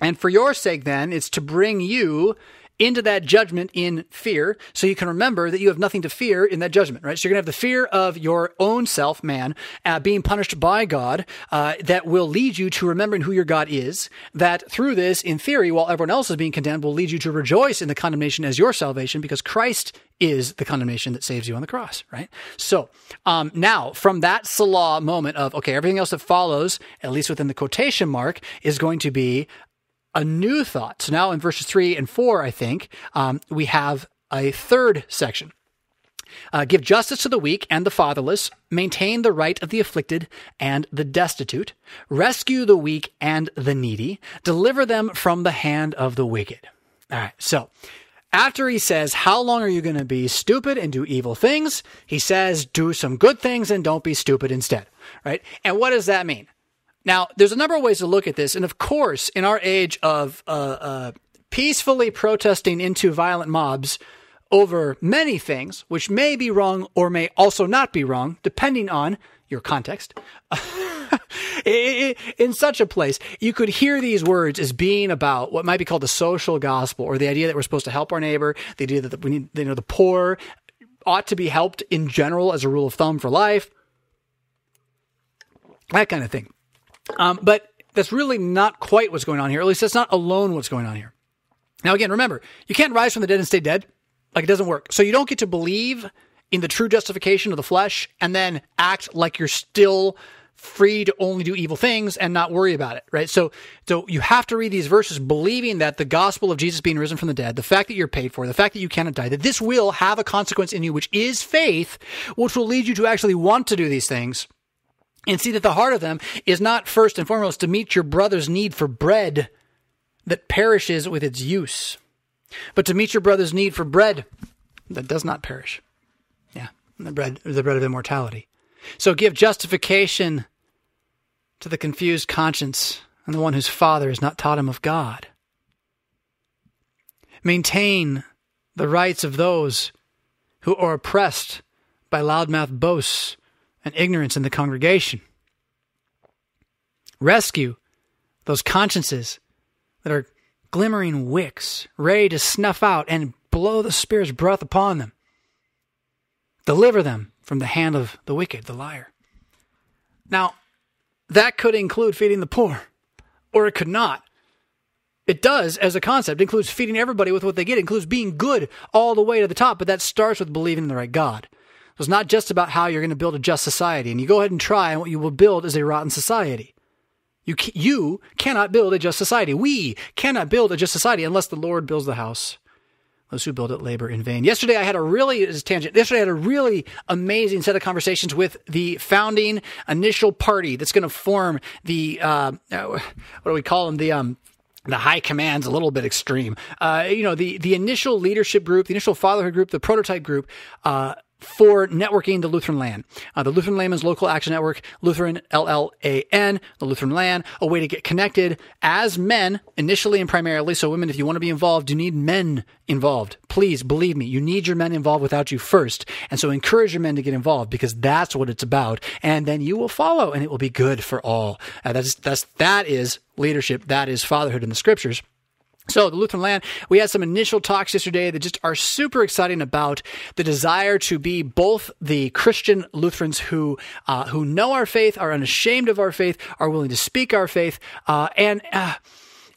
A: And for your sake, then, it's to bring you into that judgment in fear so you can remember that you have nothing to fear in that judgment, right? So you're going to have the fear of your own self, man, uh, being punished by God uh, that will lead you to remembering who your God is. That through this, in theory, while everyone else is being condemned, will lead you to rejoice in the condemnation as your salvation because Christ is the condemnation that saves you on the cross, right? So um, now, from that Selah moment of, okay, everything else that follows, at least within the quotation mark, is going to be a new thought. So now in verses three and four, I think, um, we have a third section. Uh, give justice to the weak and the fatherless, maintain the right of the afflicted and the destitute, rescue the weak and the needy, deliver them from the hand of the wicked. All right, so after he says, How long are you going to be stupid and do evil things? He says, Do some good things and don't be stupid instead, right? And what does that mean? Now, there's a number of ways to look at this. And of course, in our age of uh, uh, peacefully protesting into violent mobs over many things, which may be wrong or may also not be wrong, depending on your context, in such a place, you could hear these words as being about what might be called the social gospel or the idea that we're supposed to help our neighbor, the idea that we need, you know, the poor ought to be helped in general as a rule of thumb for life, that kind of thing. Um, but that's really not quite what's going on here. At least that's not alone what's going on here. Now, again, remember, you can't rise from the dead and stay dead. Like it doesn't work. So you don't get to believe in the true justification of the flesh and then act like you're still free to only do evil things and not worry about it, right? So, so you have to read these verses believing that the gospel of Jesus being risen from the dead, the fact that you're paid for, the fact that you cannot die, that this will have a consequence in you, which is faith, which will lead you to actually want to do these things and see that the heart of them is not first and foremost to meet your brother's need for bread that perishes with its use, but to meet your brother's need for bread that does not perish. Yeah, the bread, the bread of immortality. So give justification to the confused conscience and the one whose father has not taught him of God. Maintain the rights of those who are oppressed by loudmouth boasts and ignorance in the congregation. Rescue those consciences that are glimmering wicks, ready to snuff out and blow the Spirit's breath upon them. Deliver them from the hand of the wicked, the liar. Now, that could include feeding the poor, or it could not. It does as a concept. Includes feeding everybody with what they get. It includes being good all the way to the top, but that starts with believing in the right God. It's not just about how you're going to build a just society, and you go ahead and try, and what you will build is a rotten society. You, you cannot build a just society. We cannot build a just society unless the Lord builds the house. Those who build it labor in vain. Yesterday, I had a really tangent. Yesterday, I had a really amazing set of conversations with the founding initial party that's going to form the uh, what do we call them? The um, the high command's a little bit extreme. Uh, you know, the the initial leadership group, the initial fatherhood group, the prototype group. Uh, for networking the Lutheran LAN. Uh, the Lutheran Layman's Local Action Network, Lutheran LLAN, the Lutheran LAN, a way to get connected as men initially and primarily. So women, if you want to be involved, you need men involved. Please believe me, you need your men involved without you first. And so encourage your men to get involved because that's what it's about. And then you will follow and it will be good for all. Uh, that's, that's, that is leadership. That is fatherhood in the scriptures. So, the Lutheran land, we had some initial talks yesterday that just are super exciting about the desire to be both the Christian Lutherans who uh, who know our faith, are unashamed of our faith, are willing to speak our faith, uh, and uh,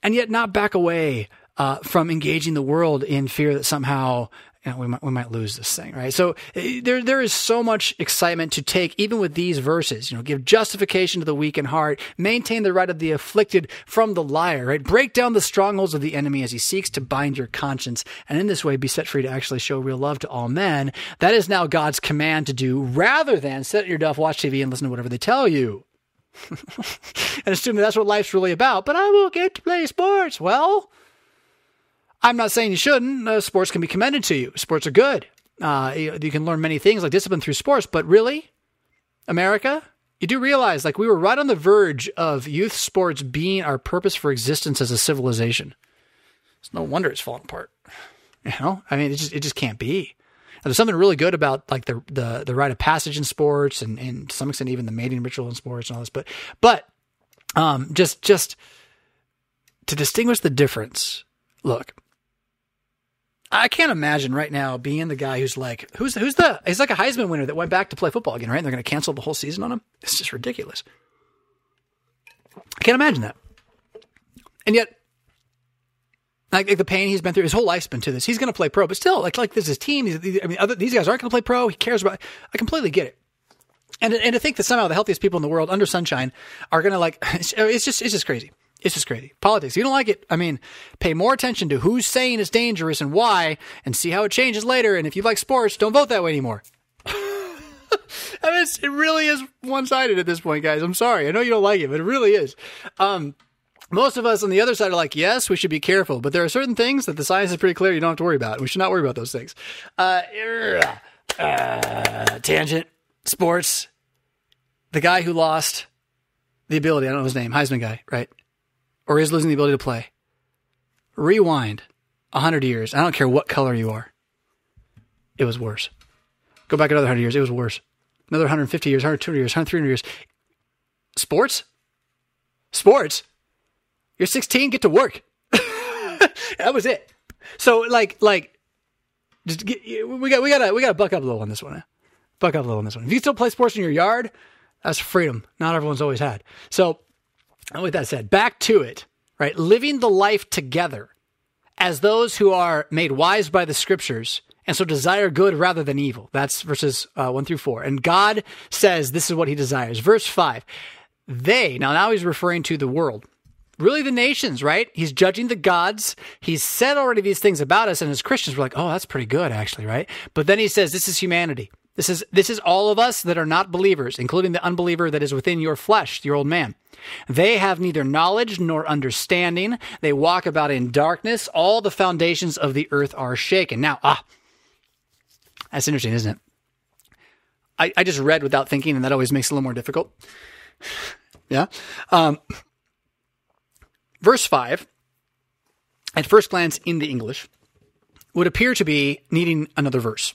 A: and yet not back away uh, from engaging the world in fear that somehow we might we might lose this thing, right? So eh, there there is so much excitement to take, even with these verses. You know, give justification to the weak in heart, maintain the right of the afflicted from the liar, right? Break down the strongholds of the enemy as he seeks to bind your conscience, and in this way be set free to actually show real love to all men. That is now God's command to do, rather than sit at your duff, watch TV, and listen to whatever they tell you. and assume that that's what life's really about. But I will get to play sports. Well, I'm not saying you shouldn't. Uh, sports can be commended to you. Sports are good. Uh, you, you, can learn many things like discipline through sports, but really, America, you do realize like we were right on the verge of youth sports being our purpose for existence as a civilization. It's no wonder it's falling apart. You know, I mean, it just it just can't be. And there's something really good about like the the the rite of passage in sports, and and to some extent even the mating ritual in sports and all this. But but um, just just to distinguish the difference. Look, I can't imagine right now being the guy who's like, who's who's the he's like a Heisman winner that went back to play football again, right? And they're going to cancel the whole season on him. It's just ridiculous. I can't imagine that. And yet, like, like the pain he's been through, his whole life's been to this. He's going to play pro, but still, like like this is team. I mean, other, these guys aren't going to play pro. He cares about. I completely get it. And and to think that somehow the healthiest people in the world under sunshine are going to like, it's just it's just crazy. It's just crazy. Politics. You don't like it. I mean, pay more attention to who's saying it's dangerous and why, and see how it changes later. And if you like sports, don't vote that way anymore. I mean, it really is one sided at this point, guys. I'm sorry. I know you don't like it, but it really is. Um, most of us on the other side are like, yes, we should be careful, but there are certain things that the science is pretty clear you don't have to worry about. We should not worry about those things. Uh, uh, tangent, sports. The guy who lost the ability, I don't know his name, Heisman guy, right? Or is losing the ability to play. Rewind 100 years. I don't care what color you are. It was worse. Go back another 100 years. It was worse. Another 150 years, 120 years, 100, years. Sports? Sports? You're 16, get to work. that was it. So like like just get, we got we got to we got to buck up a little on this one. Buck up a little on this one. If you still play sports in your yard, that's freedom. Not everyone's always had. So and with that said, back to it, right? Living the life together as those who are made wise by the scriptures and so desire good rather than evil. That's verses uh, one through four. And God says this is what he desires. Verse five, they, now, now he's referring to the world. Really, the nations, right? He's judging the gods. He's said already these things about us, and as Christians, we're like, oh, that's pretty good, actually, right? But then he says, this is humanity. This is this is all of us that are not believers, including the unbeliever that is within your flesh, your old man. They have neither knowledge nor understanding. They walk about in darkness. All the foundations of the earth are shaken. Now, ah, that's interesting, isn't it? I, I just read without thinking, and that always makes it a little more difficult. yeah. Um, verse 5, at first glance in the English, would appear to be needing another verse.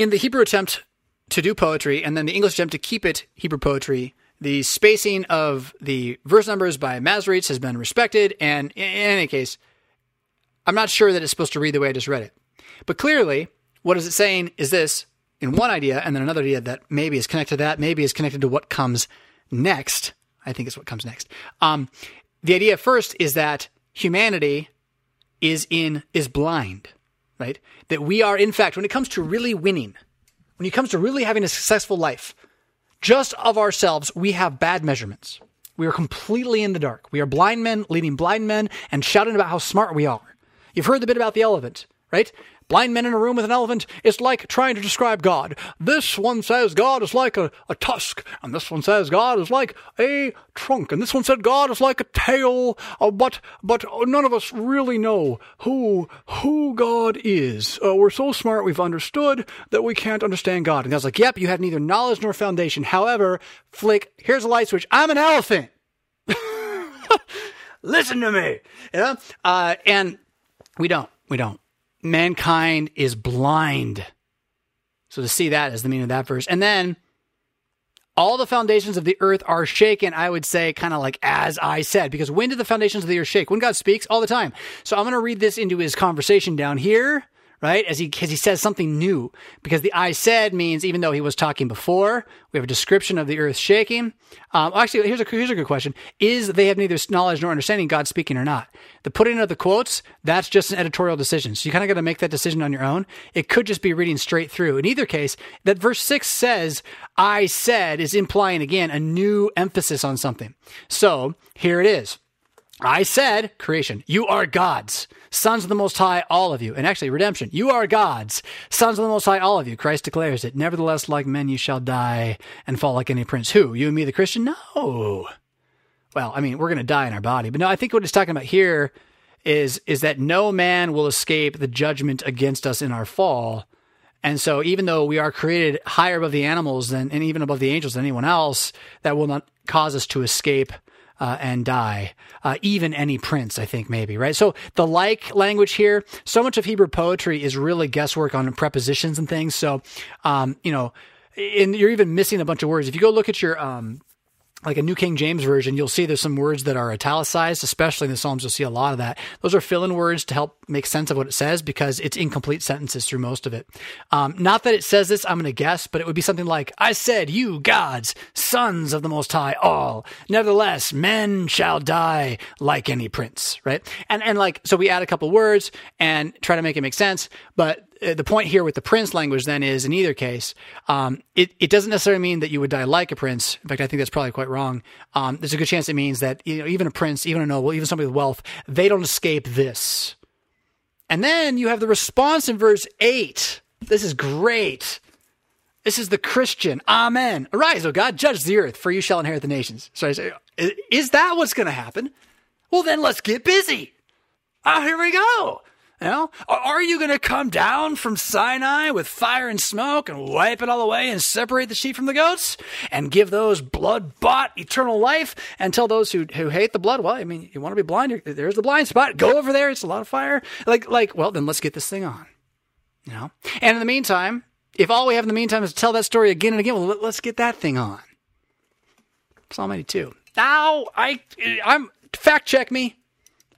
A: In the Hebrew attempt to do poetry and then the English attempt to keep it Hebrew poetry, the spacing of the verse numbers by Masoretes has been respected. And in any case, I'm not sure that it's supposed to read the way I just read it. But clearly, what is it saying is this in one idea, and then another idea that maybe is connected to that, maybe is connected to what comes next. I think is what comes next. Um, the idea first is that humanity is in is blind right? That we are, in fact, when it comes to really winning, when it comes to really having a successful life, just of ourselves, we have bad measurements. We are completely in the dark. We are blind men leading blind men and shouting about how smart we are. You've heard the bit about the elephant, right? Blind men in a room with an elephant is like trying to describe God. This one says God is like a, a tusk, and this one says God is like a trunk, and this one said God is like a tail. Uh, but but none of us really know who who God is. Uh, we're so smart we've understood that we can't understand God. And I was like, "Yep, you have neither knowledge nor foundation. However, flick, here's a light switch. I'm an elephant. Listen to me." Yeah, uh, and we don't. We don't mankind is blind. So to see that is the meaning of that verse. And then all the foundations of the earth are shaken, I would say, kind of like as I said, because when did the foundations of the earth shake? When God speaks all the time. So I'm going to read this into his conversation down here right? As he, as he says something new, because the I said means even though he was talking before, we have a description of the earth shaking. Um, actually, here's a, here's a good question. Is they have neither knowledge nor understanding God speaking or not? The putting of the quotes, that's just an editorial decision. So you kind of got to make that decision on your own. It could just be reading straight through. In either case, that verse six says, I said is implying again a new emphasis on something. So here it is. I said, creation, you are gods, sons of the Most High, all of you. And actually, redemption, you are gods, sons of the Most High, all of you. Christ declares it. Nevertheless, like men, you shall die and fall like any prince. Who? You and me, the Christian? No. Well, I mean, we're going to die in our body. But no, I think what it's talking about here is, is that no man will escape the judgment against us in our fall. And so, even though we are created higher above the animals than, and even above the angels than anyone else, that will not cause us to escape uh, and die. Uh, even any prince, I think, maybe, right? So the like language here, so much of Hebrew poetry is really guesswork on prepositions and things. So, um, you know, and you're even missing a bunch of words. If you go look at your, um, like a New King James Version, you'll see there's some words that are italicized, especially in the Psalms. You'll see a lot of that. Those are fill in words to help make sense of what it says because it's incomplete sentences through most of it. Um, not that it says this, I'm going to guess, but it would be something like, I said, you gods, sons of the Most High, all. Nevertheless, men shall die like any prince, right? And, and like, so we add a couple words and try to make it make sense, but the point here with the prince language then is in either case, um, it, it doesn't necessarily mean that you would die like a prince. In fact, I think that's probably quite wrong. Um, there's a good chance it means that you know, even a prince, even a noble, even somebody with wealth, they don't escape this. And then you have the response in verse 8. This is great. This is the Christian. Amen. Arise, O God, judge the earth, for you shall inherit the nations. So I say, is that what's going to happen? Well, then let's get busy. Ah, here we go. You know, are you going to come down from Sinai with fire and smoke and wipe it all away and separate the sheep from the goats and give those blood bought eternal life and tell those who, who hate the blood, well, I mean, you want to be blind, there's the blind spot. Go over there. It's a lot of fire. Like, like, well, then let's get this thing on. You know, and in the meantime, if all we have in the meantime is to tell that story again and again, well, let's get that thing on. Psalm 82. Now, I, I'm fact check me.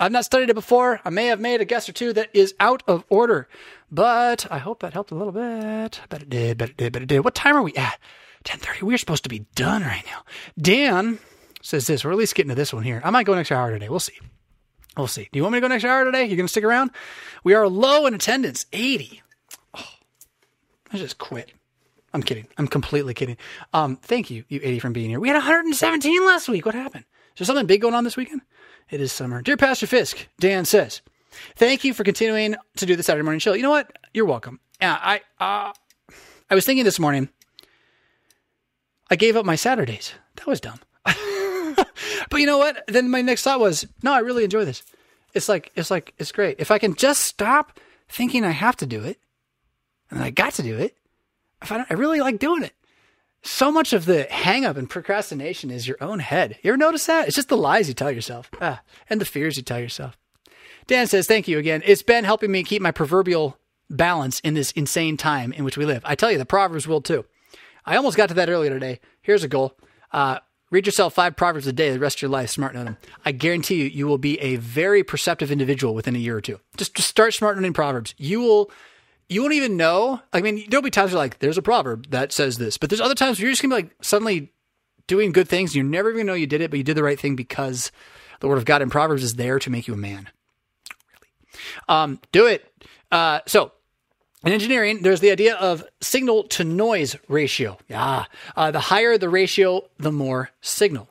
A: I've not studied it before. I may have made a guess or two that is out of order, but I hope that helped a little bit. Bet it did. Bet it did. Bet it did. What time are we at? 10:30. We're supposed to be done right now. Dan says this. We're at least getting to this one here. I might go next hour today. We'll see. We'll see. Do you want me to go next hour today? You're going to stick around? We are low in attendance. 80. Oh, I just quit. I'm kidding. I'm completely kidding. Um, thank you, you 80 from being here. We had 117 last week. What happened? Is there something big going on this weekend? It is summer. Dear Pastor Fisk, Dan says, thank you for continuing to do the Saturday morning show. You know what? You're welcome. Yeah, I uh, I was thinking this morning. I gave up my Saturdays. That was dumb. but you know what? Then my next thought was, no, I really enjoy this. It's like it's like it's great. If I can just stop thinking I have to do it, and I got to do it, I, I really like doing it so much of the hangup and procrastination is your own head. You ever notice that? It's just the lies you tell yourself ah, and the fears you tell yourself. Dan says, Thank you again. It's been helping me keep my proverbial balance in this insane time in which we live. I tell you, the Proverbs will too. I almost got to that earlier today. Here's a goal. Uh, read yourself five Proverbs a day the rest of your life, smart noting. I guarantee you, you will be a very perceptive individual within a year or two. Just, just start smart noting Proverbs. You will you won't even know. I mean, there'll be times where like, there's a proverb that says this, but there's other times where you're just gonna be like suddenly doing good things. You never even know you did it, but you did the right thing because the word of God in Proverbs is there to make you a man. Really, um, do it. Uh, so. In engineering, there's the idea of signal to noise ratio. Yeah. Uh, the higher the ratio, the more signal.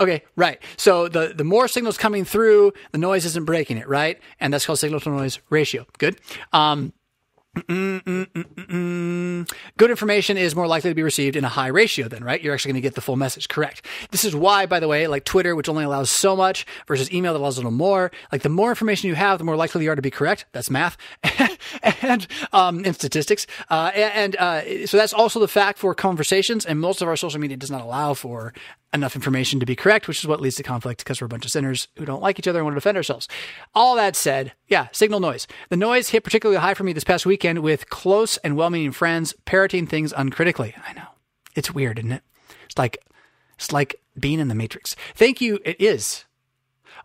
A: Okay, right. So the, the more signals coming through, the noise isn't breaking it, right? And that's called signal to noise ratio. Good. Um, Mm-mm-mm-mm-mm. Good information is more likely to be received in a high ratio, then, right? You're actually going to get the full message. Correct. This is why, by the way, like Twitter, which only allows so much versus email that allows a little more, like the more information you have, the more likely you are to be correct. That's math and, um, and statistics. Uh, and, uh, so that's also the fact for conversations. And most of our social media does not allow for enough information to be correct, which is what leads to conflict because we're a bunch of sinners who don't like each other and want to defend ourselves. All that said, yeah, signal noise. The noise hit particularly high for me this past weekend with close and well meaning friends parroting things uncritically. I know. It's weird, isn't it? It's like, it's like being in the matrix. Thank you. It is.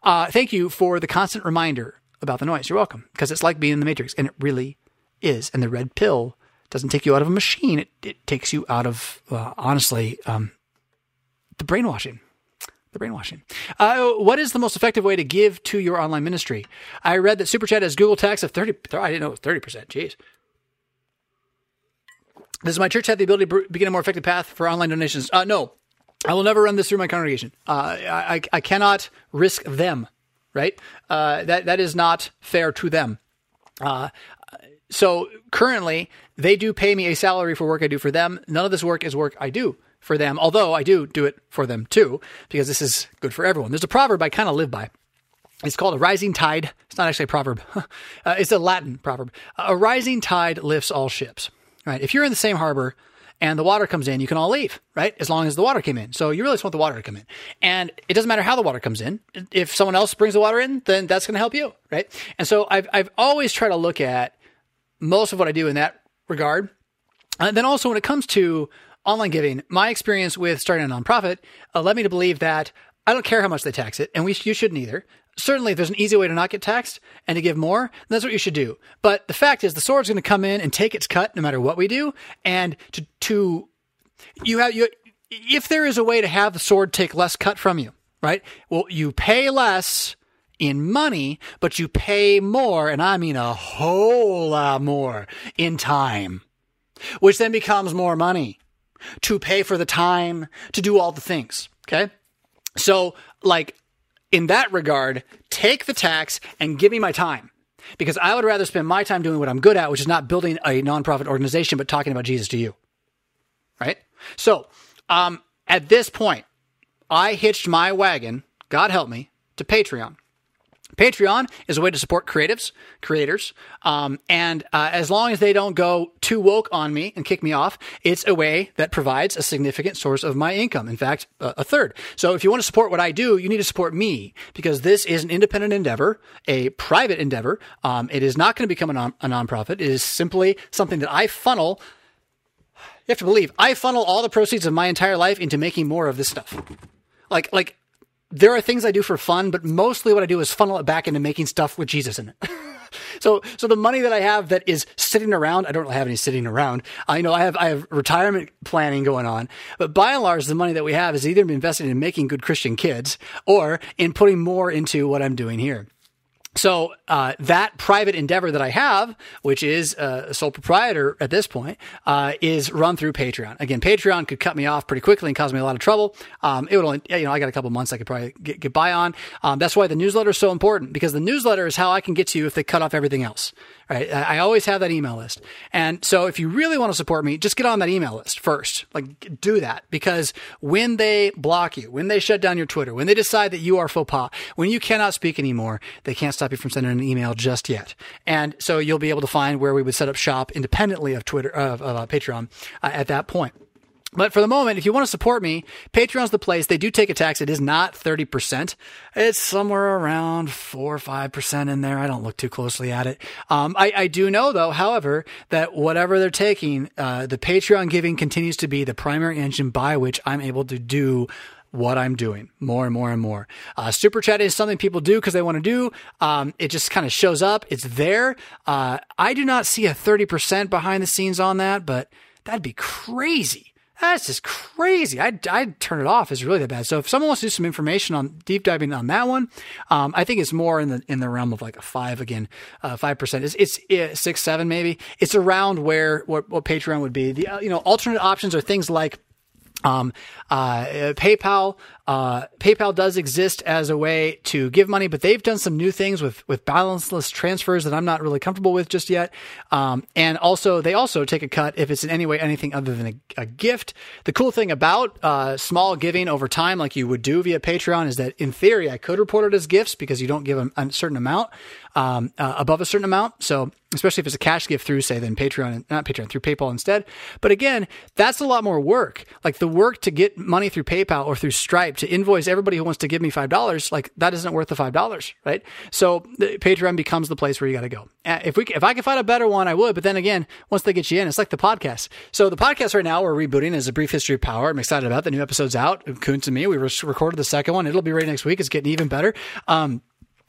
A: Uh, thank you for the constant reminder about the noise. You're welcome because it's like being in the matrix and it really is. And the red pill doesn't take you out of a machine. It, it takes you out of, uh, honestly, um, the brainwashing. The brainwashing. Uh, what is the most effective way to give to your online ministry? I read that Super Chat has Google tax of 30. I didn't know it was 30%. Jeez. Does my church have the ability to begin a more effective path for online donations? Uh, no. I will never run this through my congregation. Uh, I, I cannot risk them, right? Uh, that, that is not fair to them. Uh, so currently, they do pay me a salary for work I do for them. None of this work is work I do for them, although I do do it for them too, because this is good for everyone. There's a proverb I kind of live by. It's called a rising tide. It's not actually a proverb. uh, it's a Latin proverb. A rising tide lifts all ships. Right? If you're in the same harbor and the water comes in, you can all leave, right? As long as the water came in. So you really just want the water to come in. And it doesn't matter how the water comes in. If someone else brings the water in, then that's going to help you, right? And so I've, I've always tried to look at most of what I do in that regard. And then also when it comes to online giving, my experience with starting a nonprofit uh, led me to believe that I don't care how much they tax it, and we you shouldn't either. Certainly, if there's an easy way to not get taxed and to give more, that's what you should do. But the fact is, the sword's going to come in and take its cut no matter what we do, and to to you have you if there is a way to have the sword take less cut from you, right? Well, you pay less in money, but you pay more, and I mean a whole lot more in time, which then becomes more money to pay for the time to do all the things. Okay. So, like, in that regard, take the tax and give me my time because I would rather spend my time doing what I'm good at, which is not building a nonprofit organization, but talking about Jesus to you. Right. So, um, at this point, I hitched my wagon, God help me, to Patreon. Patreon is a way to support creatives, creators, um, and uh, as long as they don't go too woke on me and kick me off, it's a way that provides a significant source of my income. In fact, a, a third. So if you want to support what I do, you need to support me because this is an independent endeavor, a private endeavor. Um, it is not going to become a, non- a nonprofit. It is simply something that I funnel. You have to believe I funnel all the proceeds of my entire life into making more of this stuff. Like, like there are things I do for fun, but mostly what I do is funnel it back into making stuff with Jesus in it. so, so the money that I have that is sitting around, I don't really have any sitting around. I know I have, I have retirement planning going on, but by and large, the money that we have is either invested in making good Christian kids or in putting more into what I'm doing here. So uh, that private endeavor that I have, which is a sole proprietor at this point, uh, is run through Patreon. Again, Patreon could cut me off pretty quickly and cause me a lot of trouble. Um, it would only, you know, I got a couple months I could probably get, get by on. Um, that's why the newsletter is so important because the newsletter is how I can get to you if they cut off everything else. Right? I always have that email list, and so if you really want to support me, just get on that email list first. Like, do that because when they block you, when they shut down your Twitter, when they decide that you are faux pas, when you cannot speak anymore, they can't stop you from sending an email just yet. And so you'll be able to find where we would set up shop independently of Twitter, of, of uh, Patreon uh, at that point. But for the moment, if you want to support me, Patreon's the place. They do take a tax. It is not 30%. It's somewhere around 4 or 5% in there. I don't look too closely at it. Um, I, I, do know, though, however, that whatever they're taking, uh, the Patreon giving continues to be the primary engine by which I'm able to do what I'm doing more and more and more. Uh, Super chat is something people do because they want to do. Um, it just kind of shows up. It's there. Uh, I do not see a 30% behind the scenes on that, but that'd be crazy. That's just crazy. I'd, I'd turn it off. It's really that bad. So if someone wants to do some information on deep diving on that one, um, I think it's more in the in the realm of like a five again, uh, five percent. It's it's six seven maybe. It's around where what, what Patreon would be. The uh, you know alternate options are things like um, uh, PayPal, uh, PayPal does exist as a way to give money, but they've done some new things with with balanceless transfers that I'm not really comfortable with just yet. Um, and also, they also take a cut if it's in any way anything other than a, a gift. The cool thing about uh, small giving over time, like you would do via Patreon, is that in theory I could report it as gifts because you don't give a, a certain amount um, uh, above a certain amount. So especially if it's a cash gift through, say, then Patreon, not Patreon, through PayPal instead. But again, that's a lot more work. Like the work to get money through PayPal or through Stripe to invoice everybody who wants to give me $5, like that isn't worth the $5, right? So Patreon becomes the place where you got to go. Uh, if we, if I could find a better one, I would. But then again, once they get you in, it's like the podcast. So the podcast right now we're rebooting is a brief history of power. I'm excited about the new episode's out. Kuntz and me, we recorded the second one. It'll be ready next week. It's getting even better. Um,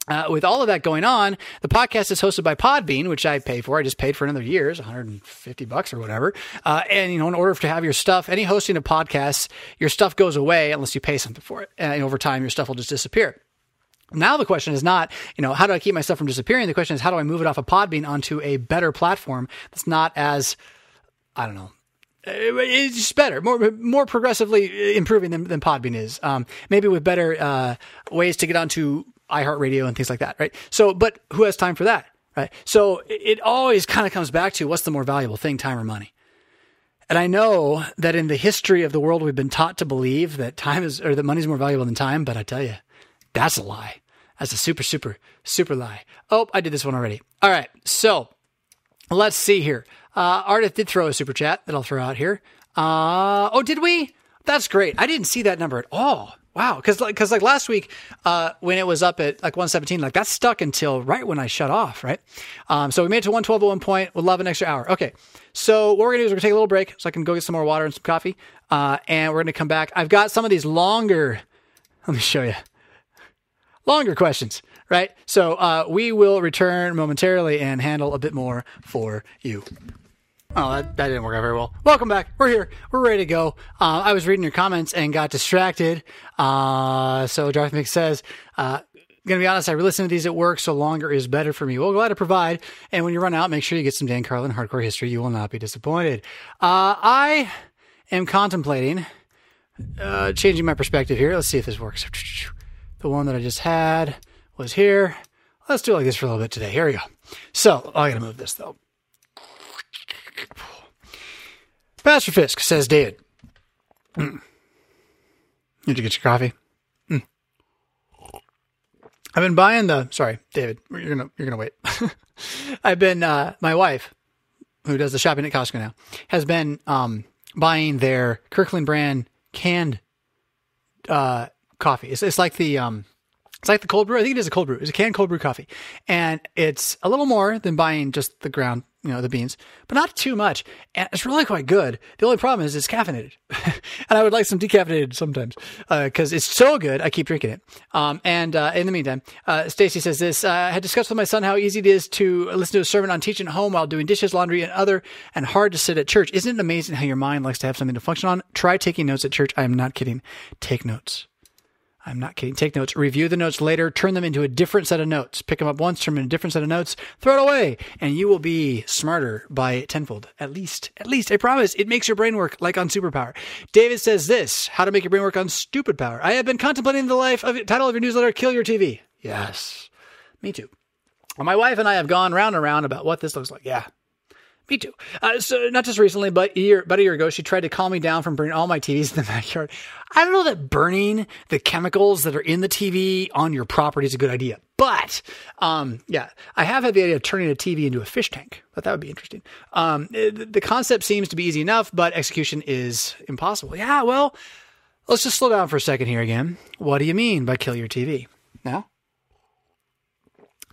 A: uh, with all of that going on, the podcast is hosted by Podbean, which I pay for. I just paid for another year, 150 bucks or whatever. Uh, and you know, in order to have your stuff, any hosting of podcasts, your stuff goes away unless you pay something for it. And over time, your stuff will just disappear. Now the question is not, you know, how do I keep my stuff from disappearing? The question is, how do I move it off of Podbean onto a better platform that's not as, I don't know, it's just better, more more progressively improving than, than Podbean is. Um, maybe with better uh, ways to get onto iHeartRadio and things like that, right? So, but who has time for that, right? So it always kind of comes back to what's the more valuable thing, time or money? And I know that in the history of the world, we've been taught to believe that time is, or that money is more valuable than time. But I tell you, that's a lie. That's a super, super, super lie. Oh, I did this one already. All right. So let's see here. Uh, Ardith did throw a super chat that I'll throw out here. Uh, oh, did we? That's great. I didn't see that number at all. Wow, because like, cause like last week uh, when it was up at like 117, like that stuck until right when I shut off, right? Um, so we made it to 112 at one point. We'll love an extra hour. Okay, so what we're gonna do is we're gonna take a little break so I can go get some more water and some coffee, uh, and we're gonna come back. I've got some of these longer. Let me show you longer questions, right? So uh, we will return momentarily and handle a bit more for you. Oh, that, that didn't work out very well. Welcome back. We're here. We're ready to go. Uh, I was reading your comments and got distracted. Uh, so Darth Mick says, uh, gonna be honest, I re-listen to these at work, so longer is better for me. Well, glad to provide. And when you run out, make sure you get some Dan Carlin hardcore history. You will not be disappointed. Uh, I am contemplating uh, changing my perspective here. Let's see if this works. The one that I just had was here. Let's do it like this for a little bit today. Here we go. So I gotta move this though. Pastor Fisk says, David, mm. need to get your coffee. Mm. I've been buying the. Sorry, David, you're gonna you're gonna wait. I've been uh, my wife, who does the shopping at Costco now, has been um, buying their Kirkland brand canned uh, coffee. It's, it's like the um, it's like the cold brew. I think it is a cold brew. It's a canned cold brew coffee, and it's a little more than buying just the ground, you know, the beans, but not too much. And it's really quite good. The only problem is it's caffeinated, and I would like some decaffeinated sometimes because uh, it's so good. I keep drinking it. Um, and uh, in the meantime, uh, Stacy says this: uh, I had discussed with my son how easy it is to listen to a sermon on teaching at home while doing dishes, laundry, and other, and hard to sit at church. Isn't it amazing how your mind likes to have something to function on? Try taking notes at church. I am not kidding. Take notes. I'm not kidding. Take notes. Review the notes later. Turn them into a different set of notes. Pick them up once, turn them into a different set of notes. Throw it away, and you will be smarter by tenfold. At least, at least, I promise. It makes your brain work like on superpower. David says this: How to make your brain work on stupid power. I have been contemplating the life of title of your newsletter: Kill Your TV. Yes, me too. Well, my wife and I have gone round and round about what this looks like. Yeah, me too. Uh, so not just recently, but a year, about a year ago, she tried to calm me down from burning all my TVs in the backyard. I don't know that burning the chemicals that are in the TV on your property is a good idea, but um, yeah, I have had the idea of turning a TV into a fish tank. But that would be interesting. Um, it, the concept seems to be easy enough, but execution is impossible. Yeah, well, let's just slow down for a second here again. What do you mean by kill your TV? Now.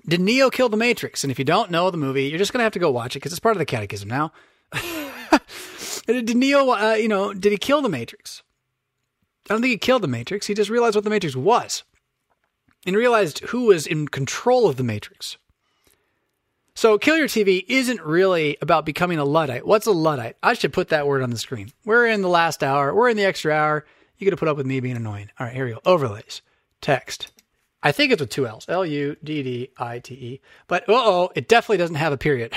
A: Did Neo kill the Matrix? And if you don't know the movie, you're just going to have to go watch it because it's part of the catechism now. did Neo, uh, you know, did he kill the Matrix? I don't think he killed the Matrix. He just realized what the Matrix was and realized who was in control of the Matrix. So, Kill Your TV isn't really about becoming a Luddite. What's a Luddite? I should put that word on the screen. We're in the last hour. We're in the extra hour. You got to put up with me being annoying. All right, here we go. Overlays. Text. I think it's with two L's. L U D D I T E. But oh, it definitely doesn't have a period.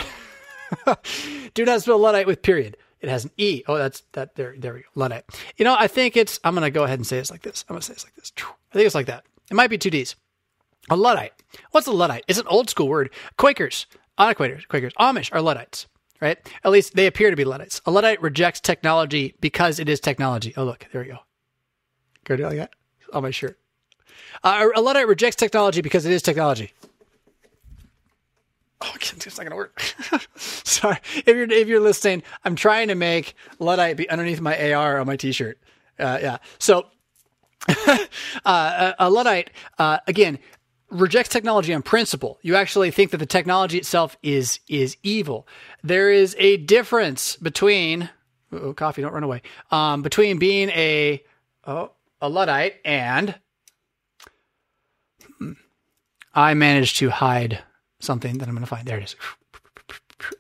A: Do not spell Luddite with period. It has an E. Oh, that's that. There, there we go. Luddite. You know, I think it's. I'm gonna go ahead and say it's like this. I'm gonna say it's like this. I think it's like that. It might be two D's. A Luddite. What's a Luddite? It's an old school word. Quakers, Quakers, Quakers, Amish are Luddites, right? At least they appear to be Luddites. A Luddite rejects technology because it is technology. Oh, look, there we go. Go do like that on my shirt. Uh, a Luddite rejects technology because it is technology. Oh, it's not gonna work. Sorry, if you're if you're listening, I'm trying to make Luddite be underneath my AR on my T-shirt. Uh, yeah, so uh, a Luddite uh, again rejects technology on principle. You actually think that the technology itself is is evil. There is a difference between oh, coffee, don't run away. Um, between being a oh, a Luddite and I managed to hide something that I'm going to find. There it is.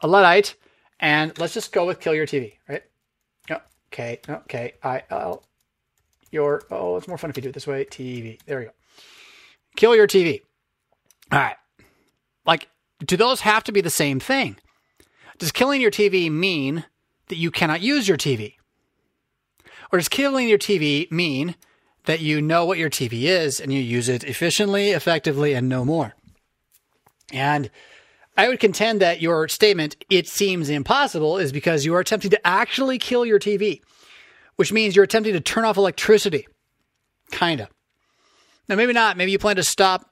A: A Luddite. And let's just go with kill your TV, right? Okay. Okay. I, I'll, your, oh, it's more fun if you do it this way. TV. There we go. Kill your TV. All right. Like, do those have to be the same thing? Does killing your TV mean that you cannot use your TV? Or does killing your TV mean that you know what your TV is and you use it efficiently, effectively, and no more. And I would contend that your statement, it seems impossible, is because you are attempting to actually kill your TV, which means you're attempting to turn off electricity. Kinda. Now, maybe not. Maybe you plan to stop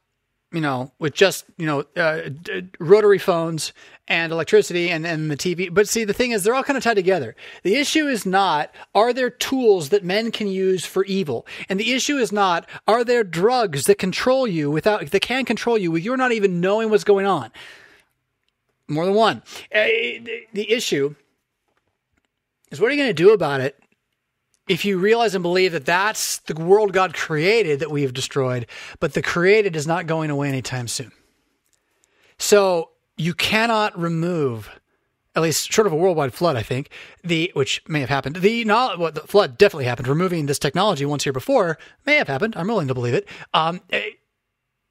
A: you know, with just, you know, uh, d- rotary phones and electricity and then the TV. But see, the thing is, they're all kind of tied together. The issue is not, are there tools that men can use for evil? And the issue is not, are there drugs that control you without, that can control you with you're not even knowing what's going on? More than one. Uh, the, the issue is what are you going to do about it if you realize and believe that that's the world God created that we have destroyed, but the created is not going away anytime soon. So you cannot remove, at least short of a worldwide flood, I think, the which may have happened. The well, the flood definitely happened. Removing this technology once here before may have happened. I'm willing to believe it. Um, eh,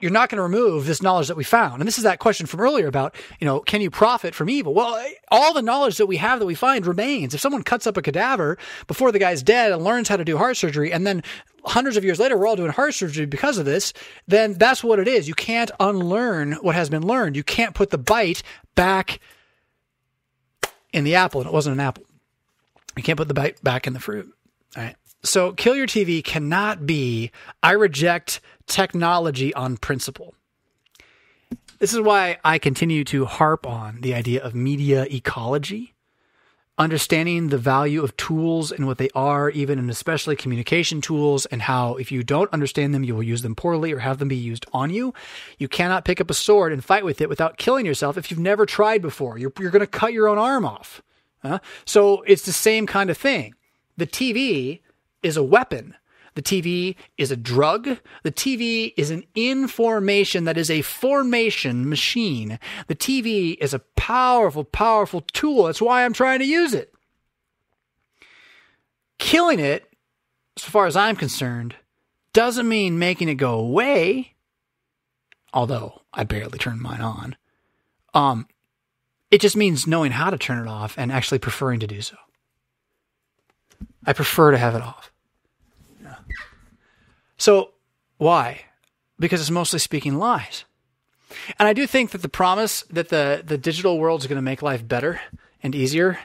A: you're not going to remove this knowledge that we found. And this is that question from earlier about, you know, can you profit from evil? Well, all the knowledge that we have that we find remains. If someone cuts up a cadaver before the guy's dead and learns how to do heart surgery, and then hundreds of years later we're all doing heart surgery because of this, then that's what it is. You can't unlearn what has been learned. You can't put the bite back in the apple, and it wasn't an apple. You can't put the bite back in the fruit. All right. So, kill your TV cannot be I reject technology on principle. This is why I continue to harp on the idea of media ecology, understanding the value of tools and what they are, even and especially communication tools, and how if you don't understand them, you will use them poorly or have them be used on you. You cannot pick up a sword and fight with it without killing yourself if you've never tried before. You're, you're going to cut your own arm off. Uh, so it's the same kind of thing. The TV is a weapon the TV is a drug. The TV is an information that is a formation machine. The TV is a powerful, powerful tool. That's why I'm trying to use it. Killing it, as far as I'm concerned, doesn't mean making it go away. Although I barely turn mine on. Um, it just means knowing how to turn it off and actually preferring to do so. I prefer to have it off. So why? Because it's mostly speaking lies. And I do think that the promise that the, the digital world is going to make life better and easier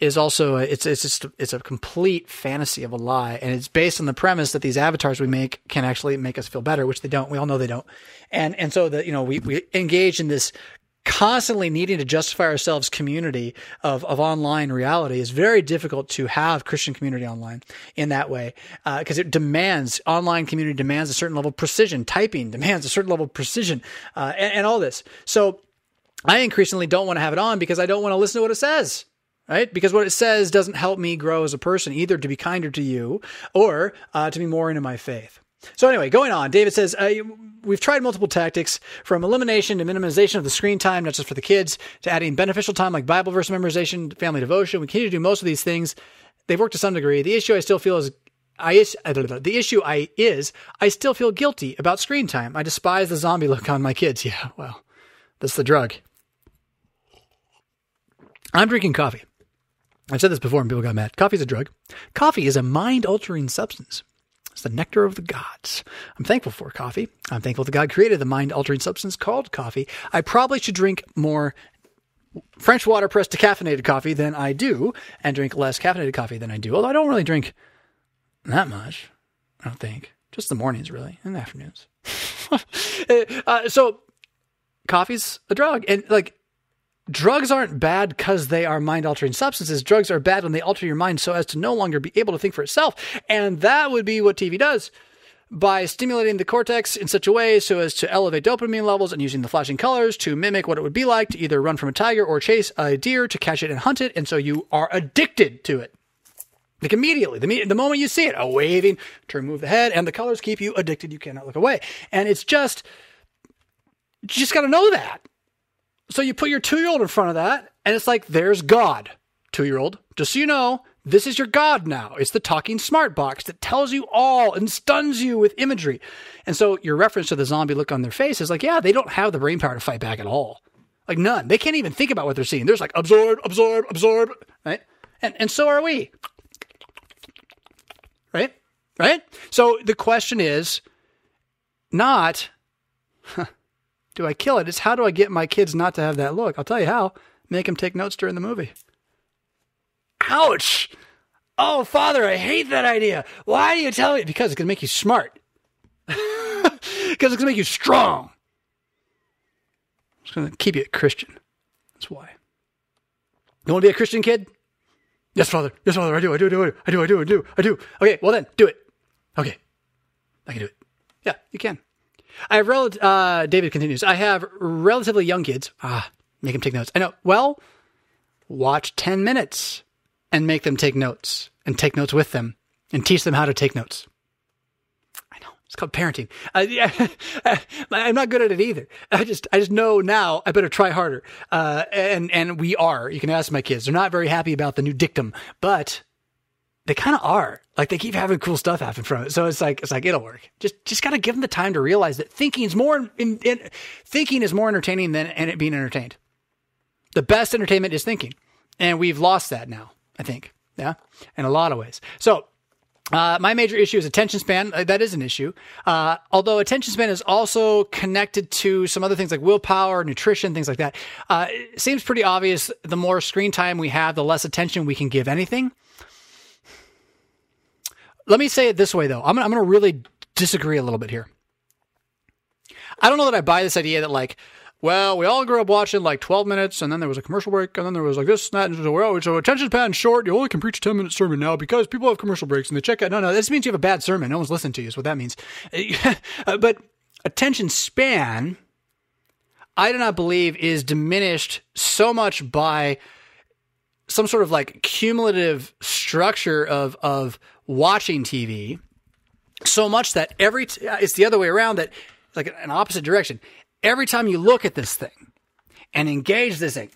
A: is also a, it's it's just it's a complete fantasy of a lie, and it's based on the premise that these avatars we make can actually make us feel better, which they don't. We all know they don't, and and so that you know we we engage in this constantly needing to justify ourselves community of, of online reality is very difficult to have Christian community online in that way because uh, it demands online community demands a certain level of precision. Typing demands a certain level of precision uh, and, and all this. So I increasingly don't want to have it on because I don't want to listen to what it says right? Because what it says doesn't help me grow as a person, either to be kinder to you or uh, to be more into my faith. So anyway, going on, David says uh, we've tried multiple tactics from elimination to minimization of the screen time, not just for the kids, to adding beneficial time like Bible verse memorization, family devotion. We continue to do most of these things. They've worked to some degree. The issue I still feel is I the issue I is I still feel guilty about screen time. I despise the zombie look on my kids. Yeah, well, that's the drug. I'm drinking coffee. I've said this before and people got mad. Coffee is a drug. Coffee is a mind altering substance. It's the nectar of the gods. I'm thankful for coffee. I'm thankful that God created the mind altering substance called coffee. I probably should drink more French water pressed decaffeinated coffee than I do, and drink less caffeinated coffee than I do. Although I don't really drink that much. I don't think. Just the mornings, really, and the afternoons. uh, so, coffee's a drug, and like drugs aren't bad because they are mind altering substances. Drugs are bad when they alter your mind so as to no longer be able to think for itself. And that would be what TV does by stimulating the cortex in such a way so as to elevate dopamine levels and using the flashing colors to mimic what it would be like to either run from a tiger or chase a deer to catch it and hunt it. And so you are addicted to it. Like immediately, the, the moment you see it, a waving to remove the head, and the colors keep you addicted. You cannot look away. And it's just, you just got to know that. So you put your two year old in front of that, and it's like, there's God, two year old. Just so you know, this is your God now. It's the talking smart box that tells you all and stuns you with imagery. And so your reference to the zombie look on their face is like, yeah, they don't have the brain power to fight back at all. Like none. They can't even think about what they're seeing. They're just like absorb, absorb, absorb, right? And and so are we. Right? Right? So the question is not do I kill it? It's how do I get my kids not to have that look? I'll tell you how. Make them take notes during the movie. Ouch! Oh, father, I hate that idea. Why do you tell me? Because it's going to make you smart. Because it's going to make you strong. It's going to keep you a Christian. That's why. You want to be a Christian kid? Yes, Father. Yes, Father. I do. I do. I do. I do. I do. I do. I do. Okay. Well, then do it. Okay. I can do it. Yeah, you can. I have rel- uh, David continues. I have relatively young kids. Ah, make them take notes. I know. Well, watch 10 minutes and make them take notes and take notes with them and teach them how to take notes. I know. It's called parenting. Yeah, I'm not good at it either. I just, I just know now I better try harder. Uh, and, and we are. You can ask my kids. They're not very happy about the new dictum, but they kind of are. Like they keep having cool stuff happen from it. So it's like it's like it'll work. Just just got to give them the time to realize that thinking is more in, in, thinking is more entertaining than and it being entertained. The best entertainment is thinking, and we've lost that now. I think, yeah, in a lot of ways. So. Uh, my major issue is attention span. Uh, that is an issue. Uh, although attention span is also connected to some other things like willpower, nutrition, things like that. Uh, it seems pretty obvious. The more screen time we have, the less attention we can give anything. Let me say it this way, though. I'm, I'm going to really disagree a little bit here. I don't know that I buy this idea that, like, well, we all grew up watching like 12 minutes, and then there was a commercial break, and then there was like this, and that, and so, well, so attention span short. You only can preach a 10 minute sermon now because people have commercial breaks and they check out. No, no, this means you have a bad sermon. No one's listening to you, is what that means. but attention span, I do not believe is diminished so much by some sort of like cumulative structure of of watching TV so much that every t- it's the other way around that like an opposite direction. Every time you look at this thing and engage this thing,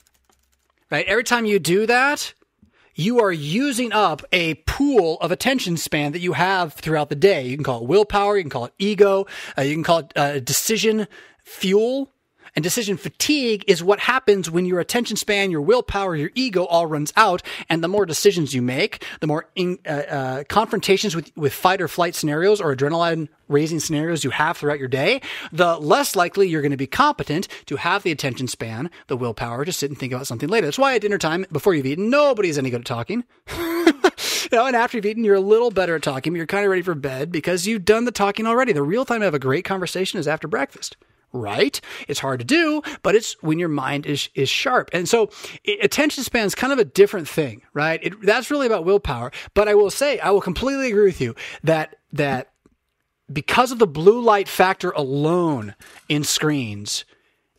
A: right? Every time you do that, you are using up a pool of attention span that you have throughout the day. You can call it willpower, you can call it ego, uh, you can call it uh, decision fuel. And decision fatigue is what happens when your attention span, your willpower, your ego all runs out. And the more decisions you make, the more in, uh, uh, confrontations with, with fight or flight scenarios or adrenaline raising scenarios you have throughout your day, the less likely you're going to be competent to have the attention span, the willpower to sit and think about something later. That's why at dinner time, before you've eaten, nobody's any good at talking. you know, and after you've eaten, you're a little better at talking, but you're kind of ready for bed because you've done the talking already. The real time to have a great conversation is after breakfast right? It's hard to do, but it's when your mind is is sharp. And so it, attention span is kind of a different thing, right? It, that's really about willpower. But I will say, I will completely agree with you that that because of the blue light factor alone in screens,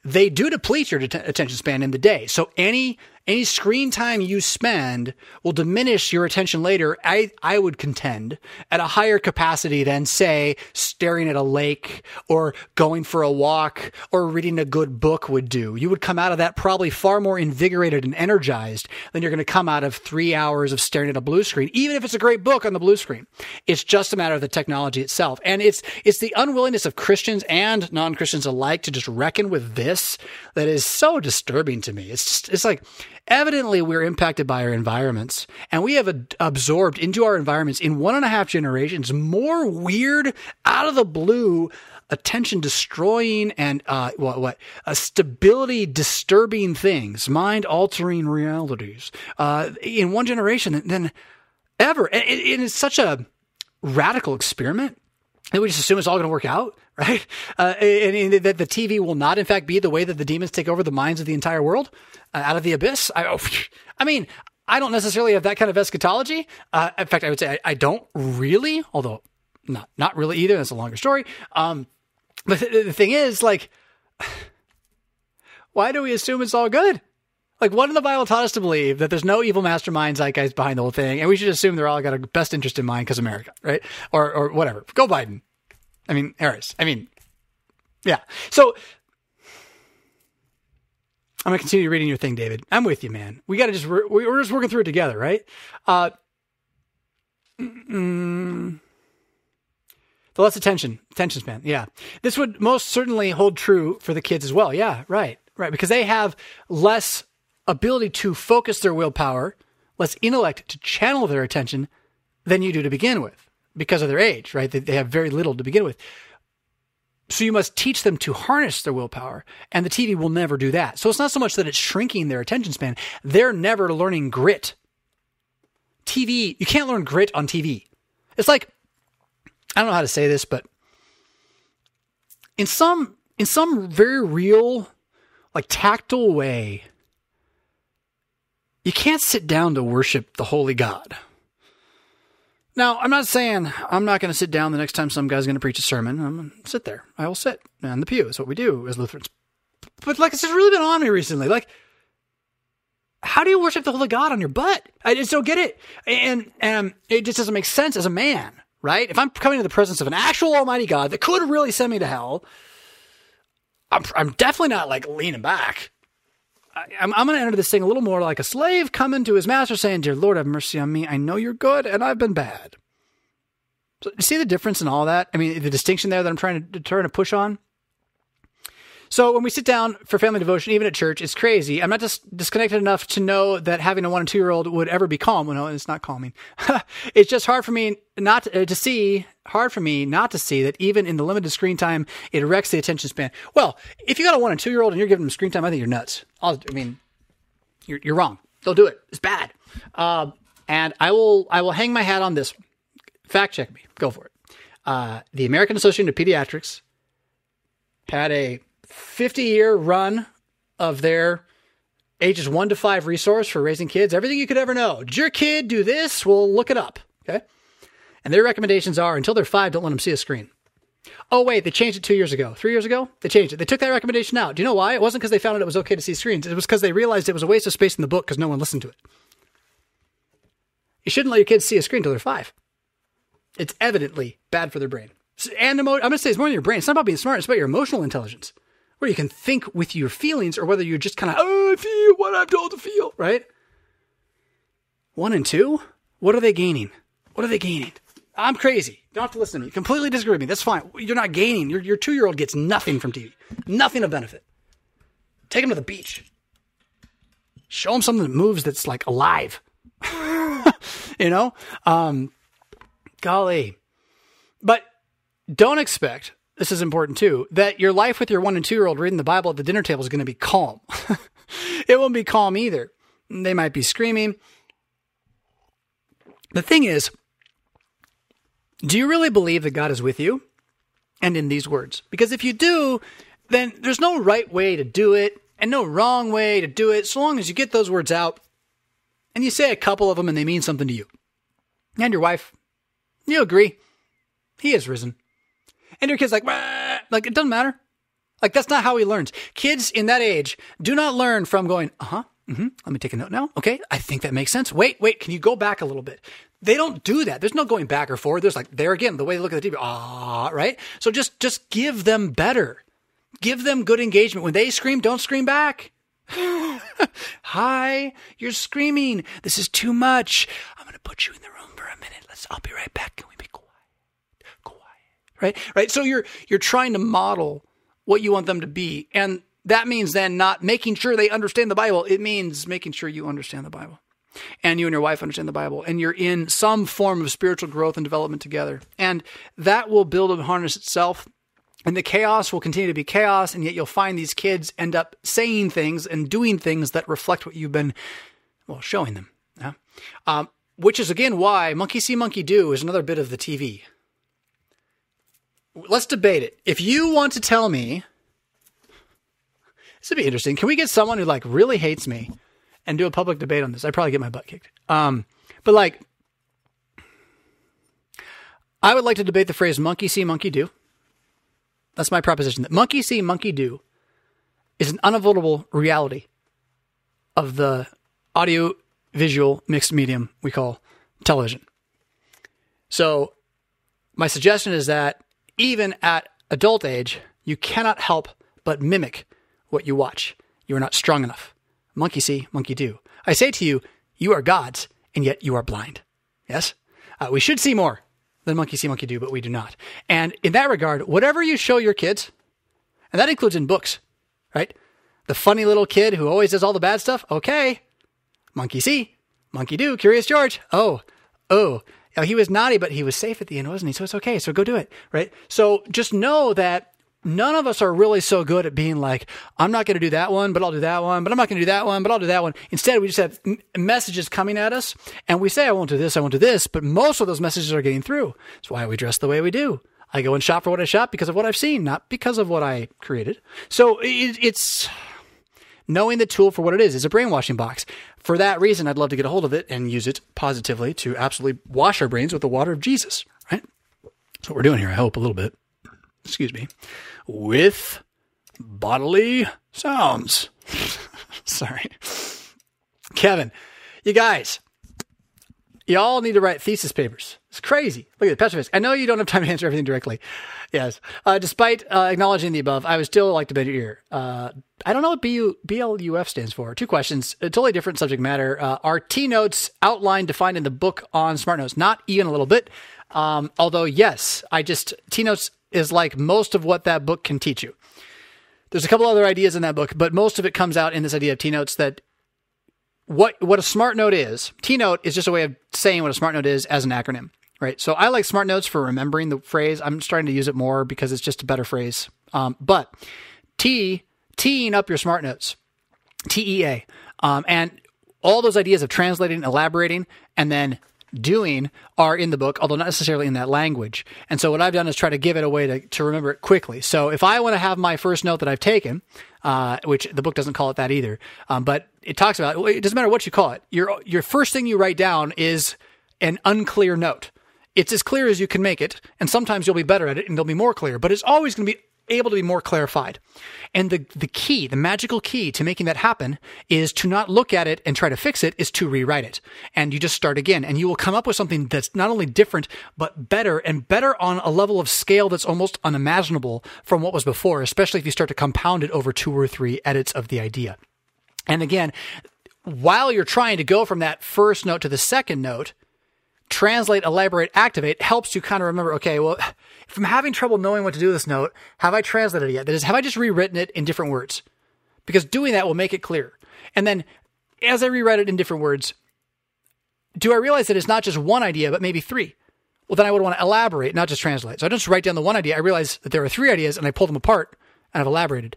A: they do deplete your det- attention span in the day. So any any screen time you spend will diminish your attention later, I, I would contend, at a higher capacity than, say, staring at a lake or going for a walk or reading a good book would do. You would come out of that probably far more invigorated and energized than you're going to come out of three hours of staring at a blue screen, even if it's a great book on the blue screen. It's just a matter of the technology itself. And it's, it's the unwillingness of Christians and non-Christians alike to just reckon with this that is so disturbing to me. It's just, it's like, Evidently, we're impacted by our environments, and we have absorbed into our environments in one and a half generations more weird, out of the blue, attention destroying and uh, what what uh, stability disturbing things, mind altering realities uh, in one generation than ever. And it is such a radical experiment that we just assume it's all going to work out, right? Uh, and, and, that the TV will not, in fact, be the way that the demons take over the minds of the entire world uh, out of the abyss. I, oh, I mean, I don't necessarily have that kind of eschatology. Uh, in fact, I would say I, I, don't really, although not not really either. That's a longer story. Um, but the, the thing is, like, why do we assume it's all good? Like, what did the Bible taught us to believe that there's no evil masterminds, like guys behind the whole thing, and we should assume they're all got a best interest in mind because America, right? Or or whatever. Go Biden. I mean Harris. I mean, yeah. So I'm gonna continue reading your thing, David. I'm with you, man. We got to just we're just working through it together, right? Uh, mm, the less attention, attention span. Yeah, this would most certainly hold true for the kids as well. Yeah, right, right, because they have less ability to focus their willpower, less intellect to channel their attention than you do to begin with because of their age, right? They, they have very little to begin with. So you must teach them to harness their willpower, and the TV will never do that. So it's not so much that it's shrinking their attention span, they're never learning grit. TV, you can't learn grit on TV. It's like, I don't know how to say this, but in some, in some very real, like tactile way, you can't sit down to worship the holy God. Now, I'm not saying I'm not going to sit down the next time some guy's going to preach a sermon. I'm going to sit there. I will sit in the pew. Is what we do as Lutherans. But like, it's just really been on me recently. Like, how do you worship the holy God on your butt? I just don't get it. And, it just doesn't make sense as a man, right? If I'm coming to the presence of an actual almighty God that could really send me to hell, I'm, I'm definitely not like leaning back. I, am I'm going to enter this thing a little more like a slave coming to his master saying, Dear Lord, have mercy on me. I know you're good and I've been bad. So, see the difference in all that? I mean, the distinction there that I'm trying to, trying to push on? So when we sit down for family devotion, even at church, it's crazy. I'm not just disconnected enough to know that having a one and two year old would ever be calm. Well, no, it's not calming. it's just hard for me not to, uh, to, see, hard for me not to see that even in the limited screen time, it wrecks the attention span. Well, if you got a one and two year old and you're giving them screen time, I think you're nuts. I'll, i mean, you're, you're wrong. Don't do it. It's bad. Uh, and I will, I will hang my hat on this. Fact check me. Go for it. Uh, the American Association of Pediatrics had a 50 year run of their ages one to five resource for raising kids. Everything you could ever know. Did your kid do this? Well, look it up. Okay. And their recommendations are until they're five, don't let them see a screen. Oh, wait, they changed it two years ago. Three years ago? They changed it. They took that recommendation out. Do you know why? It wasn't because they found it was okay to see screens. It was because they realized it was a waste of space in the book because no one listened to it. You shouldn't let your kids see a screen until they're five. It's evidently bad for their brain. And emo- I'm going to say it's more than your brain. It's not about being smart. It's about your emotional intelligence where you can think with your feelings or whether you're just kind of, oh, I feel what I'm told to feel, right? One and two, what are they gaining? What are they gaining? I'm crazy. Don't have to listen to me. Completely disagree with me. That's fine. You're not gaining. Your, your two year old gets nothing from TV, nothing of benefit. Take him to the beach. Show him something that moves that's like alive. you know? Um, golly. But don't expect this is important too, that your life with your one and two year old reading the Bible at the dinner table is going to be calm. it won't be calm either. They might be screaming. The thing is, do you really believe that God is with you? And in these words? Because if you do, then there's no right way to do it and no wrong way to do it so long as you get those words out and you say a couple of them and they mean something to you. And your wife, you agree. He has risen. And your kid's like, Wah! like it doesn't matter. Like that's not how he learns. Kids in that age do not learn from going, uh huh. Mm-hmm. Let me take a note now. Okay, I think that makes sense. Wait, wait. Can you go back a little bit? They don't do that. There's no going back or forward. There's like there again the way they look at the TV. Ah, right. So just just give them better. Give them good engagement. When they scream, don't scream back. Hi, you're screaming. This is too much. I'm to put you in the room for a minute. Let's. I'll be right back. Can we right? Right. So you're you're trying to model what you want them to be, and that means then not making sure they understand the Bible. It means making sure you understand the Bible, and you and your wife understand the Bible, and you're in some form of spiritual growth and development together, and that will build and harness itself. And the chaos will continue to be chaos, and yet you'll find these kids end up saying things and doing things that reflect what you've been, well, showing them. Yeah? Um, which is again why monkey see, monkey do is another bit of the TV let's debate it. If you want to tell me, this would be interesting. Can we get someone who like really hates me and do a public debate on this? I'd probably get my butt kicked. Um, but like, I would like to debate the phrase monkey see, monkey do. That's my proposition that monkey see, monkey do is an unavoidable reality of the audio visual mixed medium we call television. So, my suggestion is that even at adult age, you cannot help but mimic what you watch. You are not strong enough. Monkey see, monkey do. I say to you, you are gods, and yet you are blind. Yes? Uh, we should see more than monkey see, monkey do, but we do not. And in that regard, whatever you show your kids, and that includes in books, right? The funny little kid who always does all the bad stuff, okay. Monkey see, monkey do, Curious George. Oh, oh, now, he was naughty, but he was safe at the end, wasn't he? So it's okay. So go do it, right? So just know that none of us are really so good at being like, I'm not going to do that one, but I'll do that one, but I'm not going to do that one, but I'll do that one. Instead, we just have m- messages coming at us and we say, I won't do this, I won't do this, but most of those messages are getting through. That's why we dress the way we do. I go and shop for what I shop because of what I've seen, not because of what I created. So it, it's, knowing the tool for what it is is a brainwashing box. For that reason, I'd love to get a hold of it and use it positively to absolutely wash our brains with the water of Jesus, right? That's what we're doing here, I hope, a little bit. Excuse me. With bodily sounds. Sorry. Kevin, you guys, y'all need to write thesis papers. It's crazy. Look at the pessimist. I know you don't have time to answer everything directly. Yes. Uh, despite uh, acknowledging the above, I would still like to bend your ear. Uh, I don't know what BU, BLUF stands for. Two questions. A totally different subject matter. Uh, are T notes outlined defined in the book on Smart Notes? Not even a little bit. Um, although, yes, I just, T notes is like most of what that book can teach you. There's a couple other ideas in that book, but most of it comes out in this idea of T notes that what what a smart note is. T note is just a way of saying what a smart note is as an acronym, right? So I like smart notes for remembering the phrase. I'm starting to use it more because it's just a better phrase. Um, but T teeing up your smart notes, T E A, um, and all those ideas of translating, elaborating, and then doing are in the book, although not necessarily in that language. And so what I've done is try to give it a way to, to remember it quickly. So if I want to have my first note that I've taken, uh, which the book doesn't call it that either, um, but it talks about it doesn't matter what you call it. Your your first thing you write down is an unclear note. It's as clear as you can make it, and sometimes you'll be better at it and it'll be more clear, but it's always going to be able to be more clarified. And the, the key, the magical key to making that happen is to not look at it and try to fix it, is to rewrite it. And you just start again and you will come up with something that's not only different, but better and better on a level of scale that's almost unimaginable from what was before, especially if you start to compound it over two or three edits of the idea. And again, while you're trying to go from that first note to the second note, translate, elaborate, activate helps you kind of remember, okay, well, if I'm having trouble knowing what to do with this note, have I translated it yet? That is, have I just rewritten it in different words? Because doing that will make it clear. And then as I rewrite it in different words, do I realize that it's not just one idea, but maybe three? Well, then I would want to elaborate, not just translate. So I don't just write down the one idea. I realize that there are three ideas and I pull them apart and I've elaborated.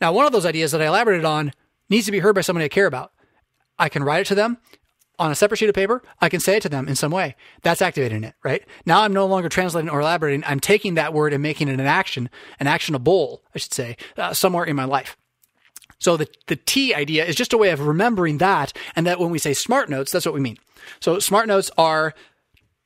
A: Now, one of those ideas that I elaborated on needs to be heard by somebody I care about. I can write it to them on a separate sheet of paper, I can say it to them in some way. That's activating it, right? Now I'm no longer translating or elaborating. I'm taking that word and making it an action, an actionable, I should say, uh, somewhere in my life. So the, the T idea is just a way of remembering that. And that when we say smart notes, that's what we mean. So smart notes are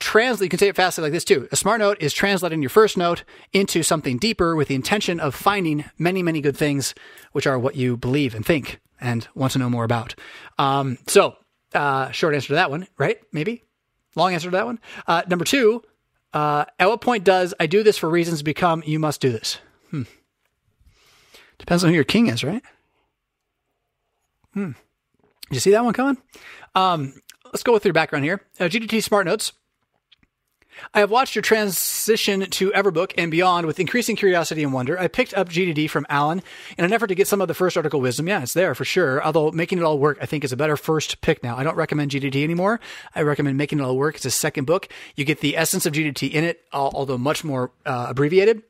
A: translate, you can say it fastly like this too. A smart note is translating your first note into something deeper with the intention of finding many, many good things, which are what you believe and think and want to know more about. Um, so uh, short answer to that one, right? Maybe. Long answer to that one. Uh, number two, uh, at what point does I do this for reasons become you must do this? Hmm. Depends on who your king is, right? Hmm. Did you see that one coming? Um, let's go with your background here. Uh, GTD Smart Notes I have watched your transition to Everbook and beyond with increasing curiosity and wonder. I picked up GTD from Allen in an effort to get some of the first article wisdom. Yeah, it's there for sure. Although making it all work, I think is a better first pick now. I don't recommend GTD anymore. I recommend making it all work. It's a second book. You get the essence of GTD in it, although much more uh, abbreviated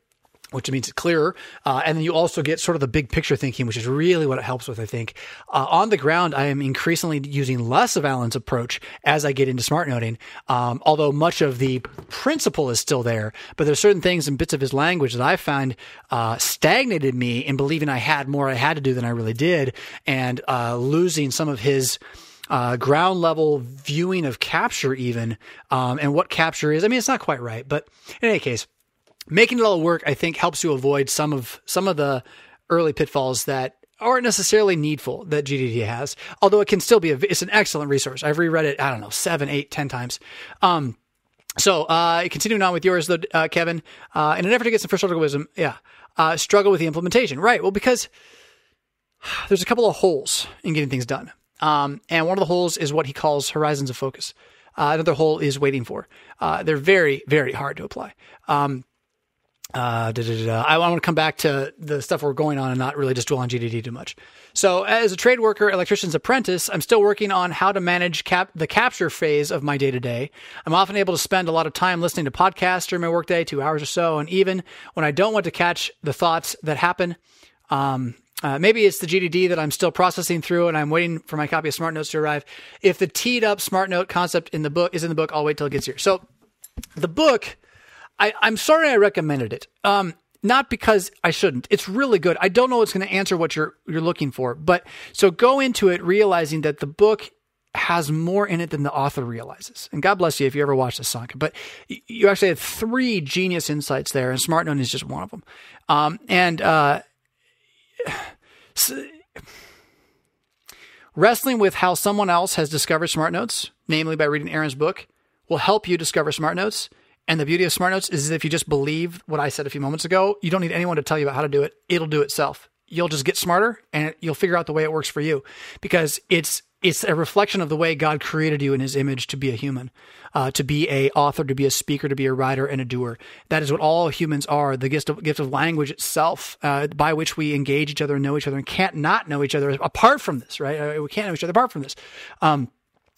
A: which means it's clearer. Uh, and then you also get sort of the big picture thinking, which is really what it helps with, I think. Uh, on the ground, I am increasingly using less of Allen's approach as I get into smart noting. Um, although much of the principle is still there, but there's certain things and bits of his language that I find uh, stagnated me in believing I had more I had to do than I really did, and uh, losing some of his. Uh, ground level viewing of capture, even, um, and what capture is. I mean, it's not quite right, but in any case, making it all work, I think, helps you avoid some of some of the early pitfalls that aren't necessarily needful that GTD has. Although it can still be a, it's an excellent resource. I've reread it, I don't know, seven, eight, ten times. Um, so, uh, continuing on with yours, though, uh, Kevin, uh, in an effort to get some first article wisdom, yeah, uh, struggle with the implementation. Right. Well, because there's a couple of holes in getting things done. Um, and one of the holes is what he calls horizons of focus. Uh, another hole is waiting for. Uh, they're very, very hard to apply. Um, uh, da, da, da, I want to come back to the stuff we're going on and not really just dwell on GTD too much. So, as a trade worker, electrician's apprentice, I'm still working on how to manage cap- the capture phase of my day to day. I'm often able to spend a lot of time listening to podcasts during my workday, two hours or so, and even when I don't want to catch the thoughts that happen, um, uh, maybe it's the GTD that I'm still processing through, and I'm waiting for my copy of Smart Notes to arrive. If the teed up Smart Note concept in the book is in the book, I'll wait till it gets here. So, the book I, am sorry I recommended it. Um, not because I shouldn't. It's really good. I don't know what's going to answer what you're you're looking for, but so go into it realizing that the book has more in it than the author realizes. And God bless you if you ever watched this song. But you actually had three genius insights there, and Smart Note is just one of them. Um, and uh, so, wrestling with how someone else has discovered Smart Notes, namely by reading Ahrens' book, will help you discover Smart Notes. And the beauty of Smart Notes is if you just believe what I said a few moments ago, you don't need anyone to tell you about how to do it. It'll do itself. You'll just get smarter and you'll figure out the way it works for you because it's it's a reflection of the way God created you in His image to be a human, uh, to be a author, to be a speaker, to be a writer and a doer. That is what all humans are. The gift of gift of language itself, uh, by which we engage each other and know each other, and can't not know each other apart from this. Right? Uh, we can't know each other apart from this. Um,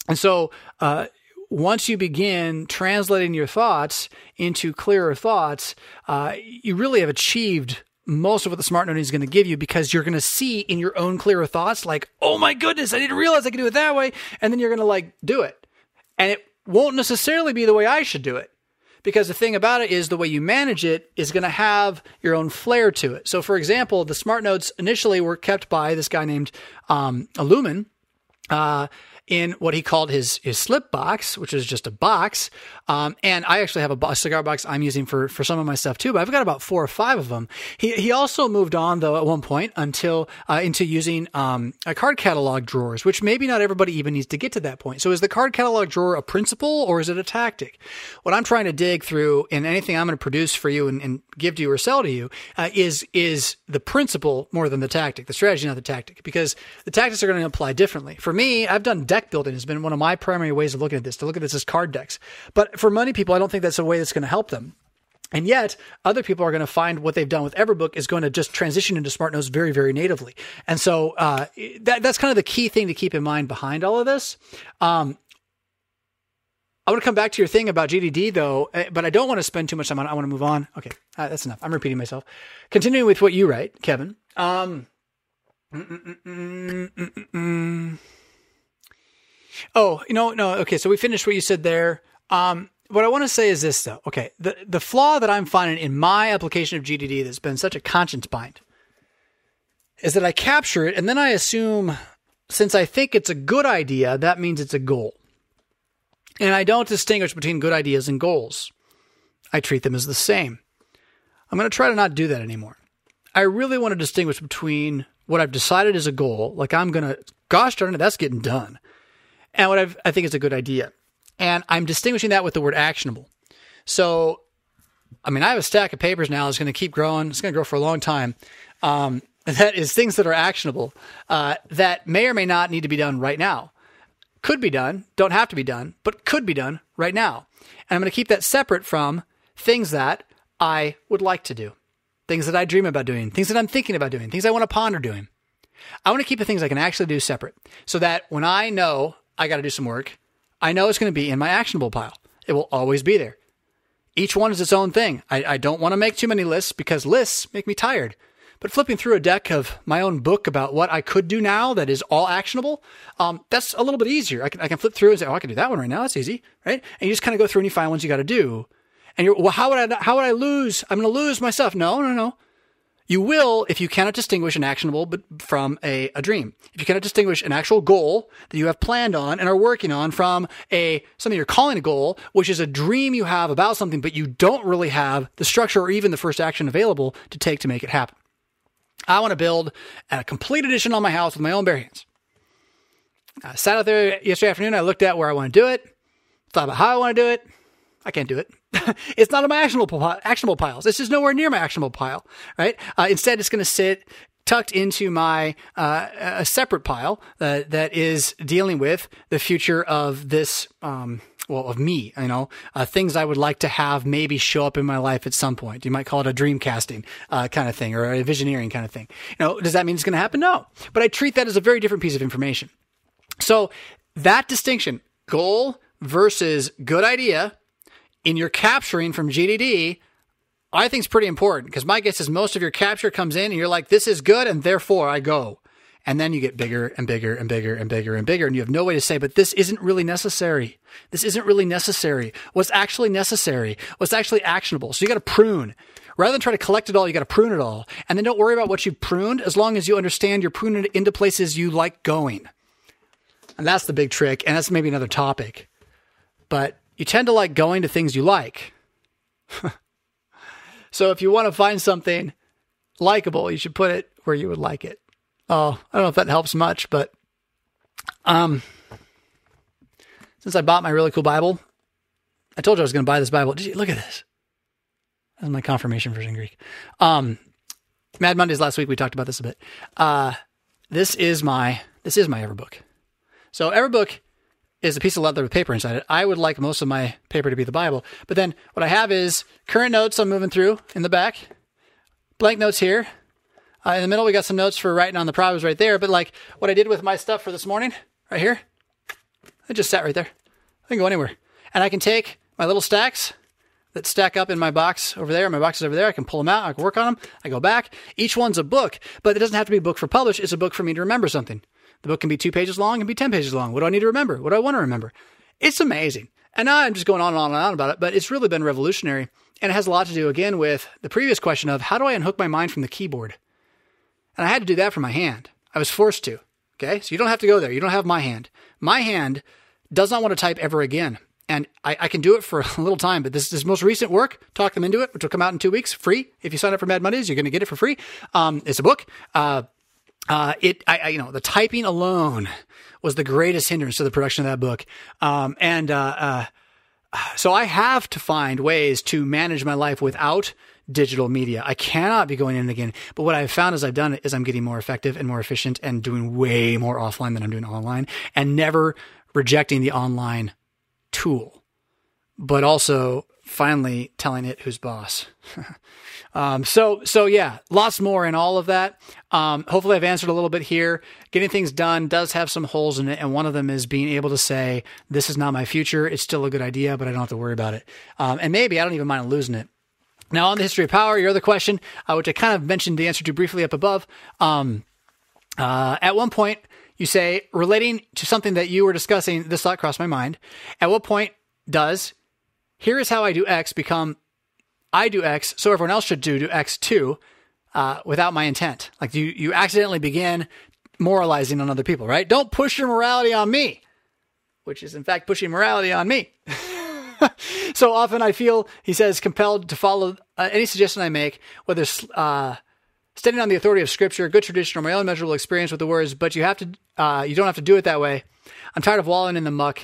A: and so, uh, once you begin translating your thoughts into clearer thoughts, uh, you really have achieved most of what the smart note is going to give you because you're going to see in your own clearer thoughts, like, oh my goodness, I didn't realize I could do it that way. And then you're going to like do it. And it won't necessarily be the way I should do it. Because the thing about it is the way you manage it is going to have your own flair to it. So, for example, the smart notes initially were kept by this guy named um, Luhmann. Uh, in what he called his his slip box, which is just a box. Um, and I actually have a, cigar box I'm using for for some of my stuff too. But I've got about four or five of them. He he also moved on though at one point until uh, into using um, a card catalog drawers, which maybe not everybody even needs to get to that point. So is the card catalog drawer a principle or is it a tactic? What I'm trying to dig through in anything I'm going to produce for you and, and give to you or sell to you uh, is is the principle more than the tactic, the strategy, not the tactic, because the tactics are going to apply differently. For me, I've done deck building has been one of my primary ways of looking at this, to look at this as card decks. But for many people, I don't think that's a way that's going to help them. And yet, other people are going to find what they've done with Everbook is going to just transition into Smart Notes very, very natively. And so uh, that, that's kind of the key thing to keep in mind behind all of this. Um, I want to come back to your thing about GTD though, eh, but I don't want to spend too much time on it. I want to move on. Okay, uh, that's enough. I'm repeating myself. Continuing with what you write, Kevin. Um, mm, mm, mm, Oh, you know, no. Okay, so we finished what you said there. Um, what I want to say is this, though. Okay, the the flaw that I'm finding in my application of GTD that's been such a conscience bind is that I capture it and then I assume, since I think it's a good idea, that means it's a goal. And I don't distinguish between good ideas and goals. I treat them as the same. I'm going to try to not do that anymore. I really want to distinguish between what I've decided is a goal, like I'm going to, gosh darn it, that's getting done and what I've, i think is a good idea. And I'm distinguishing that with the word actionable. So, I mean, I have a stack of papers now that's going to keep growing. It's going to grow for a long time. Um, that is things that are actionable uh, that may or may not need to be done right now. Could be done, don't have to be done, but could be done right now. And I'm going to keep that separate from things that I would like to do, things that I dream about doing, things that I'm thinking about doing, things I want to ponder doing. I want to keep the things I can actually do separate so that when I know I got to do some work. I know it's going to be in my actionable pile. It will always be there. Each one is its own thing. I, I don't want to make too many lists because lists make me tired. But flipping through a deck of my own book about what I could do now that is all actionable, um, that's a little bit easier. I can, I can flip through and say, oh, I can do that one right now. That's easy, right? And you just kind of go through and you find ones you got to do. And you're, well, how would I, how would I lose? I'm going to lose myself. No, no, no. You will if you cannot distinguish an actionable but from a, a dream. If you cannot distinguish an actual goal that you have planned on and are working on from a something you're calling a goal, which is a dream you have about something, but you don't really have the structure or even the first action available to take to make it happen. I want to build a complete addition on my house with my own bare hands. I sat out there yesterday afternoon. I looked at where I want to do it, thought about how I want to do it. I can't do it. it's not in my actionable actionable piles. This is nowhere near my actionable pile, right? Uh, instead, it's going to sit tucked into my uh, a separate pile uh, that is dealing with the future of this. Um, well, of me, you know, uh, things I would like to have maybe show up in my life at some point. You might call it a dream casting uh, kind of thing or a visioneering kind of thing. You know, does that mean it's going to happen? No, but I treat that as a very different piece of information. So that distinction, goal versus good idea, in your capturing from GTD, I think is pretty important because my guess is most of your capture comes in and you're like, this is good, and therefore I go. And then you get bigger and bigger and bigger and bigger and bigger, and you have no way to say, but this isn't really necessary. This isn't really necessary. What's actually necessary? What's actually actionable? So you got to prune Rather than try to collect it all, you got to prune it all. And then don't worry about what you pruned as long as you understand you're pruning it into places you like going. And that's the big trick. And that's maybe another topic. But you tend to like going to things you like. so if you want to find something likable, you should put it where you would like it. Oh, I don't know if that helps much, but um, since I bought my really cool Bible, I told you I was going to buy this Bible. Did you look at this? That's my confirmation version Greek. Um, Mad Mondays last week we talked about this a bit. Uh, this is my this is my Everbook. So Everbook is a piece of leather with paper inside it. I would like most of my paper to be the Bible, but then what I have is current notes I'm moving through in the back, blank notes here. Uh, in the middle, we got some notes for writing on the Proverbs right there. But like what I did with my stuff for this morning, right here, it just sat right there. I can go anywhere, and I can take my little stacks that stack up in my box over there. My box is over there. I can pull them out. I can work on them. I go back. Each one's a book, but it doesn't have to be a book for publish. It's a book for me to remember something. The book can be two pages long and be 10 pages long. What do I need to remember? What do I want to remember? It's amazing. And I'm just going on and on and on about it, but it's really been revolutionary. And it has a lot to do, again, with the previous question of how do I unhook my mind from the keyboard? And I had to do that for my hand. I was forced to. Okay. So you don't have to go there. You don't have my hand. My hand does not want to type ever again. And I, I can do it for a little time, but this is most recent work. Talk them into it, which will come out in two weeks, free. If you sign up for Mad Mondays, you're going to get it for free. Um, it's a book. Uh, uh, it, I, I, you know, the typing alone was the greatest hindrance to the production of that book. Um, and, uh, uh, so I have to find ways to manage my life without digital media. I cannot be going in again. But what I've found as I've done it is I'm getting more effective and more efficient and doing way more offline than I'm doing online and never rejecting the online tool, but also finally telling it who's boss. um, so, so yeah, lots more in all of that. Um, hopefully I've answered a little bit here. Getting things done does have some holes in it. And one of them is being able to say, this is not my future. It's still a good idea, but I don't have to worry about it. Um, and maybe I don't even mind losing it. Now on the history of power, your other question, uh, which I kind of mentioned the answer to briefly up above. Um, uh, at one point, you say, relating to something that you were discussing, this thought crossed my mind. At what point does here is how I do X become I do X, so everyone else should do, do X too, uh, without my intent? Like you, you accidentally begin moralizing on other people, right? Don't push your morality on me, which is in fact pushing morality on me. so often I feel, he says, compelled to follow uh, any suggestion I make, whether uh, standing on the authority of Scripture, good tradition, or my own measurable experience with the words, but you have to, uh, you don't have to do it that way. I'm tired of wallowing in the muck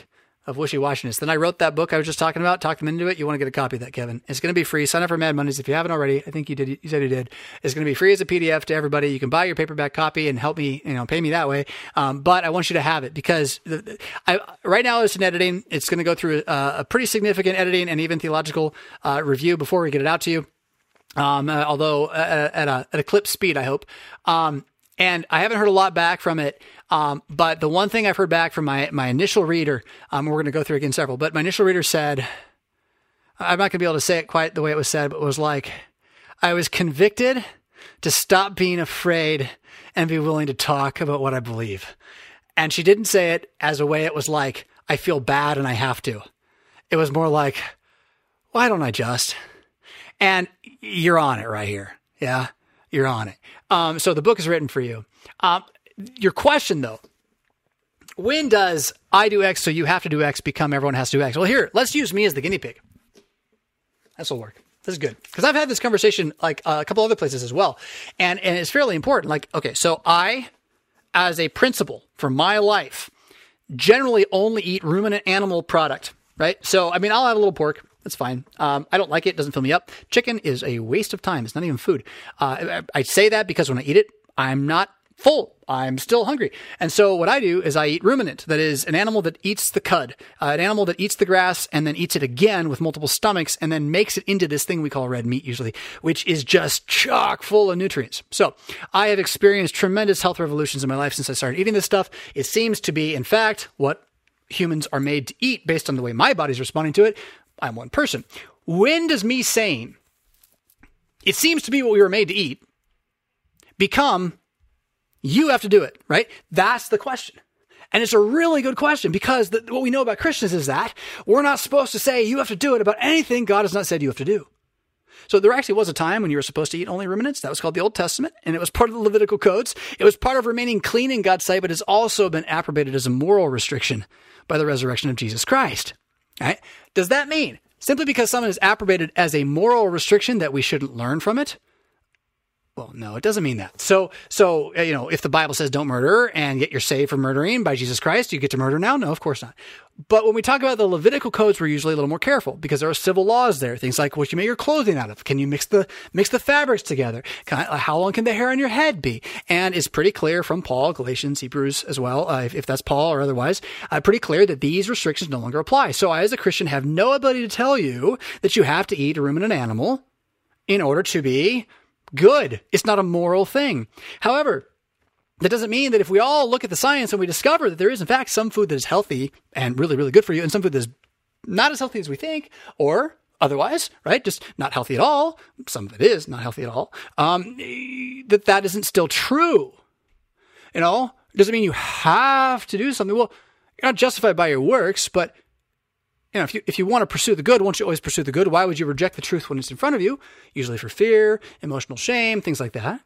A: of wishy-washiness. Then I wrote that book I was just talking about, talked them into it. You want to get a copy of that, Kevin. It's going to be free. Sign up for Mad Mondays if you haven't already. I think you did. You said you did. It's going to be free as a PDF to everybody. You can buy your paperback copy and help me, you know, pay me that way. Um, but I want you to have it because the, I, right now it's in editing. It's going to go through a, a, pretty significant editing and even theological uh, review before we get it out to you. Um, uh, although uh, at a, at a clip speed, I hope. Um, and I haven't heard a lot back from it. Um, but the one thing I've heard back from my, my initial reader, um, we're going to go through again several, but my initial reader said, I'm not going to be able to say it quite the way it was said, but it was like, I was convicted to stop being afraid and be willing to talk about what I believe. And she didn't say it as a way it was like, I feel bad and I have to. It was more like, why don't I just? And you're on it right here. Yeah, you're on it. Um, so the book is written for you. Um, your question though, when does I do X, so you have to do X, become everyone has to do X? Well, here, let's use me as the guinea pig. This will work. This is good because I've had this conversation like uh, a couple other places as well, and and it's fairly important. Like, okay, so I, as a principle for my life, generally only eat ruminant animal product. Right. So I mean, I'll have a little pork. That's fine. Um, I don't like it. it. Doesn't fill me up. Chicken is a waste of time. It's not even food. Uh, I, I say that because when I eat it, I'm not full. I'm still hungry. And so what I do is I eat ruminant. That is an animal that eats the cud, uh, an animal that eats the grass and then eats it again with multiple stomachs and then makes it into this thing we call red meat usually, which is just chock full of nutrients. So I have experienced tremendous health revolutions in my life since I started eating this stuff. It seems to be, in fact, what humans are made to eat based on the way my body's responding to it. I'm one person. When does me saying, it seems to be what we were made to eat, become, you have to do it, right? That's the question. And it's a really good question because the, what we know about Christians is that we're not supposed to say you have to do it about anything God has not said you have to do. So there actually was a time when you were supposed to eat only ruminants. That was called the Old Testament, and it was part of the Levitical codes. It was part of remaining clean in God's sight, but has also been approbated as a moral restriction by the resurrection of Jesus Christ. Right? Does that mean simply because someone is approbated as a moral restriction that we shouldn't learn from it? Well, no, it doesn't mean that. So, so uh, you know, if the Bible says don't murder and yet you're saved from murdering by Jesus Christ, you get to murder now? No, of course not. But when we talk about the Levitical codes, we're usually a little more careful because there are civil laws there. Things like what you make your clothing out of. Can you mix the mix the fabrics together? Uh, how long can the hair on your head be? And it's pretty clear from Paul, Galatians, Hebrews as well, uh, if, if, that's Paul or otherwise, uh, pretty clear that these restrictions no longer apply. So I, as a Christian, have no ability to tell you that you have to eat a ruminant animal in order to be good. It's not a moral thing. However, that doesn't mean that if we all look at the science and we discover that there is, in fact, some food that is healthy and really, really good for you, and some food that is not as healthy as we think, or otherwise, right? Just not healthy at all. Some of it is not healthy at all. Um, that that isn't still true. You know, it doesn't mean you have to do something. Well, you're not justified by your works, but you know, if you if you want to pursue the good, won't you always pursue the good? Why would you reject the truth when it's in front of you? Usually for fear, emotional shame, things like that.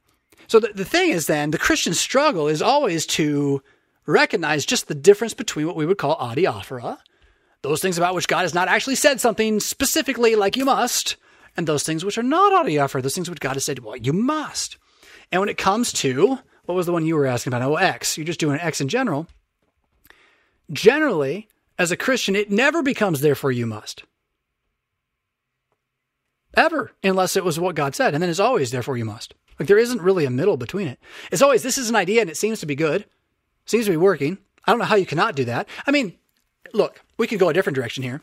A: So the, the thing is then the Christian struggle is always to recognize just the difference between what we would call adiaphora, those things about which God has not actually said something specifically like you must, and those things which are not adiaphora, those things which God has said, well, you must. And when it comes to, what was the one you were asking about? Oh, X. You're just doing X in general. Generally, as a Christian, it never becomes therefore you must. Ever, unless it was what God said. And then it's always therefore you must. Like there isn't really a middle between it. It's always this is an idea and it seems to be good. Seems to be working. I don't know how you cannot do that. I mean, look, we could go a different direction here.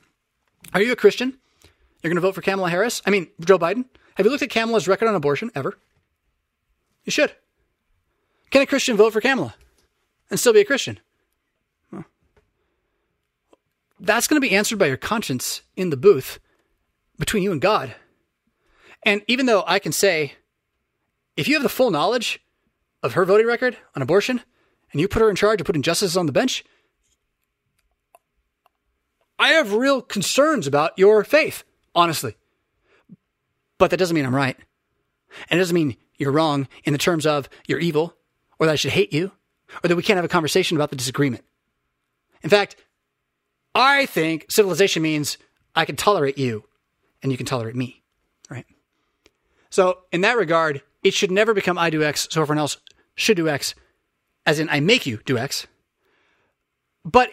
A: Are you a Christian? You're going to vote for Kamala Harris? I mean, Joe Biden? Have you looked at Kamala's record on abortion ever? You should. Can a Christian vote for Kamala and still be a Christian? That's going to be answered by your conscience in the booth between you and God. And even though I can say, if you have the full knowledge of her voting record on abortion and you put her in charge of putting justices on the bench, I have real concerns about your faith, honestly. But that doesn't mean I'm right. And it doesn't mean you're wrong in the terms of you're evil or that I should hate you or that we can't have a conversation about the disagreement. In fact, I think civilization means I can tolerate you and you can tolerate me, right? So, in that regard, it should never become I do X, so everyone else should do X, as in I make you do X. But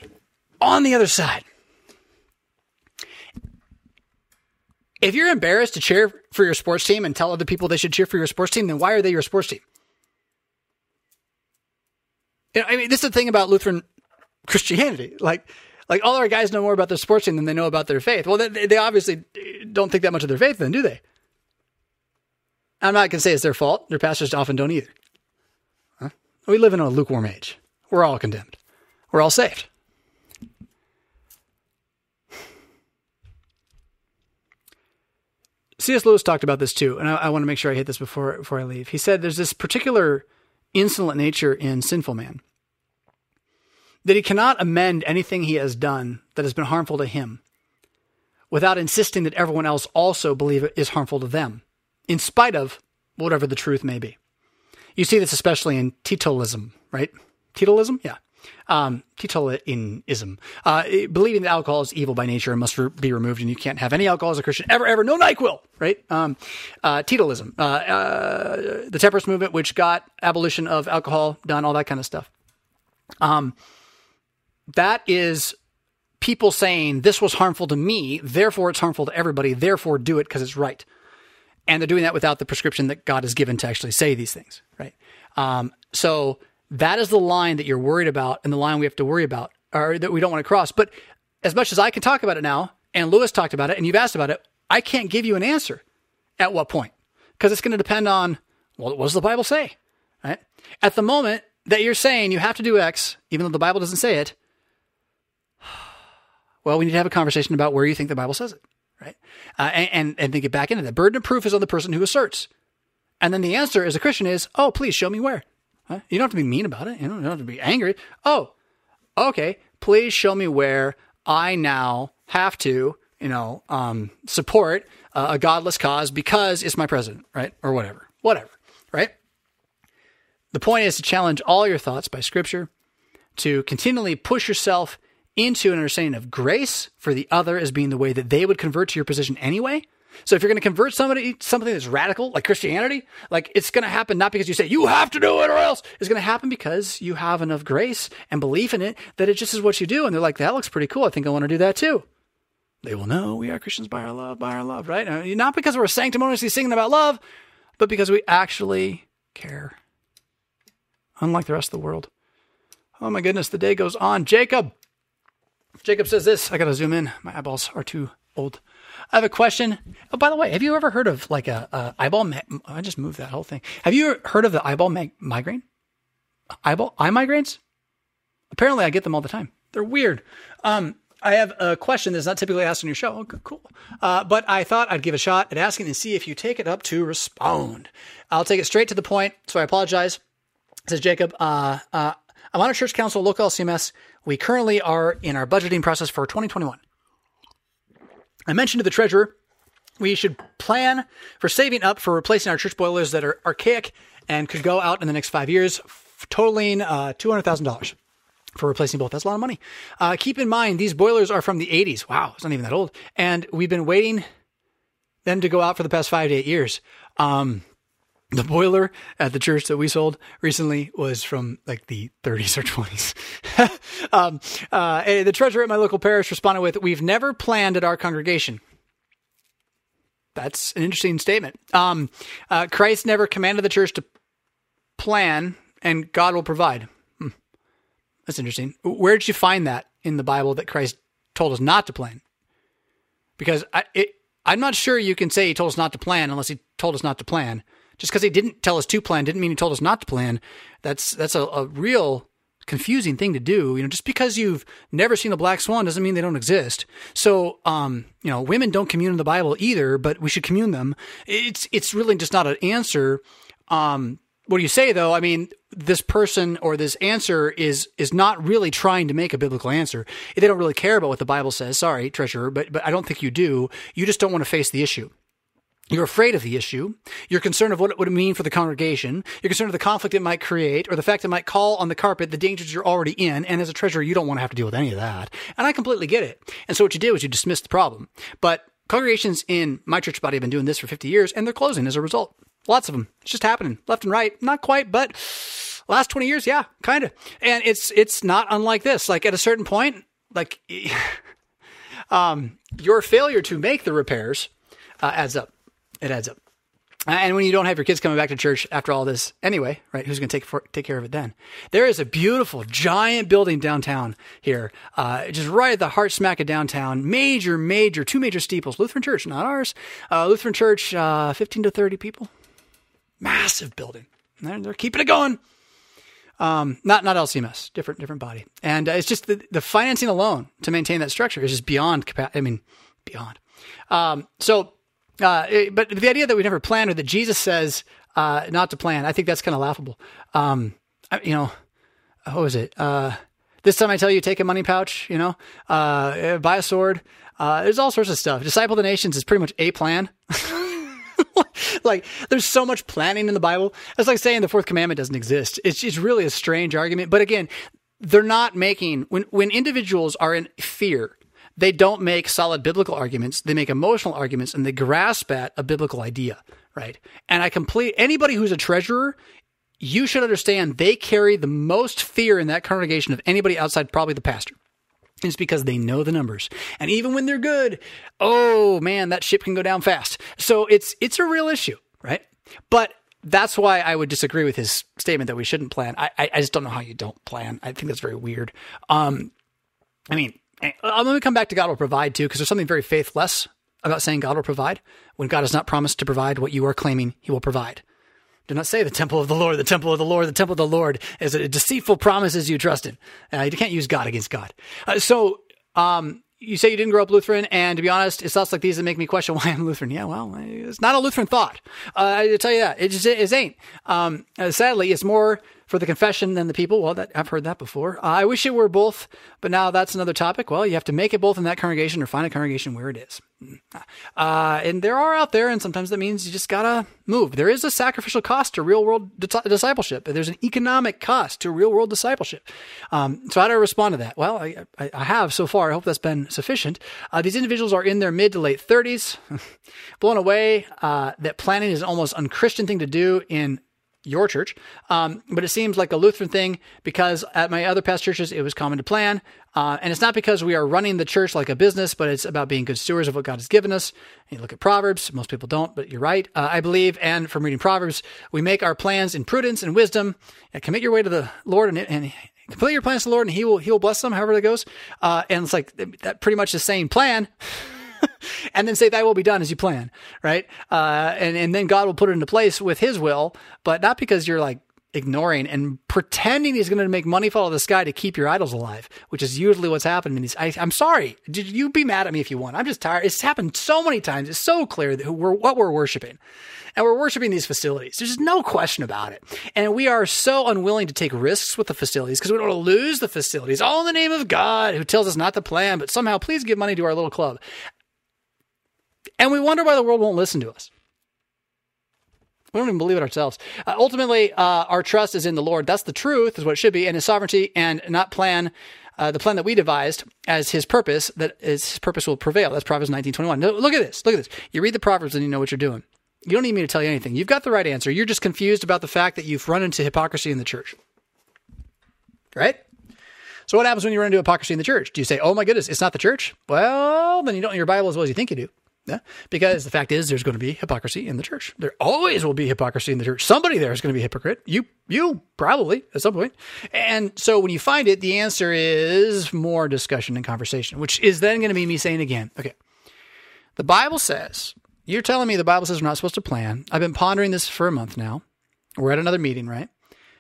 A: on the other side, if you're embarrassed to cheer for your sports team and tell other people they should cheer for your sports team, then why are they your sports team? I mean, this is the thing about Lutheran Christianity. Like, like all our guys know more about their sports team than they know about their faith. Well, they, they obviously don't think that much of their faith, then, do they? I'm not going to say it's their fault. Their pastors often don't either. Huh? We live in a lukewarm age. We're all condemned. We're all saved. C.S. Lewis talked about this too, and I, I want to make sure I hit this before before I leave. He said there's this particular insolent nature in sinful man that he cannot amend anything he has done that has been harmful to him without insisting that everyone else also believe it is harmful to them, in spite of whatever the truth may be. You see this especially in Teetotalism, right? Teetotalism? Yeah. Um, Teetotalism. Uh, believing that alcohol is evil by nature and must re- be removed and you can't have any alcohol as a Christian ever, ever. No NyQuil, right? Um, uh, Teetotalism. Uh, uh, the temperance movement, which got abolition of alcohol done, all that kind of stuff. Um, that is people saying this was harmful to me, therefore it's harmful to everybody, therefore do it because it's right. And they're doing that without the prescription that God has given to actually say these things, right? Um, so that is the line that you're worried about and the line we have to worry about or that we don't want to cross. But as much as I can talk about it now, and Lewis talked about it, and you've asked about it, I can't give you an answer at what point because it's going to depend on well, what does the Bible say, right? At the moment that you're saying you have to do X, even though the Bible doesn't say it, well, we need to have a conversation about where you think the Bible says it, right? Uh, and, and, and then get back into that. The burden of proof is on the person who asserts. And then the answer as a Christian is, oh, please show me where. Huh? You don't have to be mean about it. You don't, you don't have to be angry. Oh, okay. Please show me where I now have to, you know, um, support uh, a godless cause because it's my president, right? Or whatever, whatever, right? The point is to challenge all your thoughts by scripture, to continually push yourself into an understanding of grace for the other as being the way that they would convert to your position anyway. So if you're going to convert somebody something that's radical like Christianity, like it's going to happen not because you say you have to do it or else. It's going to happen because you have enough grace and belief in it that it just is what you do and they're like that looks pretty cool. I think I want to do that too. They will know we are Christians by our love, by our love, right? Uh, not because we're sanctimoniously singing about love, but because we actually care. Unlike the rest of the world. Oh my goodness, the day goes on. Jacob. Jacob says this. I got to zoom in. My eyeballs are too old. I have a question. Oh, by the way, have you ever heard of like a, a eyeball? Ma- I just moved that whole thing. Have you heard of the eyeball ma- migraine? Eyeball eye migraines? Apparently, I get them all the time. They're weird. Um, I have a question that's not typically asked on your show. Oh, cool. Uh, but I thought I'd give a shot at asking and see if you take it up to respond. I'll take it straight to the point. So I apologize. Says Jacob. Uh, uh, I'm on a church council, local LCMS. We currently are in our budgeting process for 2021. I mentioned to the treasurer we should plan for saving up for replacing our church boilers that are archaic and could go out in the next five years, totaling uh, $200,000 for replacing both. That's a lot of money. Uh, keep in mind, these boilers are from the 80s. Wow, it's not even that old. And we've been waiting them to go out for the past five to eight years. Um, the boiler at the church that we sold recently was from like the 30s or 20s. um, uh, the treasurer at my local parish responded with, "We've never planned at our congregation." That's an interesting statement. Um, uh, Christ never commanded the church to plan, and God will provide. Hmm. That's interesting. Where did you find that in the Bible that Christ told us not to plan? Because I, it, I'm not sure you can say he told us not to plan unless he told us not to plan. Just because he didn't tell us to plan didn't mean he told us not to plan. That's that's a, a real confusing thing to do. You know, just because you've never seen a black swan doesn't mean they don't exist. So, um, you know, women don't commune in the Bible either, but we should commune them. It's it's really just not an answer. Um, what do you say though? I mean, this person or this answer is is not really trying to make a biblical answer. They don't really care about what the Bible says. Sorry, treasurer, but but I don't think you do. You just don't want to face the issue. You're afraid of the issue. You're concerned of what it would mean for the congregation. You're concerned of the conflict it might create or the fact it might call on the carpet the dangers you're already in. And as a treasurer, you don't want to have to deal with any of that. And I completely get it. And so what you do is you dismiss the problem. But congregations in my church body have been doing this for 50 years and they're closing as a result. Lots of them. It's just happening left and right. Not quite, but last 20 years, yeah, kind of. And it's, it's not unlike this. Like at a certain point, like, um, your failure to make the repairs uh, adds up it adds up. And when you don't have your kids coming back to church after all this anyway, right? Who's going to take for, take care of it then? There is a beautiful, giant building downtown here, uh, just right at the heart smack of downtown. Major, major, two major steeples. Lutheran Church, not ours. Uh, Lutheran Church, uh, 15 to 30 people. Massive building. They're, they're keeping it going. Um, not not LCMS, different different body, and uh, it's just the, the financing alone to maintain that structure is just beyond capacity. I mean, beyond. Um, so uh, it, but the idea that we never plan or that Jesus says uh, not to plan, I think that's kind of laughable. Um, you know, what was it? Uh, this time I tell you, take a money pouch, you know, uh, buy a sword. Uh, there's all sorts of stuff. Disciple the nations is pretty much a plan. like there's so much planning in the Bible. It's like saying the fourth commandment doesn't exist. It's just really a strange argument. But again, they're not making when when individuals are in fear they don't make solid biblical arguments. They make emotional arguments and they grasp at a biblical idea, right? And I complete anybody who's a treasurer, you should understand they carry the most fear in that congregation of anybody outside probably the pastor. It's because they know the numbers. And even when they're good, oh man, that ship can go down fast. So it's it's a real issue, right? But that's why I would disagree with his statement that we shouldn't plan. I, I, I just don't know how you don't plan. I think that's very weird. Um, I mean, I'm going to come back to God will provide too, because there's something very faithless about saying God will provide when God has not promised to provide what you are claiming he will provide. Do not say the temple of the Lord, the temple of the Lord, the temple of the Lord is a deceitful promises you trust in. Uh, you can't use God against God. Uh, so, um, you say you didn't grow up Lutheran, and to be honest, it's thoughts like these that make me question why I'm Lutheran. Yeah, well, it's not a Lutheran thought. Uh, I tell you that it just it ain't. Um, uh, sadly, it's more for the confession than the people. Well, that, I've heard that before. Uh, I wish it were both, but now that's another topic. Well, you have to make it both in that congregation or find a congregation where it is. Uh, and there are out there, and sometimes that means you just gotta move. There is a sacrificial cost to real world discipleship. There's an economic cost to real world discipleship. Um, so how do I respond to that? Well, I, I, I have so far. I hope that's been sufficient. Uh, these individuals are in their mid to late 30s, blown away uh, that planning is an almost unchristian thing to do in your church. Um, but it seems like a Lutheran thing because at my other past churches, it was common to plan. Uh, and it's not because we are running the church like a business, but it's about being good stewards of what God has given us. And you look at Proverbs, most people don't, but you're right. Uh, I believe, and from reading Proverbs, we make our plans in prudence and wisdom. And commit your way to the Lord and, and complete your plans to the Lord, and He will He will bless them, however that goes. Uh, and it's like that pretty much the same plan. and then say thy will be done as you plan, right? Uh, and, and then God will put it into place with his will, but not because you're like ignoring and pretending he's going to make money fall out of the sky to keep your idols alive, which is usually what's happening. In these, I, am sorry. Did you be mad at me if you want? I'm just tired. It's happened so many times. It's so clear that we're what we're worshiping. And we're worshiping these facilities. There's no question about it. And we are so unwilling to take risks with the facilities because we don't want to lose the facilities, all in the name of God, who tells us not to plan, but somehow please give money to our little club. And we wonder why the world won't listen to us. We don't even believe it ourselves. Uh, ultimately, uh, our trust is in the Lord. That's the truth, is what it should be, and His sovereignty, and not plan uh, the plan that we devised as His purpose. That His purpose will prevail. That's Proverbs nineteen twenty one. Look at this. Look at this. You read the Proverbs and you know what you're doing. You don't need me to tell you anything. You've got the right answer. You're just confused about the fact that you've run into hypocrisy in the church. Right? So what happens when you run into hypocrisy in the church? Do you say, "Oh my goodness, it's not the church"? Well, then you don't know your Bible as well as you think you do. Yeah, because the fact is, there's going to be hypocrisy in the church. There always will be hypocrisy in the church. Somebody there is going to be a hypocrite. You, you probably at some point. And so when you find it, the answer is more discussion and conversation, which is then going to be me saying again, okay, the Bible says, you're telling me the Bible says we're not supposed to plan. I've been pondering this for a month now. We're at another meeting, right?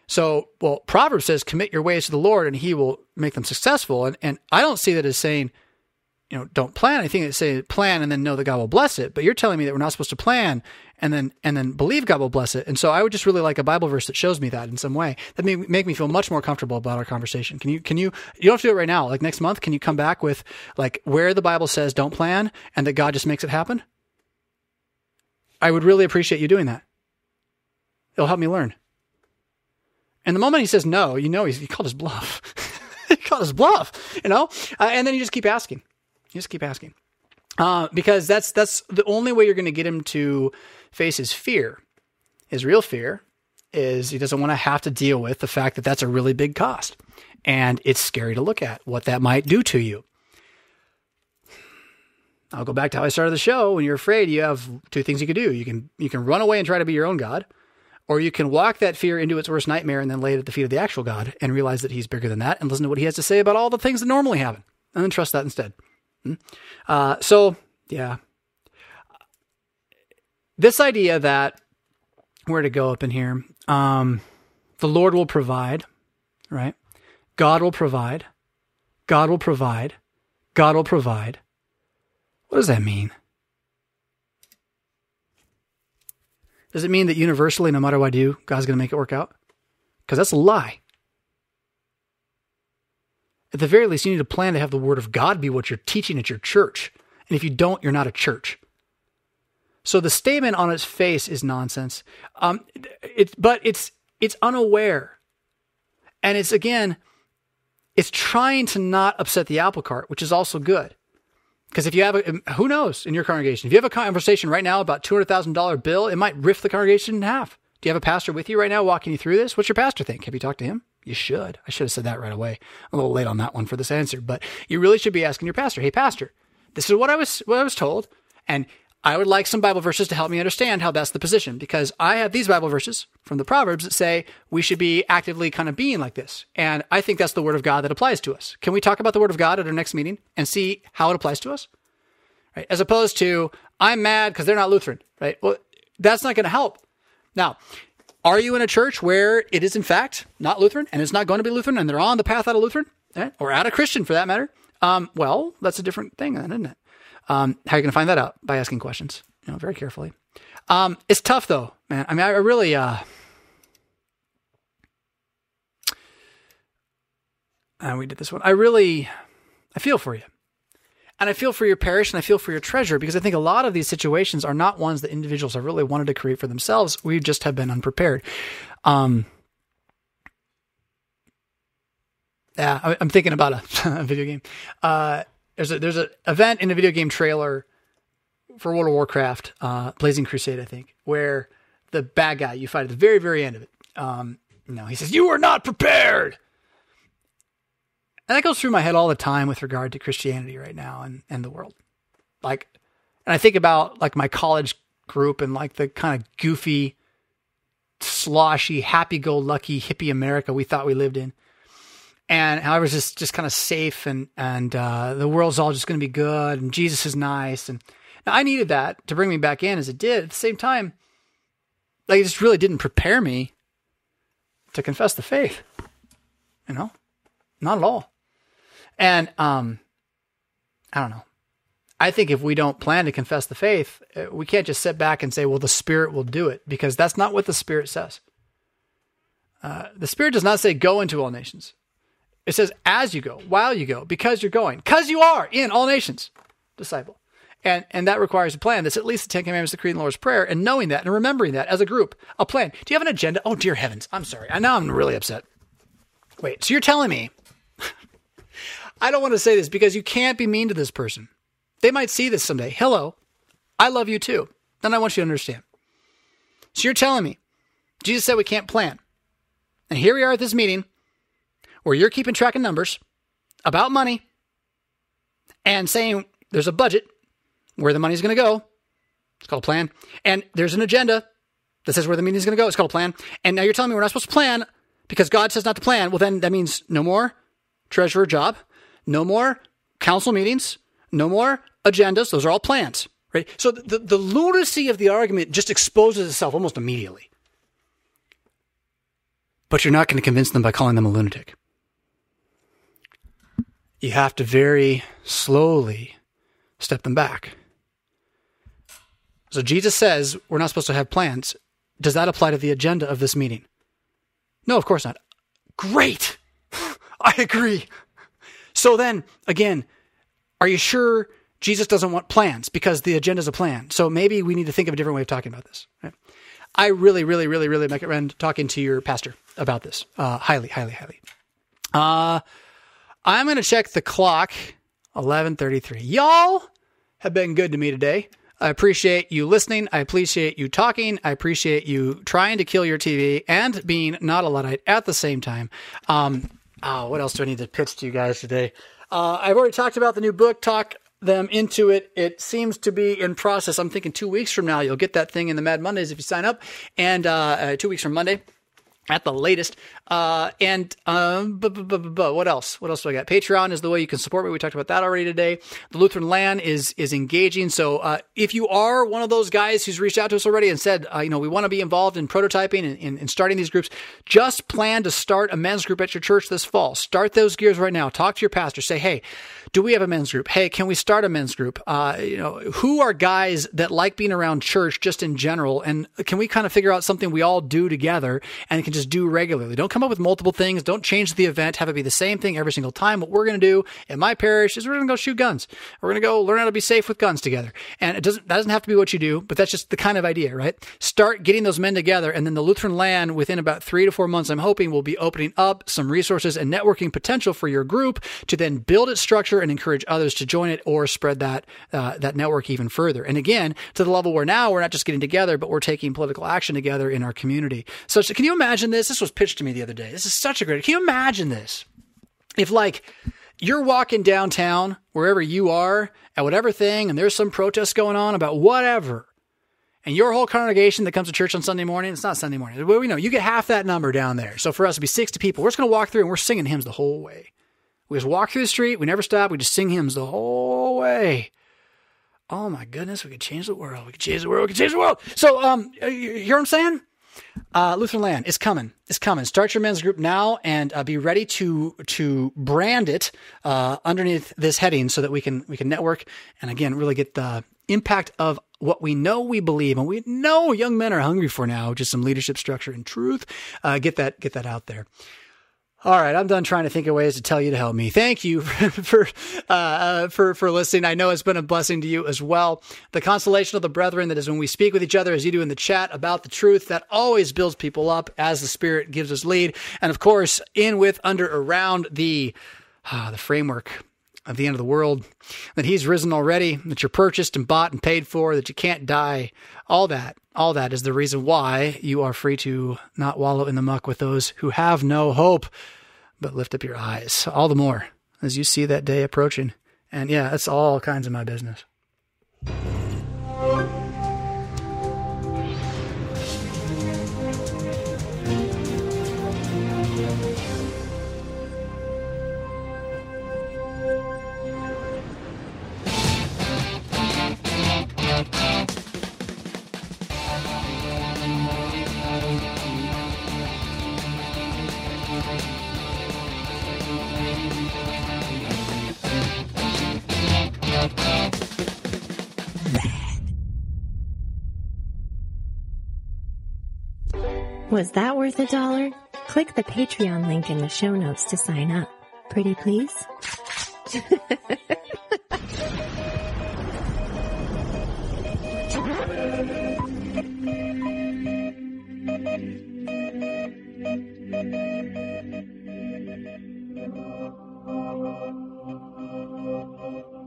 A: So, well, Proverbs says, commit your ways to the Lord and he will make them successful. And, and I don't see that as saying, you know, don't plan anything. They say plan and then know that God will bless it. But you're telling me that we're not supposed to plan and then and then believe God will bless it. And so I would just really like a Bible verse that shows me that in some way. That may make me feel much more comfortable about our conversation. Can you can you you don't have to do it right now. Like next month, can you come back with like where the Bible says don't plan and that God just makes it happen? I would really appreciate you doing that. It'll help me learn. And the moment he says no, you know he's, he called his bluff. he called his bluff, you know? Uh, and then you just keep asking. You just keep asking. Uh, because that's that's the only way you're going to get him to face his fear. His real fear is he doesn't want to have to deal with the fact that that's a really big cost, and it's scary to look at what that might do to you. I'll go back to how I started the show. When you're afraid, you have two things you can do. You can you can run away and try to be your own god, or you can walk that fear into its worst nightmare and then lay it at the feet of the actual God and realize that He's bigger than that and listen to what He has to say about all the things that normally happen, and then trust that instead. Uh, so, yeah. This idea that where to go up in here, um, the Lord will provide, right? God will provide. God will provide. God will provide. What does that mean? Does it mean that universally, no matter what I do, God's going to make it work out? Because that's a lie. At the very least, you need to plan to have the Word of God be what you're teaching at your church. And if you don't, you're not a church. So the statement on its face is nonsense. Um, it, but it's it's unaware, and it's again, it's trying to not upset the apple cart, which is also good. Because if you have a, who knows in your congregation, if you have a conversation right now about two hundred thousand dollar bill, it might rift the congregation in half. Do you have a pastor with you right now walking you through this? What's your pastor think? Have you talked to him? You should. I should have said that right away. I'm a little late on that one for this answer, but you really should be asking your pastor, "Hey, pastor, this is what I was what I was told, and I would like some Bible verses to help me understand how that's the position because I have these Bible verses from the Proverbs that say we should be actively kind of being like this. And I think that's the word of God that applies to us. Can we talk about the word of God at our next meeting and see how it applies to us? Right? As opposed to, I'm mad because they're not Lutheran, right? Well, that's not going to help. Now, are you in a church where it is in fact not Lutheran and it's not going to be Lutheran and they're on the path out of Lutheran eh? or out of Christian for that matter? Um, well, that's a different thing then, isn't it? Um, how are you going to find that out? By asking questions, you know, very carefully. Um, it's tough though, man. I mean, I really, uh, and we did this one. I really, I feel for you. And I feel for your parish and I feel for your treasure because I think a lot of these situations are not ones that individuals have really wanted to create for themselves. We just have been unprepared. Um, yeah, I'm thinking about a, a video game. Uh, there's a there's an event in a video game trailer for World of Warcraft, uh, Blazing Crusade, I think, where the bad guy you fight at the very very end of it. Um, he says, "You are not prepared." And that goes through my head all the time with regard to Christianity right now and, and the world. Like, and I think about like my college group and like the kind of goofy, sloshy, happy go lucky hippie America we thought we lived in. And how was just, just kind of safe and, and, uh, the world's all just going to be good and Jesus is nice. And now I needed that to bring me back in as it did. At the same time, like it just really didn't prepare me to confess the faith. You know, not at all. And um, I don't know. I think if we don't plan to confess the faith, uh, we can't just sit back and say, well, the Spirit will do it, because that's not what the Spirit says. Uh, the Spirit does not say, go into all nations. It says, as you go, while you go, because you're going, because you are in all nations, disciple. And, and that requires a plan. That's at least the Ten Commandments, the Creed, and the Lord's Prayer, and knowing that and remembering that as a group, a plan. Do you have an agenda? Oh, dear heavens. I'm sorry. I know I'm really upset. Wait, so you're telling me I don't want to say this because you can't be mean to this person. They might see this someday. Hello, I love you too. Then I want you to understand. So you're telling me Jesus said we can't plan. And here we are at this meeting where you're keeping track of numbers about money and saying there's a budget where the money's going to go. It's called a plan. And there's an agenda that says where the meeting's going to go. It's called a plan. And now you're telling me we're not supposed to plan because God says not to plan. Well, then that means no more treasurer job, no more council meetings, no more agendas. Those are all plans, right? So the, the lunacy of the argument just exposes itself almost immediately. But you're not going to convince them by calling them a lunatic. You have to very slowly step them back. So Jesus says we're not supposed to have plans. Does that apply to the agenda of this meeting? No, of course not. Great. I agree. So then, again, are you sure Jesus doesn't want plans because the agenda is a plan? So maybe we need to think of a different way of talking about this. Right? I really, really, really, really recommend talking to your pastor about this. Uh, highly, highly, highly. Uh, I'm going to check the clock. 11:33. Y'all have been good to me today. I appreciate you listening. I appreciate you talking. I appreciate you trying to kill your TV and being not a Luddite at the same time. Um, Oh, what else do I need to pitch to you guys today? Uh, I've already talked about the new book. Talk them into it. It seems to be in process. I'm thinking two weeks from now you'll get that thing in the Mad Mondays if you sign up, and uh, uh, two weeks from Monday at the latest. Uh, and um, what else? What else do I got? Patreon is the way you can support me. We talked about that already today. The Lutheran LAN is is engaging. So uh, if you are one of those guys who's reached out to us already and said, uh, you know, we want to be involved in prototyping and, in, in starting these groups, just plan to start a men's group at your church this fall. Start those gears right now. Talk to your pastor. Say, hey, do we have a men's group? Hey, can we start a men's group? Uh, you know, who are guys that like being around church just in general? And can we kind of figure out something we all do together and can just do regularly? Don't come up with multiple things. Don't change the event. Have it be the same thing every single time. What we're going to do in my parish is we're going to go shoot guns. We're going to go learn how to be safe with guns together. And it doesn't, that doesn't have to be what you do, but that's just the kind of idea, right? Start getting those men together. And then the Lutheran land within about three to four months, I'm hoping will be opening up some resources and networking potential for your group to then build its structure and encourage others to join it or spread that uh, that network even further. And again, to the level where now we're not just getting together, but we're taking political action together in our community. So, so can you imagine this? This was pitched to me the other day. This is such a great. Can you imagine this? If like you're walking downtown wherever you are at whatever thing, and there's some protest going on about whatever. And your whole congregation that comes to church on Sunday morning, it's not Sunday morning. Well, we know you get half that number down there. So for us to be 60 people, we're just going to walk through and we're singing hymns the whole way. We just walk through the street. We never stop. We just sing hymns the whole way. Oh my goodness, we could change the world. We could change the world. We could change the world. So, um, you hear what I'm saying? Uh, Lutheran Land, is coming. It's coming. Start your men's group now and uh, be ready to to brand it uh, underneath this heading so that we can we can network and again really get the impact of what we know we believe and we know young men are hungry for now, just some leadership structure and truth. Uh, get that get that out there. All right, I'm done trying to think of ways to tell you to help me. Thank you for uh, uh, for for listening. I know it's been a blessing to you as well. The consolation of the brethren that is when we speak with each other, as you do in the chat, about the truth that always builds people up as the Spirit gives us lead, and of course, in with, under, around the uh, the framework of the end of the world, that He's risen already, that you're purchased and bought and paid for, that you can't die. All that, all that is the reason why you are free to not wallow in the muck with those who have no hope but lift up your eyes all the more as you see that day approaching. And yeah, it's all kinds of my business.
B: Was that worth a dollar? Click the Patreon link in the show notes to sign up. Pretty please?